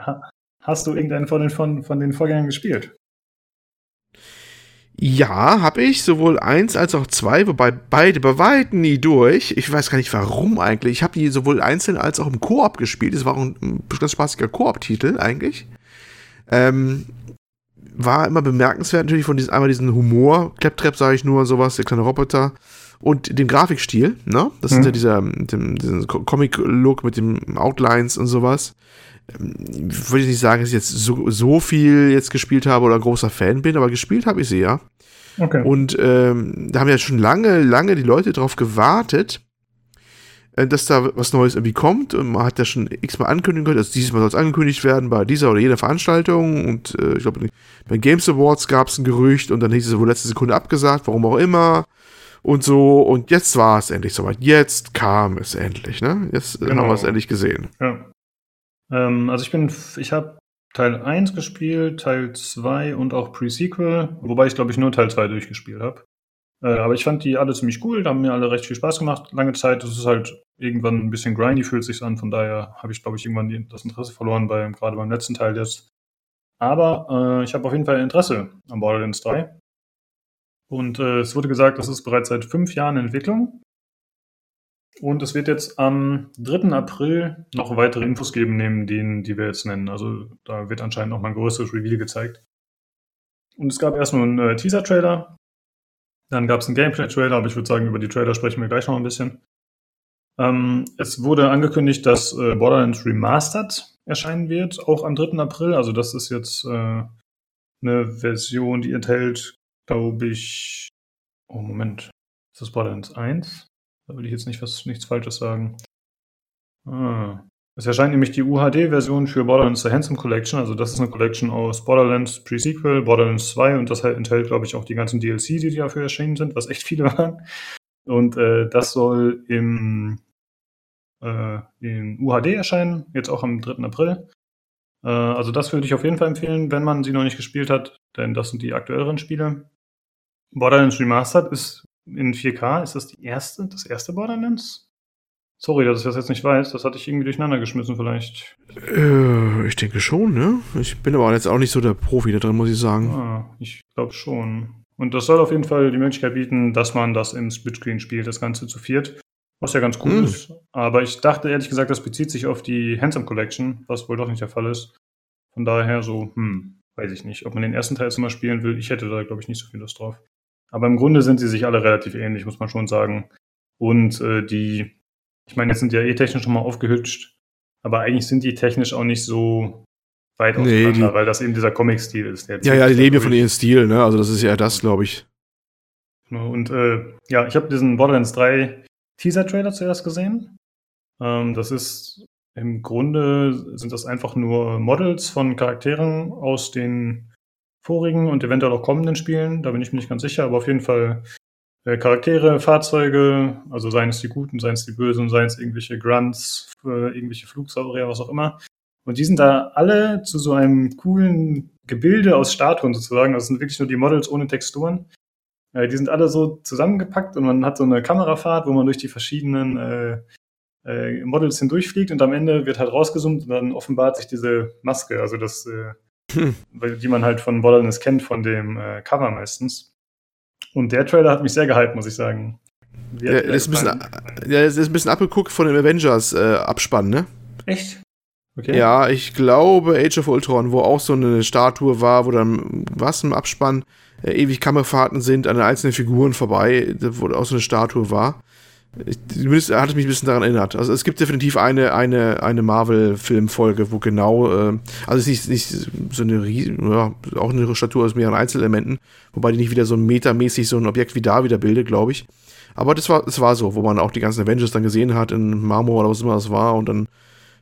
hast du irgendeinen von den, von, von den Vorgängern gespielt? Ja, habe ich, sowohl eins als auch zwei, wobei beide bei weitem nie durch. Ich weiß gar nicht warum eigentlich. Ich habe die sowohl einzeln als auch im Koop gespielt. Das war auch ein ganz spaßiger Koop-Titel eigentlich. Ähm, war immer bemerkenswert natürlich von diesem, einmal diesen Humor, Claptrap sage ich nur, sowas, der kleine Roboter und dem Grafikstil, ne? Das mhm. ist ja dieser, dem, Comic-Look mit den Outlines und sowas. Würde ich nicht sagen, dass ich jetzt so, so viel jetzt gespielt habe oder ein großer Fan bin, aber gespielt habe ich sie ja. Okay. Und ähm, da haben ja schon lange, lange die Leute drauf gewartet, äh, dass da was Neues irgendwie kommt. Und man hat ja schon x-mal ankündigen können, also dieses Mal soll es angekündigt werden bei dieser oder jener Veranstaltung. Und äh, ich glaube, bei Games Awards gab es ein Gerücht und dann hieß es wohl letzte Sekunde abgesagt, warum auch immer. Und so, und jetzt war es endlich soweit. Jetzt kam es endlich, ne? Jetzt genau. haben wir es endlich gesehen. Ja. Ähm, also ich bin, ich habe Teil 1 gespielt, Teil 2 und auch Pre-Sequel, wobei ich glaube ich nur Teil 2 durchgespielt habe. Äh, aber ich fand die alle ziemlich cool, da haben mir alle recht viel Spaß gemacht. Lange Zeit, das ist halt irgendwann ein bisschen grindy, fühlt sich an. Von daher habe ich, glaube ich, irgendwann das Interesse verloren, bei, gerade beim letzten Teil jetzt. Aber äh, ich habe auf jeden Fall Interesse an Borderlands 3. Und äh, es wurde gesagt, das ist bereits seit fünf Jahren in Entwicklung. Und es wird jetzt am 3. April noch weitere Infos geben, neben denen, die wir jetzt nennen. Also da wird anscheinend noch mal ein größeres Reveal gezeigt. Und es gab erst nur einen äh, Teaser-Trailer. Dann gab es einen Gameplay-Trailer, aber ich würde sagen, über die Trailer sprechen wir gleich noch ein bisschen. Ähm, es wurde angekündigt, dass äh, Borderlands Remastered erscheinen wird, auch am 3. April. Also das ist jetzt äh, eine Version, die enthält, glaube ich. Oh, Moment. Ist das Borderlands 1? Da will ich jetzt nicht was, nichts Falsches sagen. Ah. Es erscheint nämlich die UHD-Version für Borderlands The Handsome Collection. Also das ist eine Collection aus Borderlands Pre-Sequel, Borderlands 2 und das enthält, glaube ich, auch die ganzen DLC, die dafür erschienen sind, was echt viele <laughs> waren. Und äh, das soll im äh, in UHD erscheinen, jetzt auch am 3. April. Äh, also das würde ich auf jeden Fall empfehlen, wenn man sie noch nicht gespielt hat, denn das sind die aktuelleren Spiele. Borderlands Remastered ist in 4K. Ist das die erste, das erste Borderlands? Sorry, dass ich das jetzt nicht weiß. Das hatte ich irgendwie durcheinander geschmissen vielleicht. Äh, ich denke schon, ne? Ich bin aber jetzt auch nicht so der Profi da drin, muss ich sagen. Ah, ich glaube schon. Und das soll auf jeden Fall die Möglichkeit bieten, dass man das im Splitscreen spielt, das Ganze zu viert. Was ja ganz cool hm. ist. Aber ich dachte ehrlich gesagt, das bezieht sich auf die Handsome Collection, was wohl doch nicht der Fall ist. Von daher so, hm, weiß ich nicht. Ob man den ersten Teil jetzt mal spielen will, ich hätte da, glaube ich, nicht so viel Lust drauf. Aber im Grunde sind sie sich alle relativ ähnlich, muss man schon sagen. Und äh, die, ich meine, jetzt sind die ja eh technisch schon mal aufgehübscht, aber eigentlich sind die technisch auch nicht so weit nee, auseinander, die, weil das eben dieser Comic-Stil ist. ja, ja, die leben ja von ihrem Stil, ne? Also das ist ja das, glaube ich. Genau, und äh, ja, ich habe diesen Borderlands 3 Teaser-Trailer zuerst gesehen. Ähm, das ist im Grunde sind das einfach nur Models von Charakteren aus den vorigen und eventuell auch kommenden Spielen. Da bin ich mir nicht ganz sicher, aber auf jeden Fall äh, Charaktere, Fahrzeuge, also seien es die Guten, seien es die Bösen, seien es irgendwelche Grunts, äh, irgendwelche Flugsaurier, was auch immer. Und die sind da alle zu so einem coolen Gebilde aus Statuen sozusagen. Das sind wirklich nur die Models ohne Texturen. Äh, die sind alle so zusammengepackt und man hat so eine Kamerafahrt, wo man durch die verschiedenen äh, äh, Models hindurchfliegt und am Ende wird halt rausgezoomt und dann offenbart sich diese Maske, also das, äh, hm. die man halt von Borderlands kennt, von dem äh, Cover meistens. Und der Trailer hat mich sehr gehypt, muss ich sagen. Ja, ist ein bisschen, ja, ist ein bisschen abgeguckt von dem Avengers-Abspann, äh, ne? Echt? Okay. Ja, ich glaube Age of Ultron, wo auch so eine Statue war, wo dann was im Abspann äh, ewig Kammerfahrten sind an den einzelnen Figuren vorbei, wo auch so eine Statue war. Zumindest hat es mich ein bisschen daran erinnert. Also es gibt definitiv eine, eine, eine Marvel-Filmfolge, wo genau, äh, also es ist nicht, nicht so eine riesen, ja, auch eine Statue aus mehreren Einzelelementen, wobei die nicht wieder so ein metermäßig so ein Objekt wie da wieder bildet, glaube ich. Aber das war, das war so, wo man auch die ganzen Avengers dann gesehen hat in Marmor oder was immer das war und dann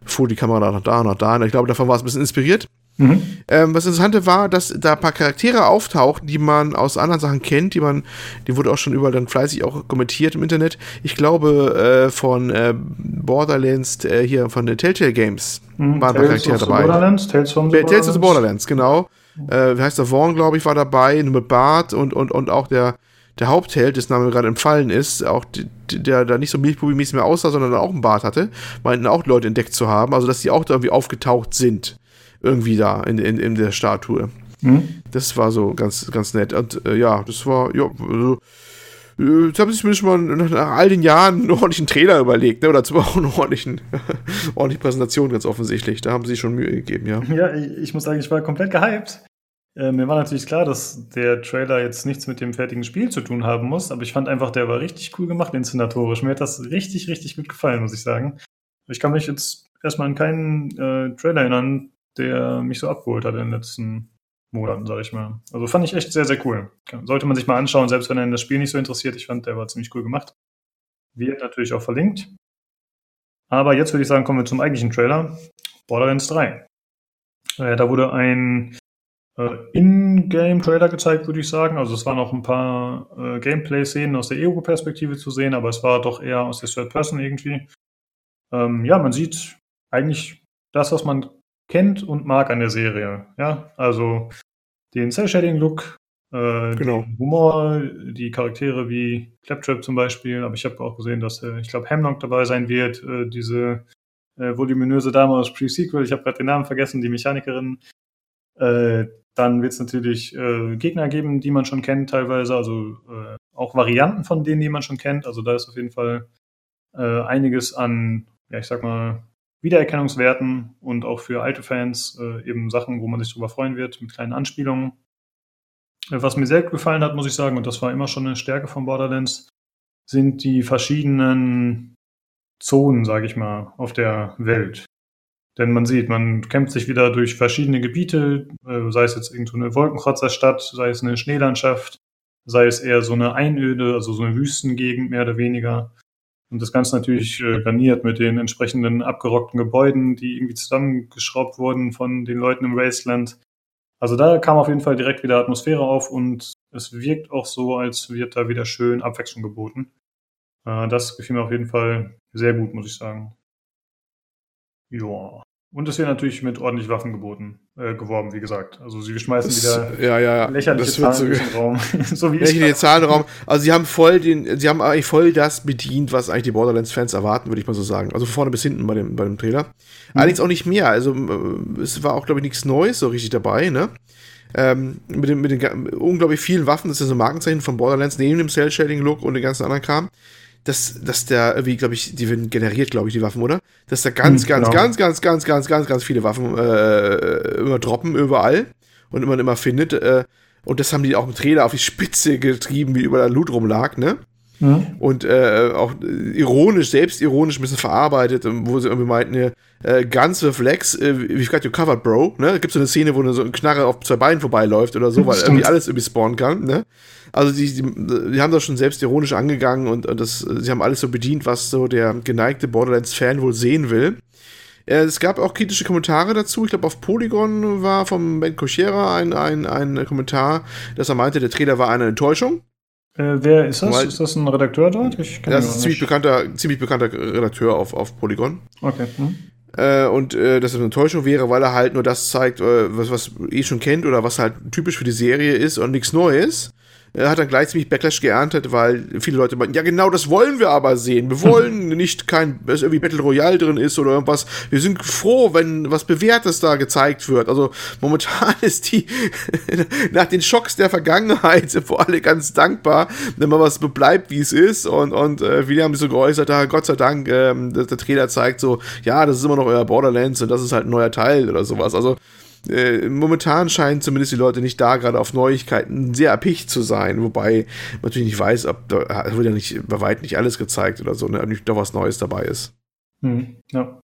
fuhr die Kamera nach da, nach da. Ich glaube, davon war es ein bisschen inspiriert. Mhm. Ähm, was Interessante war, dass da ein paar Charaktere auftauchten, die man aus anderen Sachen kennt, die man, die wurde auch schon überall dann fleißig auch kommentiert im Internet. Ich glaube, äh, von äh, Borderlands, äh, hier von den Telltale Games mhm. waren Tales Charaktere dabei. Borderlands, Tales from the Tales Borderlands. of the Borderlands, genau. Äh, wie heißt der? Vaughn, glaube ich, war dabei, mit Bart und, und, und auch der, der Hauptheld, dessen Name gerade entfallen ist, auch der da nicht so milchbubi-mäßig mehr aussah, sondern auch einen Bart hatte, meinten auch Leute entdeckt zu haben, also dass die auch da irgendwie aufgetaucht sind irgendwie da in, in, in der Statue. Mhm. Das war so ganz, ganz nett. Und äh, ja, das war, ja, also, äh, Jetzt haben sie sich zumindest mal nach all den Jahren einen ordentlichen Trailer überlegt, ne? oder zum auch eine ordentlichen, <laughs> ordentliche Präsentation, ganz offensichtlich. Da haben sie schon Mühe gegeben, ja. Ja, ich, ich muss sagen, ich war komplett gehypt. Äh, mir war natürlich klar, dass der Trailer jetzt nichts mit dem fertigen Spiel zu tun haben muss, aber ich fand einfach, der war richtig cool gemacht inszenatorisch. Mir hat das richtig, richtig gut gefallen, muss ich sagen. Ich kann mich jetzt erstmal an keinen äh, Trailer erinnern, der mich so abgeholt hat in den letzten Monaten, sage ich mal. Also fand ich echt sehr, sehr cool. Sollte man sich mal anschauen, selbst wenn einen das Spiel nicht so interessiert. Ich fand, der war ziemlich cool gemacht. Wird natürlich auch verlinkt. Aber jetzt würde ich sagen, kommen wir zum eigentlichen Trailer. Borderlands 3. Äh, da wurde ein äh, In-Game-Trailer gezeigt, würde ich sagen. Also es waren auch ein paar äh, Gameplay-Szenen aus der Ego-Perspektive zu sehen, aber es war doch eher aus der Third Person irgendwie. Ähm, ja, man sieht eigentlich das, was man kennt und mag an der Serie. Ja, also den Cell-Shading-Look, äh, genau. den Humor, die Charaktere wie Claptrap zum Beispiel, aber ich habe auch gesehen, dass, äh, ich glaube, Hemlock dabei sein wird, äh, diese äh, voluminöse Dame aus Pre-Sequel, ich habe gerade den Namen vergessen, die Mechanikerin. Äh, dann wird es natürlich äh, Gegner geben, die man schon kennt teilweise, also auch Varianten von denen, die man schon kennt. Also da ist auf jeden Fall äh, einiges an, ja, ich sag mal, Wiedererkennungswerten und auch für alte Fans äh, eben Sachen, wo man sich drüber freuen wird, mit kleinen Anspielungen. Äh, was mir sehr gefallen hat, muss ich sagen, und das war immer schon eine Stärke von Borderlands, sind die verschiedenen Zonen, sage ich mal, auf der Welt. Denn man sieht, man kämpft sich wieder durch verschiedene Gebiete, äh, sei es jetzt irgendeine Wolkenkratzerstadt, sei es eine Schneelandschaft, sei es eher so eine Einöde, also so eine Wüstengegend mehr oder weniger. Und das Ganze natürlich äh, garniert mit den entsprechenden abgerockten Gebäuden, die irgendwie zusammengeschraubt wurden von den Leuten im Wasteland. Also da kam auf jeden Fall direkt wieder Atmosphäre auf und es wirkt auch so, als wird da wieder schön Abwechslung geboten. Äh, das gefiel mir auf jeden Fall sehr gut, muss ich sagen. Ja. Und es wird natürlich mit ordentlich Waffen geboten, äh, geworben, wie gesagt. Also sie schmeißen Das- wieder ja, ja, lächerliche Das Zahlen wird in den Raum. <laughs> so wie ich. Lächerliche Zahlenraum. Also sie haben voll den, sie haben eigentlich voll das bedient, was eigentlich die Borderlands-Fans erwarten, würde ich mal so sagen. Also von vorne bis hinten bei dem, bei dem Trailer. Allerdings auch nicht mehr. Also äh, es war auch, glaube ich, nichts Neues so richtig dabei, ne? Ähm, mit, den, mit den unglaublich vielen Waffen, das ist ja so ein Markenzeichen von Borderlands, neben dem Cell-Shading-Look und den ganzen anderen Kram, dass, dass der, irgendwie, glaube ich, die werden generiert, glaube ich, die Waffen, oder? Dass da ganz, Hm, ganz, genau. ganz, ganz, ganz, ganz, ganz, ganz viele Waffen äh, immer droppen, überall und man immer findet. Äh, und das haben die auch im Trailer auf die Spitze getrieben, wie überall Loot rumlag, ne? Hm? Und äh, auch ironisch, selbstironisch ein bisschen verarbeitet, wo sie irgendwie meinten, äh, Guns with Legs, äh, we've got you covered, bro. Ne? Da gibt so eine Szene, wo so ein Knarre auf zwei Beinen vorbeiläuft oder so, weil Stimmt. irgendwie alles irgendwie spawnen kann, ne? Also die, die, die haben das schon selbstironisch angegangen und, und das, sie haben alles so bedient, was so der geneigte Borderlands-Fan wohl sehen will. Äh, Es gab auch kritische Kommentare dazu. Ich glaube, auf Polygon war vom Ben Kochera ein, ein, ein Kommentar, dass er meinte, der Trailer war eine Enttäuschung. Äh, wer ist das? Weil- ist das ein Redakteur dort? Das ist ein ziemlich bekannter, ziemlich bekannter Redakteur auf, auf Polygon. Okay. Hm? Äh, und äh, dass es eine Enttäuschung wäre, weil er halt nur das zeigt, äh, was, was eh schon kennt oder was halt typisch für die Serie ist und nichts Neues. Er hat dann gleich ziemlich Backlash geerntet, weil viele Leute meinten, ja genau, das wollen wir aber sehen. Wir wollen <laughs> nicht kein, dass irgendwie Battle Royale drin ist oder irgendwas. Wir sind froh, wenn was Bewährtes da gezeigt wird. Also momentan <laughs> ist die, <laughs> nach den Schocks der Vergangenheit sind wir alle ganz dankbar, wenn mal was bleibt, wie es ist. Und, und äh, viele haben sich so geäußert, ah, Gott sei Dank, ähm, der, der Trailer zeigt so, ja, das ist immer noch euer Borderlands und das ist halt ein neuer Teil oder sowas. Also äh, momentan scheinen zumindest die Leute nicht da gerade auf Neuigkeiten sehr erpicht zu sein, wobei man natürlich nicht weiß, ob da es wird ja nicht bei weitem nicht alles gezeigt oder so, ne, ob nicht doch was Neues dabei ist. Hm, ja.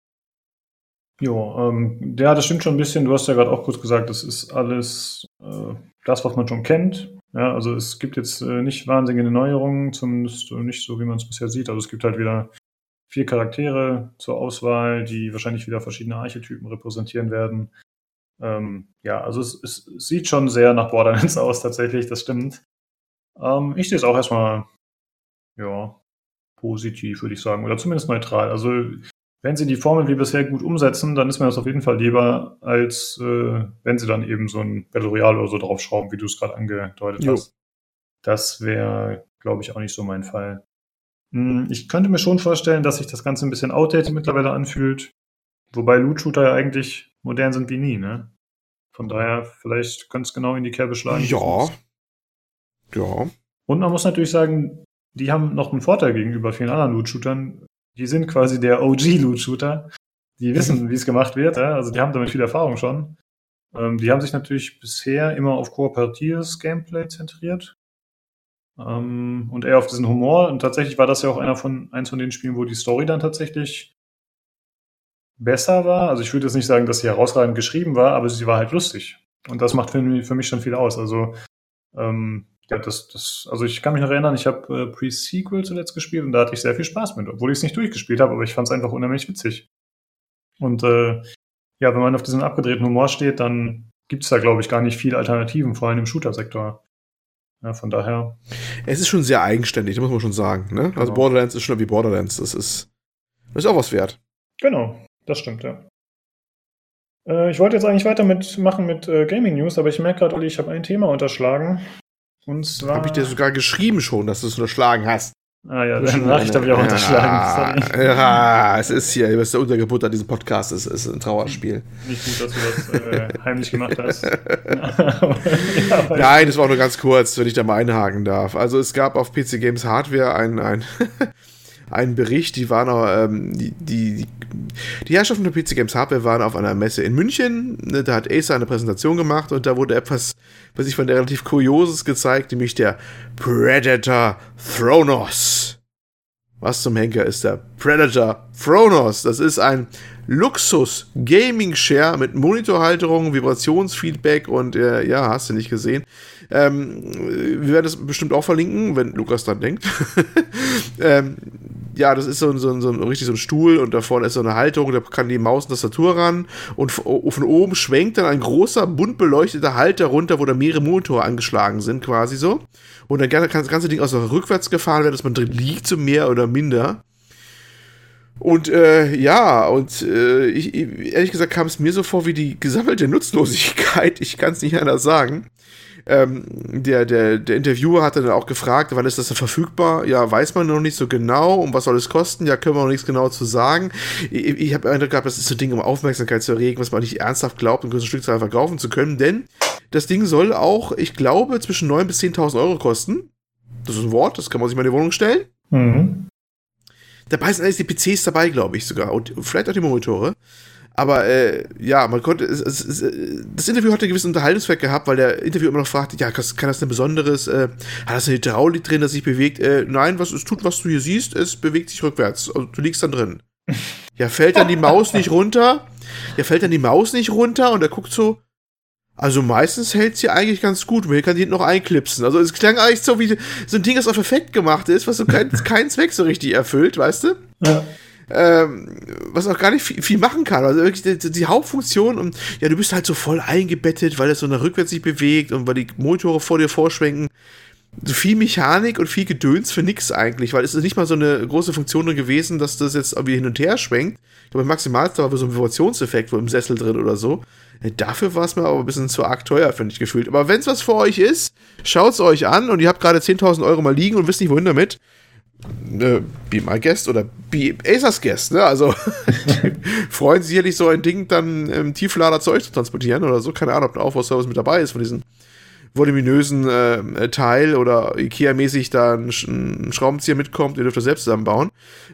Jo, ähm, ja, das stimmt schon ein bisschen. Du hast ja gerade auch kurz gesagt, das ist alles äh, das, was man schon kennt. Ja, also es gibt jetzt äh, nicht wahnsinnige Neuerungen, zumindest nicht so, wie man es bisher sieht. Also es gibt halt wieder vier Charaktere zur Auswahl, die wahrscheinlich wieder verschiedene Archetypen repräsentieren werden. Ähm, ja, also es, es sieht schon sehr nach Borderlands <laughs> aus, tatsächlich, das stimmt. Ähm, ich sehe es auch erstmal, ja, positiv, würde ich sagen, oder zumindest neutral. Also wenn sie die Formel wie bisher gut umsetzen, dann ist mir das auf jeden Fall lieber, als äh, wenn sie dann eben so ein Battle Royale oder so draufschrauben, wie du es gerade angedeutet Jo. hast. Das wäre, glaube ich, auch nicht so mein Fall. Hm, Ich könnte mir schon vorstellen, dass sich das Ganze ein bisschen outdated mittlerweile anfühlt. Wobei Loot-Shooter ja eigentlich modern sind wie nie, ne? Von daher, vielleicht es genau in die Kerbe schlagen. Ja. Ja. Und man muss natürlich sagen, die haben noch einen Vorteil gegenüber vielen anderen Loot-Shootern. Die sind quasi der OG-Loot-Shooter. Die wissen, wie es gemacht wird. Ja? Also die haben damit viel Erfahrung schon. Ähm, die haben sich natürlich bisher immer auf kooperatives Gameplay zentriert. Ähm, und eher auf diesen Humor. Und tatsächlich war das ja auch einer von, eins von den Spielen, wo die Story dann tatsächlich besser war. Also ich würde jetzt nicht sagen, dass sie herausragend geschrieben war, aber sie war halt lustig. Und das macht für mich, für mich schon viel aus. Also ähm, ja, das, das, also ich kann mich noch erinnern, ich habe äh, Pre-Sequel zuletzt gespielt und da hatte ich sehr viel Spaß mit, obwohl ich es nicht durchgespielt habe, aber ich fand es einfach unheimlich witzig. Und äh, ja, wenn man auf diesen abgedrehten Humor steht, dann gibt es da, glaube ich, gar nicht viele Alternativen, vor allem im Shooter-Sektor. Ja, von daher, Es ist schon sehr eigenständig, muss man schon sagen. Ne? Also Genau. Borderlands ist schon wie Borderlands. Das ist, das ist auch was wert. genau, das stimmt, ja. Äh, ich wollte jetzt eigentlich weitermachen mit äh, Gaming News, aber ich merke gerade, Olli, ich habe ein Thema unterschlagen. Und zwar. Habe ich dir sogar geschrieben schon, dass du es unterschlagen hast. ah ja, deine Nachricht habe ich auch unterschlagen. Sorry. Ja, es ist hier, du bist der Untergebutter dieses Podcasts, es ist ein Trauerspiel. Nicht gut, dass du das äh, <laughs> heimlich gemacht hast. <laughs> ja, Nein, das war auch nur ganz kurz, wenn ich da mal einhaken darf. Also es gab auf PC Games Hardware ein, ein, einen Bericht, die waren auch, ähm, die, die, die Herrschaften der PC Games Hardware waren auf einer Messe in München, ne, da hat Acer eine Präsentation gemacht und da wurde etwas, was ich fand, relativ Kurioses gezeigt, nämlich der Predator Thronos. Was zum Henker ist der Predator Thronos? Das ist ein Luxus Gaming Share mit Monitorhalterung, Vibrationsfeedback und äh, ja, hast du nicht gesehen. Ähm, wir werden das bestimmt auch verlinken, wenn Lukas dran denkt. <laughs> ähm, ja, das ist so, so, so, richtig so ein Stuhl und da vorne ist so eine Halterung, da kann die Maus und Tastatur ran und von oben schwenkt dann ein großer, bunt beleucteter Halter runter, wo da mehrere Monitore angeschlagen sind, quasi so. Und dann kann das ganze Ding auch so rückwärts gefahren werden, dass man drin liegt, so mehr oder minder. Und äh, ja, und äh, ich, ehrlich gesagt kam es mir so vor wie die gesammelte Nutzlosigkeit. Ich kann es nicht anders sagen. Ähm, der, der, der Interviewer hat dann auch gefragt, wann ist das denn verfügbar? Ja, weiß man noch nicht so genau. Und was soll es kosten? Ja, können wir noch nichts genau zu sagen. Ich, ich habe Eindruck gehabt, das ist so ein Ding, um Aufmerksamkeit zu erregen, was man nicht ernsthaft glaubt, um größere Stückzahl verkaufen zu können. Denn das Ding soll auch, ich glaube, zwischen 9.000 bis 10.000 Euro kosten. Das ist ein Wort, das kann man sich mal in die Wohnung stellen. Mhm. Dabei sind alles die PCs dabei, glaube ich sogar. Und vielleicht auch die Monitore. Aber äh, ja, man konnte. Es, es, es, das Interview hatte einen gewissen Unterhaltungswert gehabt, weil der Interview immer noch fragte: Ja, kann das denn Besonderes? Äh, hat das eine Hydraulik drin, das sich bewegt? Äh, nein, was es tut, was du hier siehst, es bewegt sich rückwärts. Also, du liegst dann drin. <laughs> Ja, fällt dann die Maus nicht runter? Ja, fällt dann die Maus nicht runter? Und er guckt so: also meistens hält sie eigentlich ganz gut. Man kann die noch einklipsen. Also es klang eigentlich so wie so ein Ding, das auf perfekt gemacht ist, was so <laughs> keinen kein Zweck so richtig erfüllt, weißt du? Ja. Ähm, was auch gar nicht viel, viel, machen kann. Also wirklich die, die, Hauptfunktion und ja, du bist halt so voll eingebettet, weil es so nach rückwärts sich bewegt und weil die Monitore vor dir vorschwenken. So viel Mechanik und viel Gedöns für nix eigentlich, weil es ist nicht mal so eine große Funktion drin gewesen, dass das jetzt irgendwie hin und her schwenkt. Ich glaube, maximal war so ein Vibrationseffekt wo im Sessel drin oder so. Dafür war es mir aber ein bisschen zu arg teuer, finde ich gefühlt. Aber wenn es was für euch ist, schaut es euch an und ihr habt gerade 10.000 Euro mal liegen und wisst nicht, wohin damit. Äh, be my guest oder be Acers guest, ne? Also <laughs> freuen sich sicherlich so ein Ding dann im Tieflader zu euch zu transportieren oder so. Keine Ahnung, ob ein Aufbauservice mit dabei ist von diesen voluminösen äh, Teil oder Ikea-mäßig da ein, ein, Schraubenzieher mitkommt, ihr dürft das selbst zusammenbauen.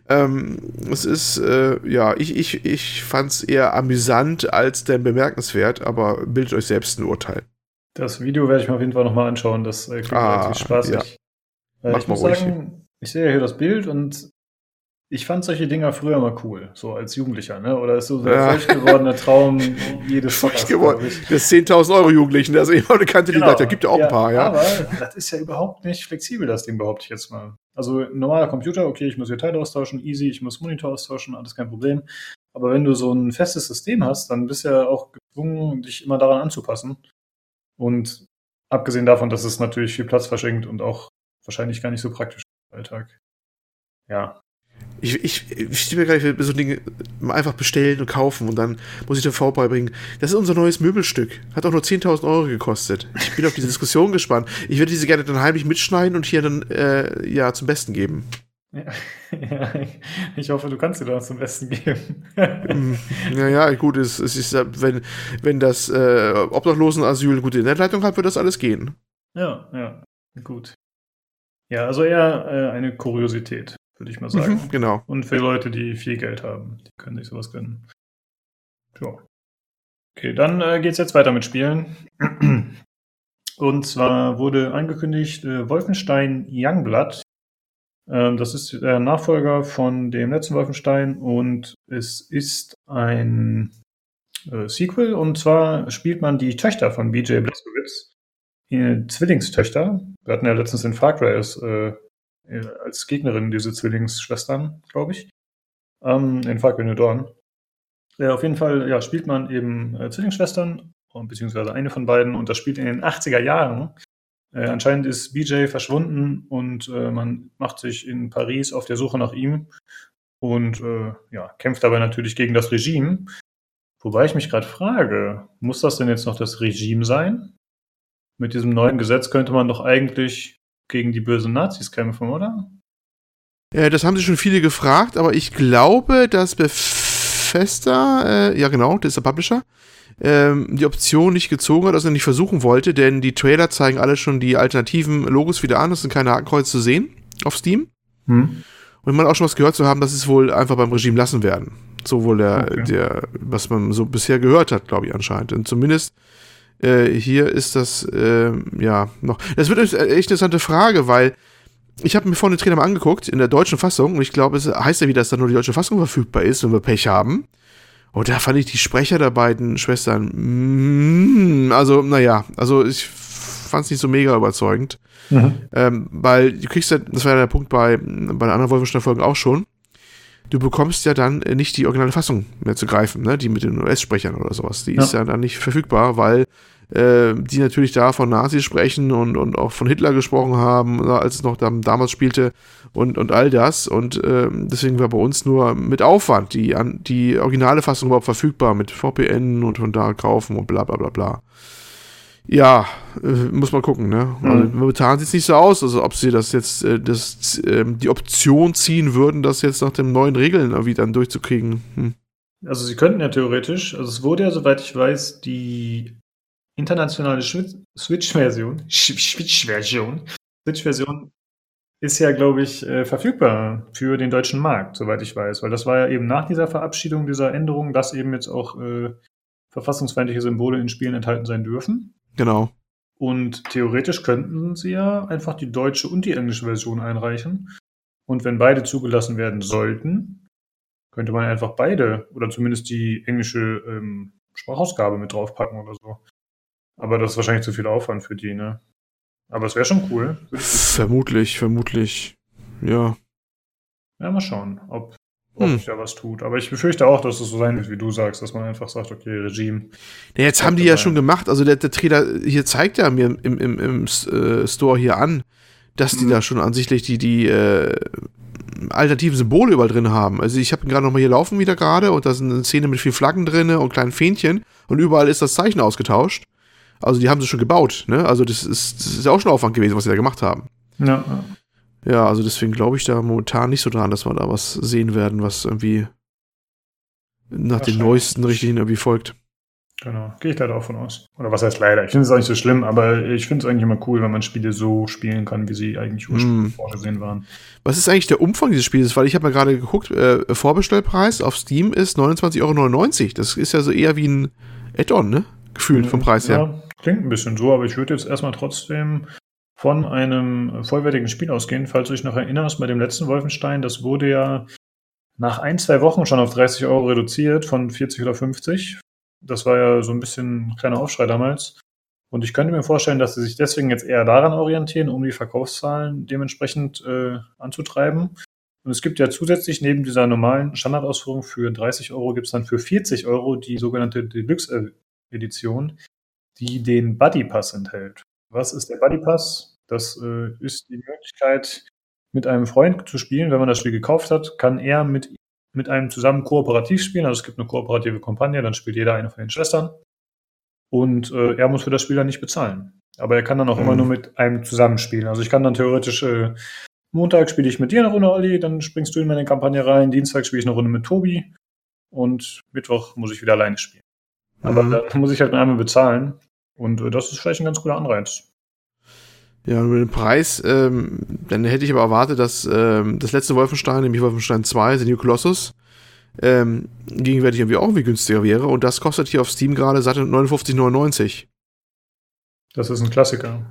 Ähm, es ist, äh, ja, ich, ich, ich fand es eher amüsant als denn bemerkenswert, aber bildet euch selbst ein Urteil. Das Video werde ich mir auf jeden Fall nochmal anschauen, das äh, klingt ah, relativ spaßig. Ja. Äh, ich muss sagen, ich sehe hier das Bild und ich fand solche Dinger früher mal cool, so als Jugendlicher, ne? Oder ist so der ja. feucht gewordene Traum jedes Feucht geworden. Das 10.000 Euro Jugendlichen, immer eine Kante, genau. die da gibt ja auch ja, ein paar, ja. Aber das ist ja überhaupt nicht flexibel, das Ding behaupte ich jetzt mal. Also ein normaler Computer, okay, ich muss hier Teile austauschen, easy, ich muss Monitor austauschen, alles kein Problem. Aber wenn du so ein festes System hast, dann bist du ja auch gezwungen, dich immer daran anzupassen. Und abgesehen davon, dass es natürlich viel Platz verschenkt und auch wahrscheinlich gar nicht so praktisch Alltag. Ja, ich, ich, ich stehe mir gar nicht so Dinge einfach bestellen und kaufen und dann muss ich den V beibringen. Das ist unser neues Möbelstück. Hat auch nur 10.000 Euro gekostet. Ich bin auf diese Diskussion <laughs> gespannt. Ich würde diese gerne dann heimlich mitschneiden und hier dann äh, ja zum Besten geben. Ja, <laughs> ja, ich hoffe, du kannst dir das zum Besten geben. <laughs> naja, gut, es, es ist, wenn, wenn das äh, Obdachlosenasyl gute Internetleitung hat, wird das alles gehen. Ja, ja, gut. Ja, also eher äh, eine Kuriosität würde ich mal sagen. Mhm, genau. Und für Leute, die viel Geld haben, die können sich sowas gönnen. Ja. Okay, dann äh, es jetzt weiter mit Spielen. <clears throat> Und zwar wurde angekündigt äh, Wolfenstein Youngblood. Ähm, das ist der Nachfolger von dem letzten Wolfenstein und es ist ein äh, Sequel. Und zwar spielt man die Töchter von BJ Blazkowicz, Zwillingstöchter. Wir hatten ja letztens in Far Cry äh, äh, als Gegnerin, diese Zwillingsschwestern, glaube ich, ähm, in Falcon New Dawn. Äh, auf jeden Fall ja, spielt man eben äh, Zwillingsschwestern, beziehungsweise eine von beiden, und das spielt in den 80er Jahren. Äh, anscheinend ist BJ verschwunden und äh, man macht sich in Paris auf der Suche nach ihm und äh, ja, kämpft dabei natürlich gegen das Regime. Wobei ich mich gerade frage, muss das denn jetzt noch das Regime sein? Mit diesem neuen Gesetz könnte man doch eigentlich gegen die bösen Nazis kämpfen, oder? Ja, das haben sich schon viele gefragt, aber ich glaube, dass Bethesda, äh, ja genau, das ist der Publisher, ähm, die Option nicht gezogen hat, also nicht versuchen wollte, denn die Trailer zeigen alle schon die alternativen Logos wieder an, es sind keine Hakenkreuze zu sehen auf Steam. Hm. Und man auch schon was gehört zu haben, dass es wohl einfach beim Regime lassen werden. So wohl der, Okay. der, was man so bisher gehört hat, glaube ich, anscheinend. Und zumindest äh, hier ist das, äh, ja, noch. Das wird eine echt interessante Frage, weil ich habe mir vorhin den Trainer mal angeguckt in der deutschen Fassung und ich glaube, es heißt ja wieder, dass da nur die deutsche Fassung verfügbar ist, wenn wir Pech haben. Und da fand ich die Sprecher der beiden Schwestern, mm, also, naja, also ich fand es nicht so mega überzeugend. Ähm, weil du kriegst ja, das war ja der Punkt bei, bei den anderen Wolfenstein-Folgen auch schon, du bekommst ja dann äh, nicht die originale Fassung mehr zu greifen, ne? die mit den US-Sprechern oder sowas. Die Ja. ist ja dann nicht verfügbar, weil äh, die natürlich da von Nazis sprechen und, und auch von Hitler gesprochen haben, äh, als es noch dam damals spielte und, und all das. Und ähm, deswegen war bei uns nur mit Aufwand die, an, die originale Fassung überhaupt verfügbar mit VPN und von da kaufen und bla bla bla bla. Ja, äh, muss man gucken, ne? Mhm. Also, momentan sieht es nicht so aus, als ob sie das jetzt, äh, das, ähm, die Option ziehen würden, das jetzt nach den neuen Regeln irgendwie dann durchzukriegen. Hm. Also sie könnten ja theoretisch, also es wurde ja, soweit ich weiß, die internationale Switch-Version, Switch-Version, Switch-Version ist ja, glaube ich, äh, verfügbar für den deutschen Markt, soweit ich weiß, weil das war ja eben nach dieser Verabschiedung dieser Änderung, dass eben jetzt auch äh, verfassungsfeindliche Symbole in Spielen enthalten sein dürfen. Genau. Und theoretisch könnten sie ja einfach die deutsche und die englische Version einreichen. Und wenn beide zugelassen werden sollten, könnte man einfach beide oder zumindest die englische ähm, Sprachausgabe mit draufpacken oder so. Aber das ist wahrscheinlich zu viel Aufwand für die, ne? Aber es wäre schon cool. Vermutlich, vermutlich. Ja. Ja, mal schauen, ob, ob Hm. sich da was tut. Aber ich befürchte auch, dass es so sein wird, wie du sagst, dass man einfach sagt, okay, Regime. Ja, jetzt haben die ja schon gemacht, also der, der Trainer hier zeigt ja mir im, im, im äh, Store hier an, dass die Mhm. da schon ansichtlich die, die äh, alternativen Symbole überall drin haben. Also ich habe gerade noch mal hier laufen wieder gerade und da sind eine Szene mit vier Flaggen drin und kleinen Fähnchen und überall ist das Zeichen ausgetauscht. Also die haben sie schon gebaut, ne? Also das ist, das ist ja auch schon Aufwand gewesen, was sie da gemacht haben. Ja, ja. Also deswegen glaube ich da momentan nicht so dran, dass wir da was sehen werden, was irgendwie nach den neuesten. Richtlinien irgendwie folgt. Genau, gehe ich leider auch von aus. Oder was heißt leider? Ich finde es auch nicht so schlimm, aber ich finde es eigentlich immer cool, wenn man Spiele so spielen kann, wie sie eigentlich ursprünglich Mm. vorgesehen waren. Was ist eigentlich der Umfang dieses Spiels? Weil ich habe mal gerade geguckt, äh, Vorbestellpreis auf Steam ist 29,99 Euro. Das ist ja so eher wie ein Add-on, ne? Gefühlt vom Preis her. Ja, klingt ein bisschen so, aber ich würde jetzt erstmal trotzdem von einem vollwertigen Spiel ausgehen. Falls du dich noch erinnerst, bei dem letzten Wolfenstein, das wurde ja nach ein, zwei Wochen schon auf 30 Euro reduziert, von 40 oder 50. Das war ja so ein bisschen ein kleiner Aufschrei damals. Und ich könnte mir vorstellen, dass sie sich deswegen jetzt eher daran orientieren, um die Verkaufszahlen dementsprechend äh, anzutreiben. Und es gibt ja zusätzlich neben dieser normalen Standardausführung für 30 Euro gibt es dann für 40 Euro die sogenannte Deluxe-Edition, die den Buddy Pass enthält. Was ist der Buddy Pass? Das äh, ist die Möglichkeit, mit einem Freund zu spielen. Wenn man das Spiel gekauft hat, kann er mit, mit einem zusammen kooperativ spielen. Also es gibt eine kooperative Kampagne, dann spielt jeder eine von den Schwestern. Und äh, er muss für das Spiel dann nicht bezahlen. Aber er kann dann auch Mhm. immer nur mit einem zusammenspielen. Also ich kann dann theoretisch äh, Montag spiele ich mit dir eine Runde, Olli, dann springst du in meine Kampagne rein. Dienstag spiele ich eine Runde mit Tobi. Und Mittwoch muss ich wieder alleine spielen. Aber Mhm. dann muss ich halt einmal bezahlen. Und äh, das ist vielleicht ein ganz cooler Anreiz. Ja, mit dem Preis, ähm, dann hätte ich aber erwartet, dass ähm, das letzte Wolfenstein, nämlich Wolfenstein 2, The New Colossus, ähm, gegenwärtig irgendwie auch irgendwie günstiger wäre. Und das kostet hier auf Steam gerade satte 59,99. Das ist ein Klassiker.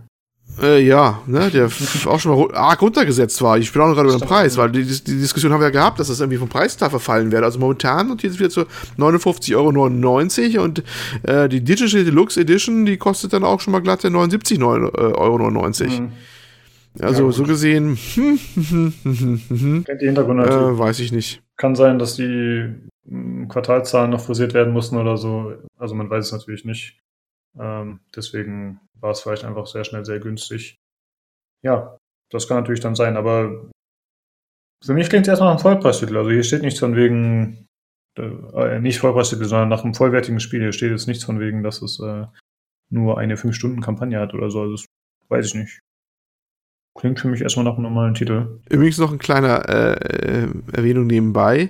Äh, ja, ne, der auch schon mal arg runtergesetzt war. Ich bin auch noch gerade über den. Preis, weil die, die Diskussion haben wir ja gehabt, dass das irgendwie vom Preistag verfallen wäre. Also momentan und jetzt wieder zu 59,99 Euro und äh, die Digital Deluxe Edition, die kostet dann auch schon mal glatte 79,99 Euro. Mhm. Also Ja, so gesehen, hm, hm, hm, hm, hm, hm, Kennt die Hintergründe äh, weiß ich nicht. Kann sein, dass die Quartalzahlen noch frisiert werden mussten oder so. Also man weiß es natürlich nicht. Ähm, deswegen war es vielleicht einfach sehr schnell sehr günstig. Ja, das kann natürlich dann sein, aber für mich klingt es erstmal nach einem Vollpreistitel. Also hier steht nichts von wegen, äh, nicht Vollpreistitel, sondern nach einem vollwertigen Spiel. Hier steht jetzt nichts von wegen, dass es äh, nur eine 5-Stunden-Kampagne hat oder so. Also das weiß ich nicht. Klingt für mich erstmal nach einem normalen Titel. Übrigens noch ein kleiner äh, Erwähnung nebenbei.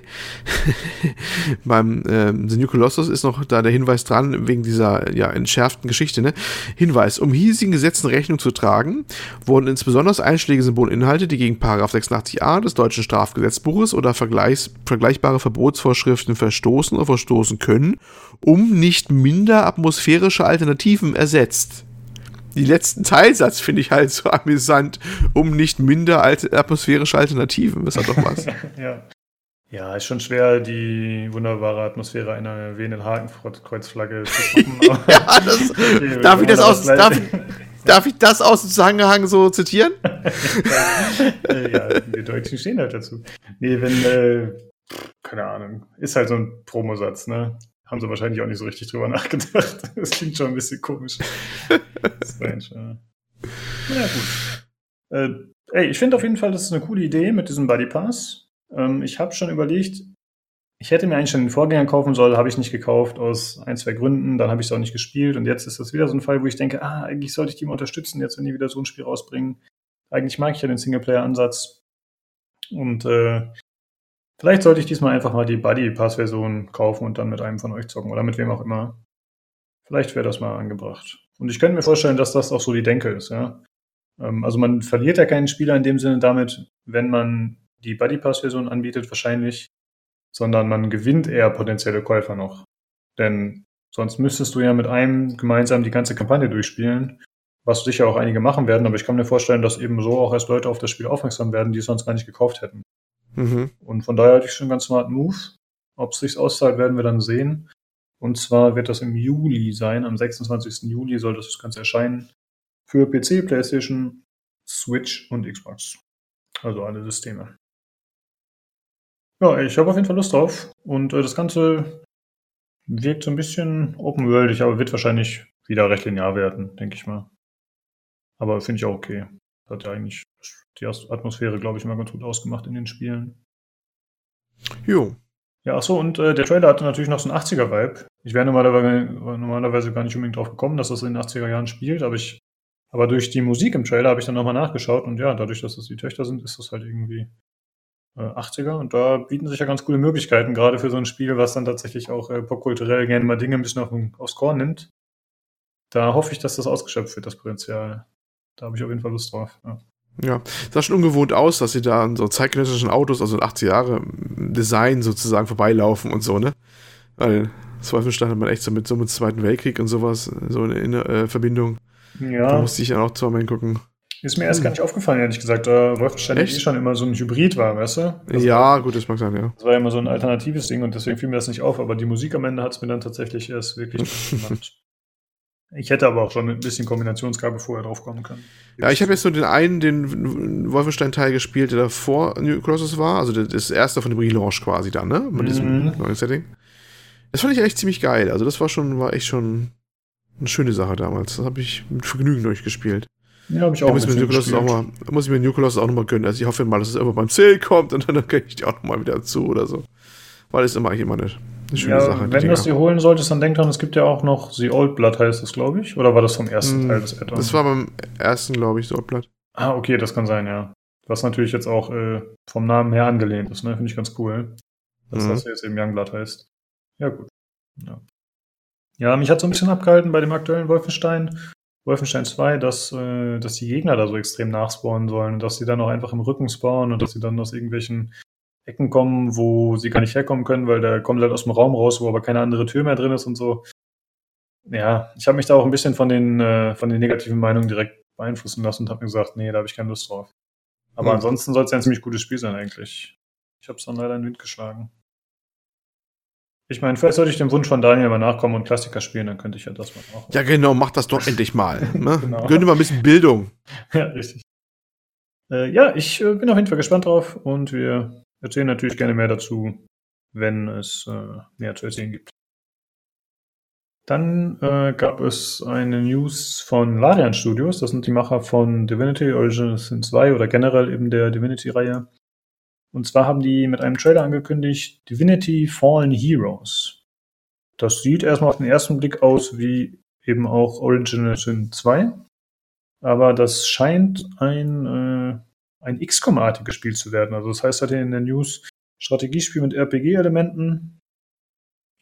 <laughs> Beim äh, The New Colossus ist noch da der Hinweis dran, wegen dieser ja, entschärften Geschichte. Ne? Hinweis, um hiesigen Gesetzen Rechnung zu tragen, wurden insbesondere einschlägige Symbolinhalte, die gegen 86a des deutschen Strafgesetzbuches oder vergleichs vergleichbare Verbotsvorschriften verstoßen oder verstoßen können, um nicht minder atmosphärische Alternativen ersetzt die letzten Teilsatz finde ich halt so <laughs> amüsant, um nicht minder alte, atmosphärische Alternativen. Das hat doch was. <laughs> ja. ja, ist schon schwer, die wunderbare Atmosphäre einer wehenden Hakenkreuzflagge zu schaffen. <laughs> ja, das, okay, darf, ich das aus, darf, ich, darf ich das aus dem Zusammenhang so zitieren? ja, die Deutschen stehen halt dazu. Nee, wenn, äh, keine Ahnung, ist halt so ein Promosatz, ne? Haben sie wahrscheinlich auch nicht so richtig drüber <laughs> nachgedacht. Das klingt schon ein bisschen komisch. Strange, ja. Na gut. Äh, ey, ich finde auf jeden Fall, das ist eine coole Idee mit diesem Buddy Pass. Ähm, ich habe schon überlegt, ich hätte mir eigentlich schon den Vorgänger kaufen sollen, habe ich nicht gekauft aus ein, zwei Gründen. Dann habe ich es auch nicht gespielt und jetzt ist das wieder so ein Fall, wo ich denke, ah, eigentlich sollte ich die mal unterstützen, jetzt wenn die wieder so ein Spiel rausbringen. Eigentlich mag ich ja den Singleplayer-Ansatz. Und äh, Vielleicht sollte ich diesmal einfach mal die Buddy Pass Version kaufen und dann mit einem von euch zocken oder mit wem auch immer. Vielleicht wäre das mal angebracht. Und ich könnte mir vorstellen, dass das auch so die Denke ist, ja. Ähm, also man verliert ja keinen Spieler in dem Sinne damit, wenn man die Buddy Pass Version anbietet, wahrscheinlich, sondern man gewinnt eher potenzielle Käufer noch. Denn sonst müsstest du ja mit einem gemeinsam die ganze Kampagne durchspielen, was sicher auch einige machen werden, aber ich kann mir vorstellen, dass eben so auch erst Leute auf das Spiel aufmerksam werden, die es sonst gar nicht gekauft hätten. Mhm. Und von daher hatte ich schon einen ganz smarten Move. Ob es sich auszahlt, werden wir dann sehen. Und zwar wird das im Juli sein. Am 26. Juli soll das Ganze erscheinen. Für PC, PlayStation, Switch und Xbox. Also alle Systeme. Ja, ich habe auf jeden Fall Lust drauf. Und äh, das Ganze wirkt so ein bisschen open-worldig, aber wird wahrscheinlich wieder recht linear werden, denke ich mal. Aber finde ich auch okay. Hat ja eigentlich die Atmosphäre, glaube ich, immer ganz gut ausgemacht in den Spielen. Jo. Ja, achso, und äh, der Trailer hatte natürlich noch so einen 80er-Vibe. Ich wäre normalerweise, normalerweise gar nicht unbedingt drauf gekommen, dass das in den 80er Jahren spielt, aber ich, aber durch die Musik im Trailer habe ich dann nochmal nachgeschaut und ja, dadurch, dass das die Töchter sind, ist das halt irgendwie äh, 80er und da bieten sich ja ganz coole Möglichkeiten, gerade für so ein Spiel, was dann tatsächlich auch äh, popkulturell gerne mal Dinge ein bisschen auf, aufs Korn nimmt. Da hoffe ich, dass das ausgeschöpft wird, das Potenzial. Da habe ich auf jeden Fall Lust drauf. Ja. Ja, sah schon ungewohnt aus, dass sie da an so zeitgenössischen Autos, also 80 Jahre Design sozusagen vorbeilaufen und so, ne? Weil Zweifelstein hat man echt so mit so mit Zweiten Weltkrieg und sowas, so eine, eine äh, Verbindung. Ja. Da musste ich dann auch zweimal hingucken. Ist mir erst gar nicht aufgefallen, ehrlich gesagt, da Wolfenstein eh schon immer so ein Hybrid war, weißt du? Also ja, gut, das mag sein, ja. Das war ja immer so ein alternatives Ding und deswegen fiel mir das nicht auf, aber die Musik am Ende hat es mir dann tatsächlich erst wirklich <laughs> gemacht. Ich hätte aber auch schon ein bisschen Kombinationsgabe vorher drauf kommen können. Ja, ich habe jetzt nur den einen, den Wolfenstein-Teil gespielt, der davor New Colossus war. Also das erste von dem Relaunch quasi dann, ne? Mit diesem mhm. neuen Setting. Das fand ich echt ziemlich geil. Also das war schon, war echt schon eine schöne Sache damals. Das habe ich mit Vergnügen durchgespielt. Ja, habe ich auch. Da muss, mir New auch mal, muss ich mir New Colossus auch nochmal gönnen. Also ich hoffe mal, dass es irgendwann beim Sale kommt und dann <laughs> kann ich die auch nochmal wieder zu oder so. Weil es immer eigentlich immer eine eine schöne ja, Sache. Wenn du das dir holen solltest, dann denk dran, es gibt ja auch noch The Old Blood heißt das, glaube ich. Oder war das vom ersten mm, Teil des Addons? Das war beim ersten, glaube ich, The Old Blood. Ah, okay, das kann sein, ja. Was natürlich jetzt auch äh, vom Namen her angelehnt ist, ne? Finde ich ganz cool. Dass mhm. das jetzt eben Youngblood heißt. Ja, gut. Ja. ja, mich hat so ein bisschen abgehalten bei dem aktuellen Wolfenstein. Wolfenstein 2, dass, äh, dass die Gegner da so extrem nachspawnen sollen und dass sie dann auch einfach im Rücken spawnen und dass sie dann aus irgendwelchen Ecken kommen, wo sie gar nicht herkommen können, weil der kommt halt aus dem Raum raus, wo aber keine andere Tür mehr drin ist und so. Ja, ich habe mich da auch ein bisschen von den, äh, von den negativen Meinungen direkt beeinflussen lassen und habe mir gesagt, nee, da habe ich keine Lust drauf. Aber mhm. ansonsten soll es ja ein ziemlich gutes Spiel sein eigentlich. Ich habe es dann leider in den Wind geschlagen. Ich meine, vielleicht sollte ich dem Wunsch von Daniel mal nachkommen und Klassiker spielen, dann könnte ich ja das mal machen. Ja, genau, mach das doch endlich mal. <laughs> Ne? genau. Gönn dir mal ein bisschen Bildung. <laughs> ja, richtig. Äh, ja, ich äh, bin auf jeden Fall gespannt drauf und wir erzählen natürlich gerne mehr dazu, wenn es äh, mehr zu erzählen gibt. Dann äh, gab es eine News von Larian Studios. Das sind die Macher von Divinity Original Sin 2 oder generell eben der Divinity-Reihe. Und zwar haben die mit einem Trailer angekündigt Divinity Fallen Heroes. Das sieht erstmal auf den ersten Blick aus wie eben auch Original Sin 2. Aber das scheint ein, äh, ein XCOM-artiges Spiel zu werden. Also das heißt halt in der News Strategiespiel mit RPG-Elementen.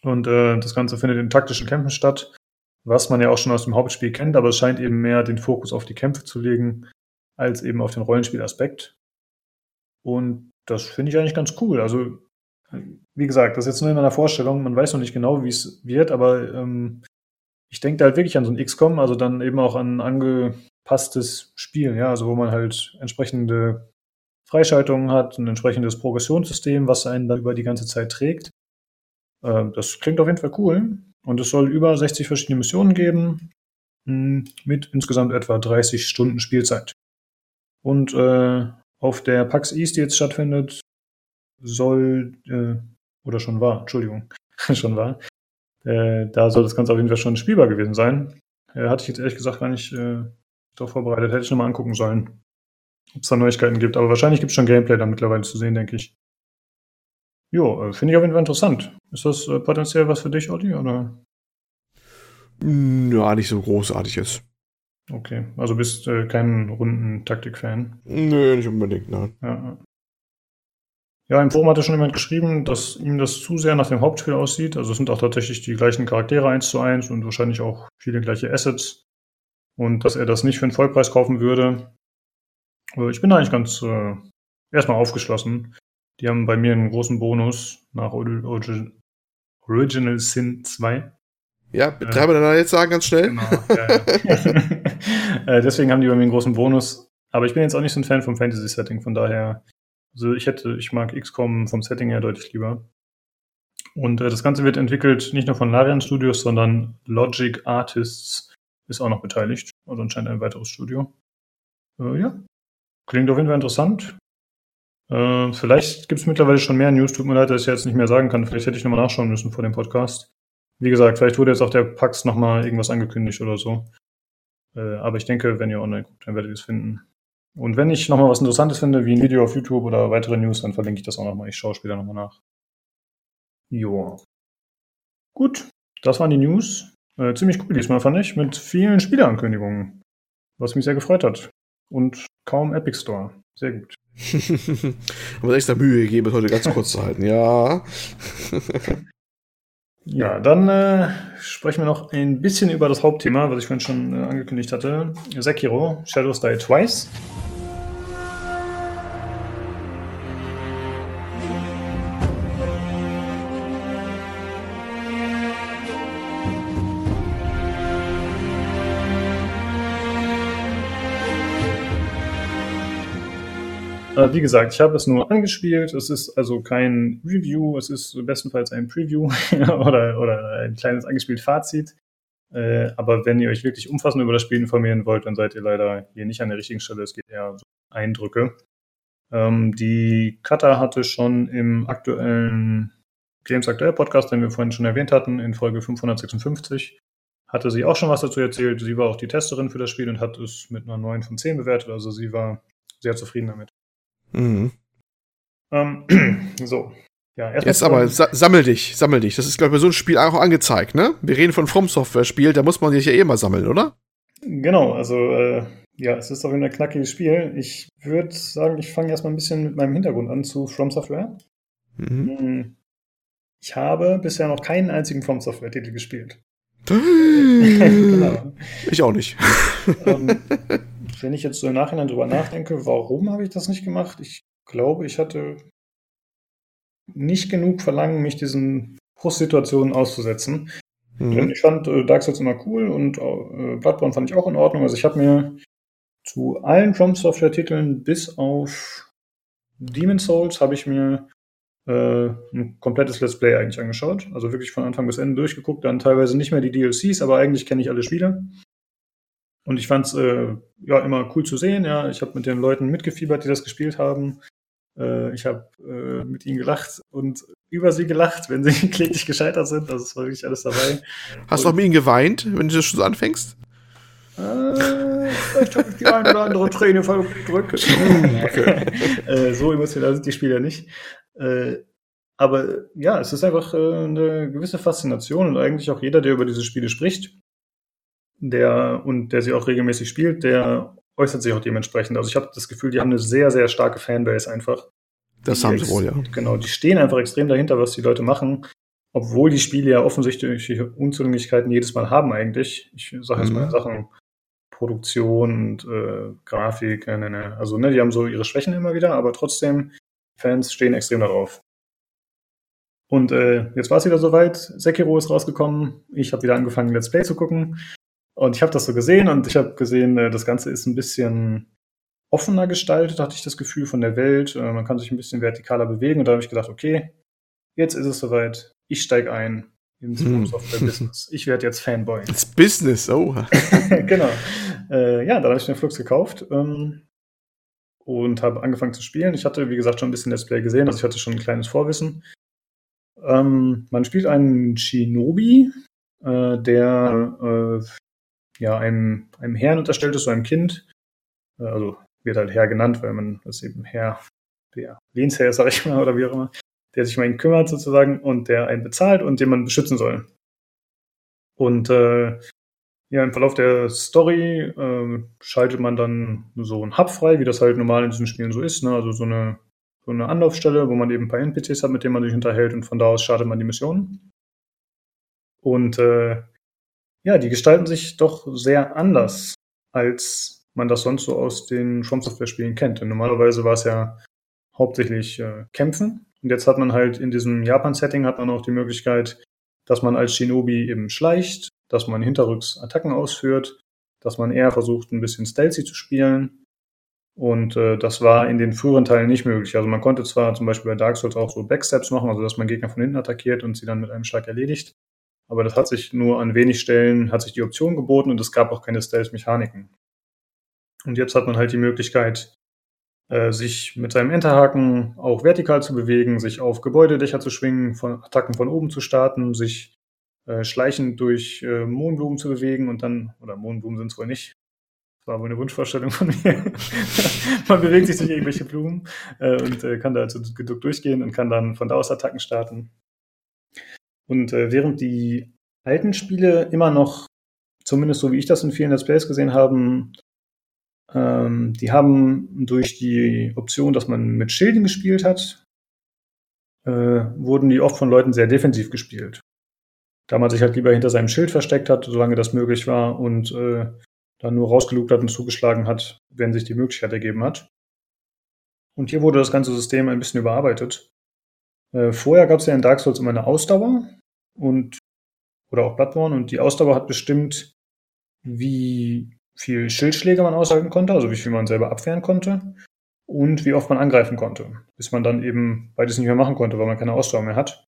Und äh, das Ganze findet in taktischen Kämpfen statt, was man ja auch schon aus dem Hauptspiel kennt, aber es scheint eben mehr den Fokus auf die Kämpfe zu legen, als eben auf den Rollenspielaspekt. Und das finde ich eigentlich ganz cool. Also, wie gesagt, das ist jetzt nur in meiner Vorstellung. Man weiß noch nicht genau, wie es wird, aber ähm, ich denke da halt wirklich an so ein XCOM, also dann eben auch an angepasstes Spiel, ja, also wo man halt entsprechende Freischaltungen hat, ein entsprechendes Progressionssystem, was einen dann über die ganze Zeit trägt. Äh, das klingt auf jeden Fall cool. Und es soll über 60 verschiedene Missionen geben, hm, mit insgesamt etwa 30 Stunden Spielzeit. Und äh, auf der PAX East, die jetzt stattfindet, soll, äh, oder schon war, Entschuldigung, <laughs> schon war, äh, da soll das Ganze auf jeden Fall schon spielbar gewesen sein. Äh, hatte ich jetzt ehrlich gesagt gar nicht äh, darauf vorbereitet, hätte ich nochmal angucken sollen, ob es da Neuigkeiten gibt. Aber wahrscheinlich gibt es schon Gameplay da mittlerweile zu sehen, denke ich. Jo, äh, finde ich auf jeden Fall interessant. Ist das äh, potenziell was für dich, Olli, oder? Ja, nicht so großartig ist. Okay, also bist äh, kein runden Taktik-Fan? Nö, nicht unbedingt, nein. Ja. ja, im Forum hatte schon jemand geschrieben, dass ihm das zu sehr nach dem Hauptspiel aussieht. Also es sind auch tatsächlich die gleichen Charaktere eins zu eins und wahrscheinlich auch viele gleiche Assets. Und dass er das nicht für einen Vollpreis kaufen würde. Äh, ich bin eigentlich ganz äh, erstmal aufgeschlossen. Die haben bei mir einen großen Bonus nach Original Sin 2. Ja, betreibe äh, dann jetzt sagen ganz schnell. Genau, ja, ja. <laughs> <laughs> Äh, deswegen haben die bei mir einen großen Bonus. Aber ich bin jetzt auch nicht so ein Fan vom Fantasy-Setting, von daher, also ich hätte, ich mag XCOM vom Setting her deutlich lieber. Und äh, das Ganze wird entwickelt nicht nur von Larian Studios, sondern Logic Artists ist auch noch beteiligt. Also anscheinend ein weiteres Studio. Äh, ja, klingt auf jeden Fall interessant. Äh, vielleicht gibt es mittlerweile schon mehr News. Tut mir leid, dass ich jetzt nicht mehr sagen kann. Vielleicht hätte ich nochmal nachschauen müssen vor dem Podcast. Wie gesagt, vielleicht wurde jetzt auf der PAX nochmal irgendwas angekündigt oder so. Äh, aber ich denke, wenn ihr online guckt, dann werdet ihr es finden. Und wenn ich nochmal was Interessantes finde, wie ein Video auf YouTube oder weitere News, dann verlinke ich das auch nochmal. Ich schaue später nochmal nach. Joa. Gut, das waren die News. Äh, ziemlich cool diesmal, fand ich, mit vielen Spieleankündigungen. Was mich sehr gefreut hat. Und kaum Epic Store. Sehr gut. <laughs> Haben wir extra Mühe gegeben, es heute ganz kurz zu halten. Ja. Ja, dann äh, sprechen wir noch ein bisschen über das Hauptthema, was ich vorhin schon äh, angekündigt hatte. Sekiro, Shadows Die Twice. Äh, wie gesagt, ich habe es nur angespielt. Es ist also kein Review, es ist bestenfalls ein Preview <laughs> oder, oder ein kleines angespielt Fazit. Äh, aber wenn ihr euch wirklich umfassend über das Spiel informieren wollt, dann seid ihr leider hier nicht an der richtigen Stelle. Es geht eher um Eindrücke. Ähm, die Cutter hatte schon im aktuellen Games Aktuell Podcast, den wir vorhin schon erwähnt hatten, in Folge 556, hatte sie auch schon was dazu erzählt. Sie war auch die Testerin für das Spiel und hat es mit einer 9 von 10 bewertet. Also sie war sehr zufrieden damit. Mhm. Ähm, <clears throat> so. Ja, Jetzt aber sa sammel dich, sammel dich. Das ist, glaube ich, bei so einem Spiel auch angezeigt, ne? Wir reden von From Software Spiel, da muss man sich ja eh mal sammeln, oder? Genau, also äh, ja, es ist auf jeden Fall ein knackiges Spiel. Ich würde sagen, ich fange erstmal ein bisschen mit meinem Hintergrund an zu From Software. Mhm. Hm. Ich habe bisher noch keinen einzigen From Software-Titel gespielt. <laughs> <laughs> genau. Ich auch nicht. ähm, <laughs> wenn ich jetzt so im Nachhinein drüber nachdenke, warum habe ich das nicht gemacht? Ich glaube, ich hatte nicht genug Verlangen, mich diesen Frustsituationen auszusetzen. Mhm. Ich fand äh, Dark Souls immer cool und äh, Bloodborne fand ich auch in Ordnung. Also ich habe mir zu allen From Software Titeln bis auf Demon Souls habe ich mir äh, ein komplettes Let's Play eigentlich angeschaut. Also wirklich von Anfang bis Ende durchgeguckt. Dann teilweise nicht mehr die DLCs, aber eigentlich kenne ich alle Spiele. Und ich fand es äh, ja immer cool zu sehen. Ja, ich habe mit den Leuten mitgefiebert, die das gespielt haben. Äh, ich habe äh, mit ihnen gelacht und über sie gelacht, wenn sie <laughs> kläglich gescheitert sind. Also es war wirklich alles dabei. Hast du auch mit ihnen geweint, wenn du das schon so anfängst? Äh, vielleicht habe ich die eine oder andere Träne verdrückt. <laughs> <laughs> äh, so emotional sind die Spieler nicht. Äh, aber ja, es ist einfach äh, eine gewisse Faszination und eigentlich auch jeder, der über diese Spiele spricht, der und der sie auch regelmäßig spielt, der äußert sich auch dementsprechend. Also ich habe das Gefühl, die haben eine sehr, sehr starke Fanbase einfach. Das haben sie wohl, ja. Genau, die stehen einfach extrem dahinter, was die Leute machen, obwohl die Spiele ja offensichtlich Unzulänglichkeiten jedes Mal haben eigentlich. Ich sage jetzt mal mhm. Sachen Produktion und äh, Grafik, ne, ne, ne. also ne, die haben so ihre Schwächen immer wieder, aber trotzdem, Fans stehen extrem darauf. Und äh, jetzt war es wieder soweit, Sekiro ist rausgekommen, ich habe wieder angefangen, Let's Play zu gucken und ich habe das so gesehen und ich habe gesehen, äh, das Ganze ist ein bisschen offener gestaltet, hatte ich das Gefühl von der Welt. Äh, man kann sich ein bisschen vertikaler bewegen. Und da habe ich gedacht, okay, jetzt ist es soweit. Ich steige ein ins hm. Software Business. Ich werde jetzt Fanboy. Ins Business, oh. <laughs> genau. Äh, ja, da habe ich den Flux gekauft ähm, und habe angefangen zu spielen. Ich hatte, wie gesagt, schon ein bisschen Let's Play gesehen, also ich hatte schon ein kleines Vorwissen. Ähm, man spielt einen Shinobi, äh, der äh, ja einem, einem Herrn unterstellt ist, so einem Kind. Äh, also wird halt Herr genannt, weil man das eben Herr, der Lehnsherr, sag ich mal, oder wie auch immer, der sich um ihn kümmert sozusagen und der einen bezahlt und den man beschützen soll. Und äh, ja, im Verlauf der Story äh, schaltet man dann so einen Hub frei, wie das halt normal in diesen Spielen so ist. Ne? Also so eine, so eine Anlaufstelle, wo man eben ein paar NPCs hat, mit denen man sich unterhält und von da aus startet man die Mission. Und äh, ja, die gestalten sich doch sehr anders als man das sonst so aus den From Software-Spielen kennt. Denn normalerweise war es ja hauptsächlich äh, Kämpfen. Und jetzt hat man halt in diesem Japan-Setting hat man auch die Möglichkeit, dass man als Shinobi eben schleicht, dass man hinterrücks Attacken ausführt, dass man eher versucht, ein bisschen stealthy zu spielen. Und äh, das war in den früheren Teilen nicht möglich. Also man konnte zwar zum Beispiel bei Dark Souls auch so Backsteps machen, also dass man Gegner von hinten attackiert und sie dann mit einem Schlag erledigt. Aber das hat sich nur an wenig Stellen, hat sich die Option geboten und es gab auch keine Stealth-Mechaniken. Und jetzt hat man halt die Möglichkeit, äh, sich mit seinem Enterhaken auch vertikal zu bewegen, sich auf Gebäudedächer zu schwingen, von Attacken von oben zu starten, sich äh, schleichend durch äh, Mohnblumen zu bewegen und dann, oder Mohnblumen sind es wohl nicht, das war wohl eine Wunschvorstellung von mir. <laughs> man bewegt sich durch irgendwelche Blumen äh, und äh, kann da also geduckt durchgehen und kann dann von da aus Attacken starten. Und äh, während die alten Spiele immer noch, zumindest so wie ich das in vielen Let's Plays gesehen habe, ähm, die haben durch die Option, dass man mit Schilden gespielt hat, äh, wurden die oft von Leuten sehr defensiv gespielt. Da man sich halt lieber hinter seinem Schild versteckt hat, solange das möglich war, und äh, dann nur rausgelugt hat und zugeschlagen hat, wenn sich die Möglichkeit ergeben hat. Und hier wurde das ganze System ein bisschen überarbeitet. Äh, vorher gab es ja in Dark Souls immer eine Ausdauer und oder auch Bloodborne und die Ausdauer hat bestimmt, wie viel Schildschläge man aushalten konnte, also wie viel man selber abwehren konnte und wie oft man angreifen konnte, bis man dann eben beides nicht mehr machen konnte, weil man keine Ausdauer mehr hat.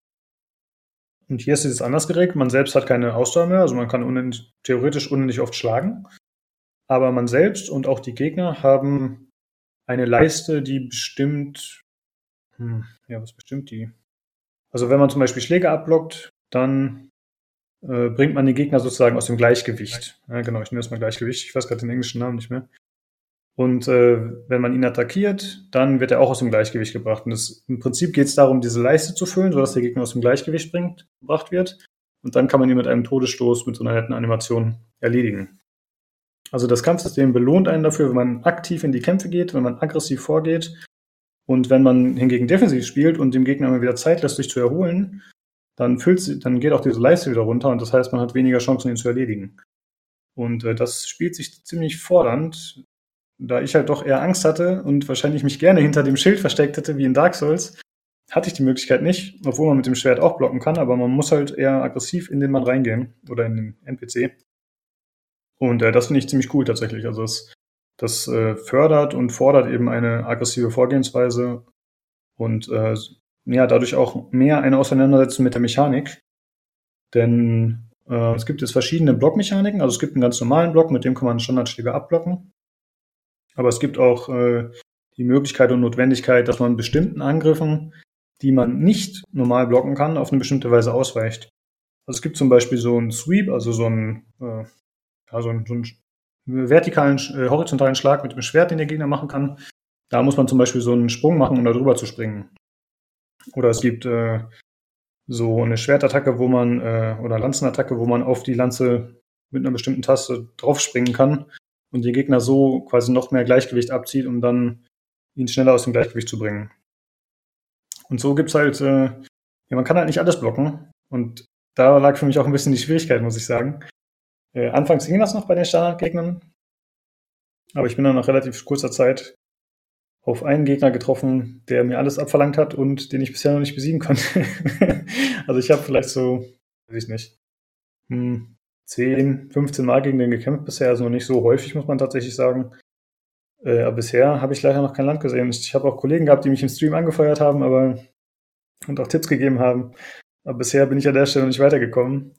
Und hier ist es anders geregelt. Man selbst hat keine Ausdauer mehr, also man kann unendlich, theoretisch unendlich oft schlagen. Aber man selbst und auch die Gegner haben eine Leiste, die bestimmt, hm, ja, was bestimmt die? Also wenn man zum Beispiel Schläge abblockt, dann äh, bringt man den Gegner sozusagen aus dem Gleichgewicht. Ja, genau, ich nenne das mal Gleichgewicht. Ich weiß gerade den englischen Namen nicht mehr. Und äh, wenn man ihn attackiert, dann wird er auch aus dem Gleichgewicht gebracht. Und das, im Prinzip geht es darum, diese Leiste zu füllen, sodass der Gegner aus dem Gleichgewicht bringt, gebracht wird. Und dann kann man ihn mit einem Todesstoß, mit so einer netten Animation erledigen. Also das Kampfsystem belohnt einen dafür, wenn man aktiv in die Kämpfe geht, wenn man aggressiv vorgeht. Und wenn man hingegen defensiv spielt und dem Gegner immer wieder Zeit lässt, sich zu erholen, dann füllt sie, dann geht auch diese Leiste wieder runter und das heißt, man hat weniger Chancen, ihn zu erledigen. Und äh, das spielt sich ziemlich fordernd, da ich halt doch eher Angst hatte und wahrscheinlich mich gerne hinter dem Schild versteckt hätte, wie in Dark Souls, hatte ich die Möglichkeit nicht, obwohl man mit dem Schwert auch blocken kann, aber man muss halt eher aggressiv in den Mann reingehen oder in den NPC. Und äh, das finde ich ziemlich cool tatsächlich. Also es, das äh, fördert und fordert eben eine aggressive Vorgehensweise und äh, ja, dadurch auch mehr eine Auseinandersetzung mit der Mechanik. Denn äh, es gibt jetzt verschiedene Blockmechaniken. Also es gibt einen ganz normalen Block, mit dem kann man Standardschläge abblocken. Aber es gibt auch äh, die Möglichkeit und Notwendigkeit, dass man bestimmten Angriffen, die man nicht normal blocken kann, auf eine bestimmte Weise ausweicht. Also es gibt zum Beispiel so einen Sweep, also so einen, äh, ja, so einen, so einen vertikalen, äh, horizontalen Schlag mit dem Schwert, den der Gegner machen kann. Da muss man zum Beispiel so einen Sprung machen, um da drüber zu springen. Oder es gibt äh, so eine Schwertattacke, wo man, äh, oder Lanzenattacke, wo man auf die Lanze mit einer bestimmten Taste draufspringen kann und den Gegner so quasi noch mehr Gleichgewicht abzieht, um dann ihn schneller aus dem Gleichgewicht zu bringen. Und so gibt's halt, äh, ja, man kann halt nicht alles blocken. Und da lag für mich auch ein bisschen die Schwierigkeit, muss ich sagen. Äh, anfangs ging das noch bei den Standardgegnern, aber ich bin dann nach relativ kurzer Zeit auf einen Gegner getroffen, der mir alles abverlangt hat und den ich bisher noch nicht besiegen konnte. <laughs> also ich habe vielleicht so, weiß ich nicht, 10, hm, 15 Mal gegen den gekämpft bisher, also noch nicht so häufig, muss man tatsächlich sagen. Äh, aber bisher habe ich leider noch kein Land gesehen. Ich habe auch Kollegen gehabt, die mich im Stream angefeuert haben, aber und auch Tipps gegeben haben. Aber bisher bin ich an der Stelle noch nicht weitergekommen.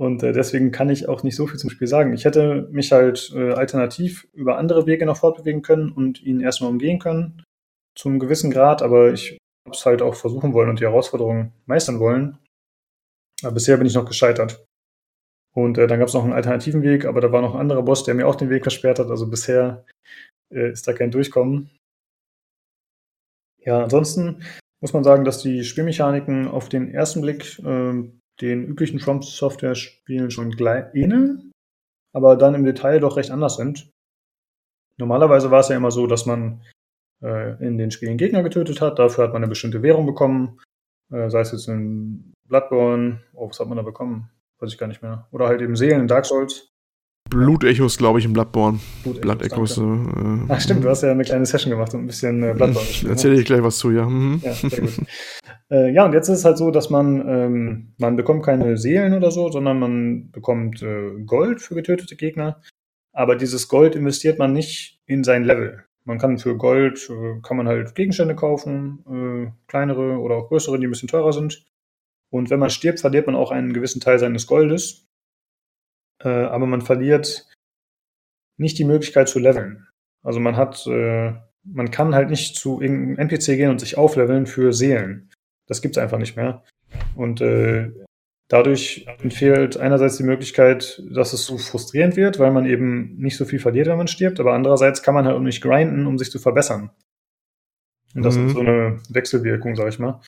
Und äh, deswegen kann ich auch nicht so viel zum Spiel sagen. Ich hätte mich halt äh, alternativ über andere Wege noch fortbewegen können und ihn erstmal umgehen können, zum gewissen Grad, aber ich habe es halt auch versuchen wollen und die Herausforderungen meistern wollen. Aber bisher bin ich noch gescheitert. Und äh, dann gab es noch einen alternativen Weg, aber da war noch ein anderer Boss, der mir auch den Weg versperrt hat. Also bisher äh, ist da kein Durchkommen. Ja, ansonsten muss man sagen, dass die Spielmechaniken auf den ersten Blick äh, den üblichen From Software Spielen schon ähneln, aber dann im Detail doch recht anders sind. Normalerweise war es ja immer so, dass man äh, in den Spielen Gegner getötet hat, dafür hat man eine bestimmte Währung bekommen, äh, sei es jetzt in Bloodborne, oh, was hat man da bekommen? Weiß ich gar nicht mehr. Oder halt eben Seelen in Dark Souls. Blutechos, glaube ich, in Bloodborne. Blutechos. Blood äh, Ach stimmt, du hast ja eine kleine Session gemacht und ein bisschen äh, Bloodborne gespielt. Ne? Erzähle ich gleich was zu, ja. Mhm. Ja, sehr gut. äh, ja, und jetzt ist es halt so, dass man, ähm, man bekommt keine Seelen oder so, sondern man bekommt äh, Gold für getötete Gegner. Aber dieses Gold investiert man nicht in sein Level. Man kann für Gold, äh, kann man halt Gegenstände kaufen, äh, kleinere oder auch größere, die ein bisschen teurer sind. Und wenn man stirbt, verliert man auch einen gewissen Teil seines Goldes äh, aber man verliert nicht die Möglichkeit zu leveln. Also man hat, äh, man kann halt nicht zu irgendeinem NPC gehen und sich aufleveln für Seelen. Das gibt's einfach nicht mehr. Und äh, dadurch entfehlt einerseits die Möglichkeit, dass es so frustrierend wird, weil man eben nicht so viel verliert, wenn man stirbt, aber andererseits kann man halt auch nicht grinden, um sich zu verbessern. Und das mhm. ist so eine Wechselwirkung, sag ich mal.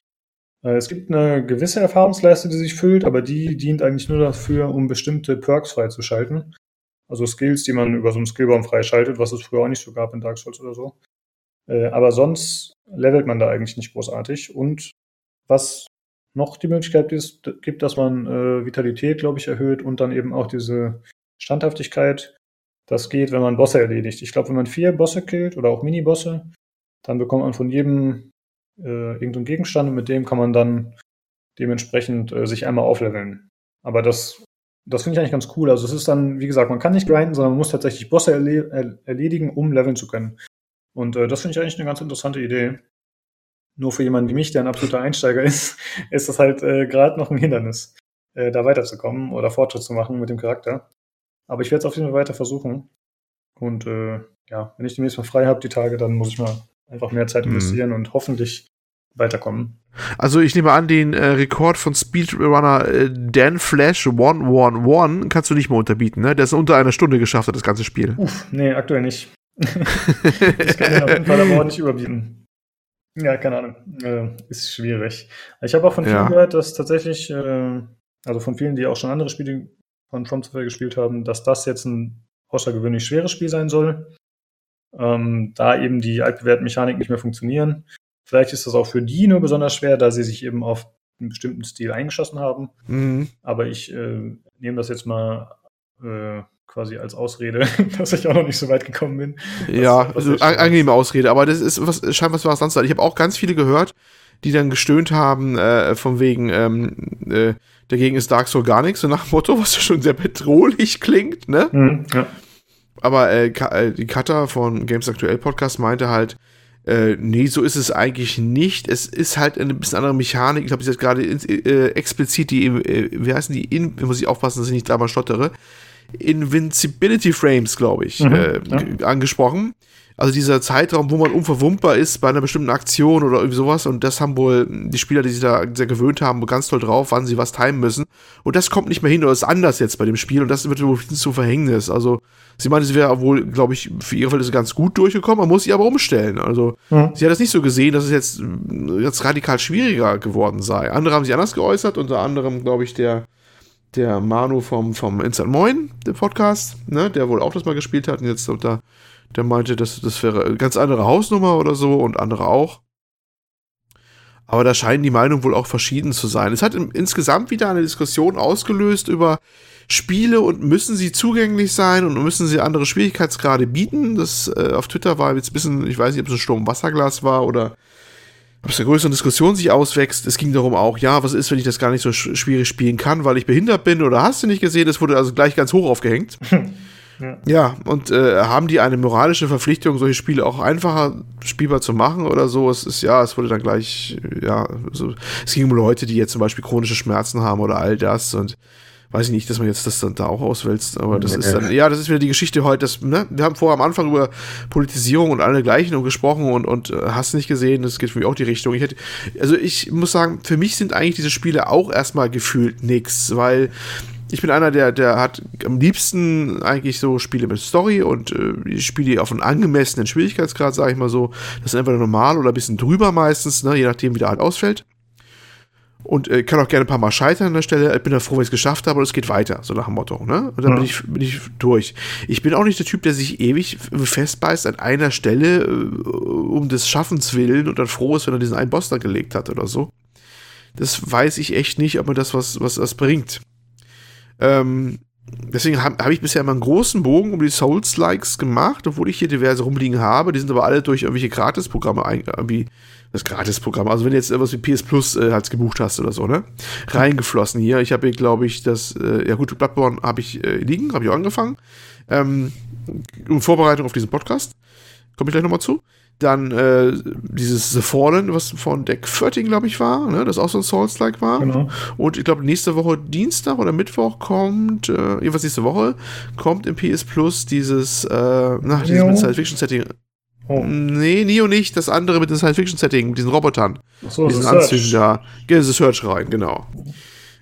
Äh, es gibt eine gewisse Erfahrungsleiste, die sich füllt, aber die dient eigentlich nur dafür, um bestimmte Perks freizuschalten. Also Skills, die man über so einen Skillbaum freischaltet, was es früher auch nicht so gab in Dark Souls oder so. Äh, aber sonst levelt man da eigentlich nicht großartig. Und was noch die Möglichkeit gibt, dass man äh, Vitalität, glaube ich, erhöht und dann eben auch diese Standhaftigkeit. Das geht, wenn man Bosse erledigt. Ich glaube, wenn man vier Bosse killt oder auch Mini-Bosse, dann bekommt man von jedem äh, irgendeinen Gegenstand und mit dem kann man dann dementsprechend äh, sich einmal aufleveln. Aber das, das finde ich eigentlich ganz cool. Also es ist dann, wie gesagt, man kann nicht grinden, sondern man muss tatsächlich Bosse erle erledigen, um leveln zu können. Und äh, das finde ich eigentlich eine ganz interessante Idee. Nur für jemanden wie mich, der ein absoluter Einsteiger ist, <laughs> ist das halt äh, gerade noch ein Hindernis, äh, da weiterzukommen oder Fortschritt zu machen mit dem Charakter. Aber ich werde es auf jeden Fall weiter versuchen. Und äh, ja, wenn ich demnächst mal frei habe, die Tage, dann muss ich mal einfach mehr Zeit mhm. investieren mhm. und hoffentlich weiterkommen. Also ich nehme an, den äh, Rekord von Speedrunner äh, Dan Flash 111 kannst du nicht mehr unterbieten, ne? Der ist unter einer Stunde geschafft hat, das ganze Spiel. Uff, nee, aktuell nicht. <laughs> ich kann den auf jeden Fall aber auch nicht überbieten. Ja, keine Ahnung. Äh, ist schwierig. Ich habe auch von vielen ja. gehört, dass tatsächlich, äh, also von vielen, die auch schon andere Spiele von From Software gespielt haben, dass das jetzt ein außergewöhnlich schweres Spiel sein soll ähm, da eben die altbewährten Mechaniken nicht mehr funktionieren. Vielleicht ist das auch für die nur besonders schwer, da sie sich eben auf einen bestimmten Stil eingeschossen haben. Mhm. Aber ich äh, nehme das jetzt mal äh, quasi als Ausrede, <laughs> dass ich auch noch nicht so weit gekommen bin. Ja, also angenehme Ausrede, aber das ist was scheinbar was sonst. Ich habe auch ganz viele gehört, die dann gestöhnt haben, äh, von wegen, ähm, äh, dagegen ist Dark Souls gar nichts, so nach dem Motto, was ja schon sehr bedrohlich klingt, ne? Mhm, ja. Aber äh, äh, die Cutter von Games Aktuell Podcast meinte halt, äh, nee, so ist es eigentlich nicht. Es ist halt eine bisschen andere Mechanik. Ich habe jetzt gerade äh, explizit die, äh, wie heißen die, in, muss ich aufpassen, dass ich nicht dreimal stottere, Invincibility Frames, glaube ich, mhm, äh, ja. angesprochen. Also dieser Zeitraum, wo man unverwundbar ist bei einer bestimmten Aktion oder irgendwie sowas. Und das haben wohl die Spieler, die sich da sehr gewöhnt haben, ganz toll drauf, wann sie was timen müssen. Und das kommt nicht mehr hin oder ist anders jetzt bei dem Spiel. Und das wird wohl zu Verhängnis. Also sie meinte, sie wäre wohl, glaube ich, für ihre Fälle ganz gut durchgekommen. Man muss sie aber umstellen. Also mhm. sie hat das nicht so gesehen, dass es jetzt, jetzt radikal schwieriger geworden sei. Andere haben sich anders geäußert. Unter anderem, glaube ich, der der Manu vom, vom Instant Moin, der Podcast, ne, der wohl auch das mal gespielt hat und jetzt da, der meinte, das, das wäre eine ganz andere Hausnummer oder so und andere auch. Aber da scheinen die Meinungen wohl auch verschieden zu sein. Es hat in, insgesamt wieder eine Diskussion ausgelöst über Spiele und müssen sie zugänglich sein und müssen sie andere Schwierigkeitsgrade bieten. Das äh, auf Twitter war jetzt ein bisschen, ich weiß nicht, ob es ein Sturm Wasserglas war oder ob es eine größere Diskussion sich auswächst. Es ging darum auch, ja, was ist, wenn ich das gar nicht so sch schwierig spielen kann, weil ich behindert bin oder hast du nicht gesehen? Es wurde also gleich ganz hoch aufgehängt. <laughs> ja. ja, und äh, haben die eine moralische Verpflichtung, solche Spiele auch einfacher spielbar zu machen oder so? Es ist, ja, es wurde dann gleich, ja, so, es ging um Leute, die jetzt zum Beispiel chronische Schmerzen haben oder all das und weiß ich nicht, dass man jetzt das dann da auch auswälzt, aber das nee, ist dann, ja, das ist wieder die Geschichte heute, dass, ne, wir haben vorher am Anfang über Politisierung und alle gleichen gesprochen und, und äh, hast nicht gesehen, das geht für mich auch die Richtung. Ich hätte, also ich muss sagen, für mich sind eigentlich diese Spiele auch erstmal gefühlt nix, weil ich bin einer, der, der hat am liebsten eigentlich so Spiele mit Story und äh, Spiele auf einen angemessenen Schwierigkeitsgrad, sage ich mal so. Das sind entweder normal oder ein bisschen drüber meistens, ne, je nachdem, wie der halt ausfällt. Und äh, kann auch gerne ein paar Mal scheitern an der Stelle. Ich bin da froh, wenn ich es geschafft habe und es geht weiter, so nach dem Motto. Ne? Und dann ja. bin, ich, bin ich durch. Ich bin auch nicht der Typ, der sich ewig festbeißt an einer Stelle äh, um des Schaffens willen und dann froh ist, wenn er diesen einen Boss da gelegt hat oder so. Das weiß ich echt nicht, ob mir das was, was, was bringt. Ähm, deswegen habe hab ich bisher immer einen großen Bogen um die Souls-Likes gemacht, obwohl ich hier diverse rumliegen habe. Die sind aber alle durch irgendwelche Gratisprogramme irgendwie das Gratisprogramm. Also wenn du jetzt irgendwas wie PS Plus äh, halt gebucht hast oder so, ne? Reingeflossen hier. Ich habe hier, glaube ich, das, äh, ja gut, Bloodborne habe ich äh, liegen, habe ich auch angefangen. Ähm, in Vorbereitung auf diesen Podcast. Komme ich gleich nochmal zu. Dann äh, dieses The Fallen, was von Deck 14, glaube ich, war, ne? das auch so ein Souls-like war. Genau. Und ich glaube, nächste Woche Dienstag oder Mittwoch kommt, äh, jedenfalls nächste Woche, kommt im PS Plus dieses, äh, nach diesem Science-Fiction-Setting. Oh. Nee, Neo nicht. Das andere mit dem Science-Fiction-Setting, mit diesen Robotern. Ach so, diesen Anzügen da. Geh The Search rein, genau.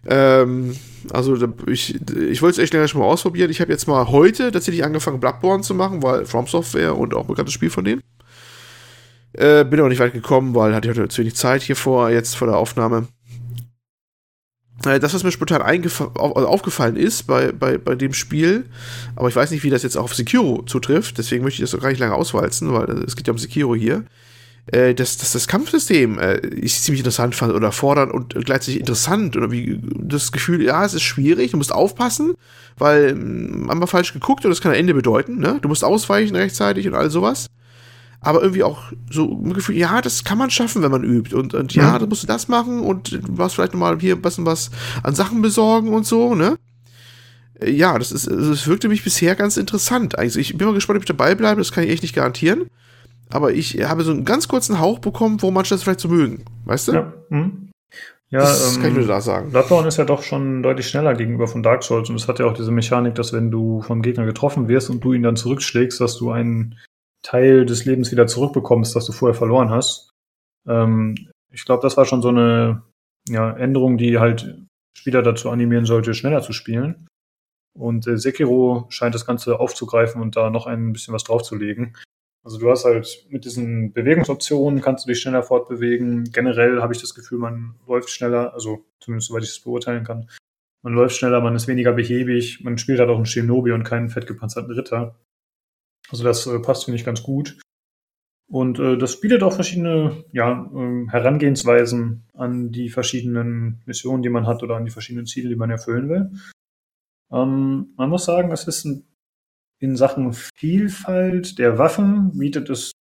Ähm, also ich, ich wollte es echt länger schon mal ausprobieren. Ich habe jetzt mal heute tatsächlich angefangen, Bloodborne zu machen, weil From Software und auch ein bekanntes Spiel von denen. Äh, bin aber nicht weit gekommen, weil hatte ich heute zu wenig Zeit hier vor, jetzt vor der Aufnahme. Äh, das, was mir spontan also aufgefallen ist bei, bei, bei dem Spiel, aber ich weiß nicht, wie das jetzt auch auf Sekiro zutrifft, deswegen möchte ich das auch gar nicht lange auswalzen, weil es geht ja um Sekiro hier, äh, dass, dass das Kampfsystem äh, ich ziemlich interessant fand oder fordernd und gleichzeitig interessant oder wie das Gefühl, ja, es ist schwierig, du musst aufpassen, weil ähm, haben wir falsch geguckt und das kann ein Ende bedeuten, ne? Du musst ausweichen rechtzeitig und all sowas aber irgendwie auch so ein Gefühl, ja, das kann man schaffen, wenn man übt. Und, und ja, mhm. da musst du das machen und du musst vielleicht nochmal hier ein bisschen was an Sachen besorgen und so, ne? Äh, ja, das ist, das wirkte mich bisher ganz interessant. Also ich bin mal gespannt, ob ich dabei bleibe, das kann ich echt nicht garantieren. Aber ich habe so einen ganz kurzen Hauch bekommen, wo manche das vielleicht so mögen. Weißt du? Ja. Mhm. Ja, das ähm, kann ich nur da sagen. Bloodborne ist ja doch schon deutlich schneller gegenüber von Dark Souls und es hat ja auch diese Mechanik, dass wenn du vom Gegner getroffen wirst und du ihn dann zurückschlägst, dass du einen Teil des Lebens wieder zurückbekommst, das du vorher verloren hast. Ähm, ich glaube, das war schon so eine ja, Änderung, die halt Spieler dazu animieren sollte, schneller zu spielen. Und äh, Sekiro scheint das Ganze aufzugreifen und da noch ein bisschen was draufzulegen. Also du hast halt mit diesen Bewegungsoptionen kannst du dich schneller fortbewegen. Generell habe ich das Gefühl, man läuft schneller, also zumindest soweit ich das beurteilen kann. Man läuft schneller, man ist weniger behäbig, man spielt halt auch einen Shinobi und keinen fettgepanzerten Ritter. Also das äh, passt, finde ich, ganz gut. Und äh, das bietet auch verschiedene ja, äh, Herangehensweisen an die verschiedenen Missionen, die man hat oder an die verschiedenen Ziele, die man erfüllen will. Ähm, man muss sagen, es ist ein, in Sachen Vielfalt der Waffen bietet es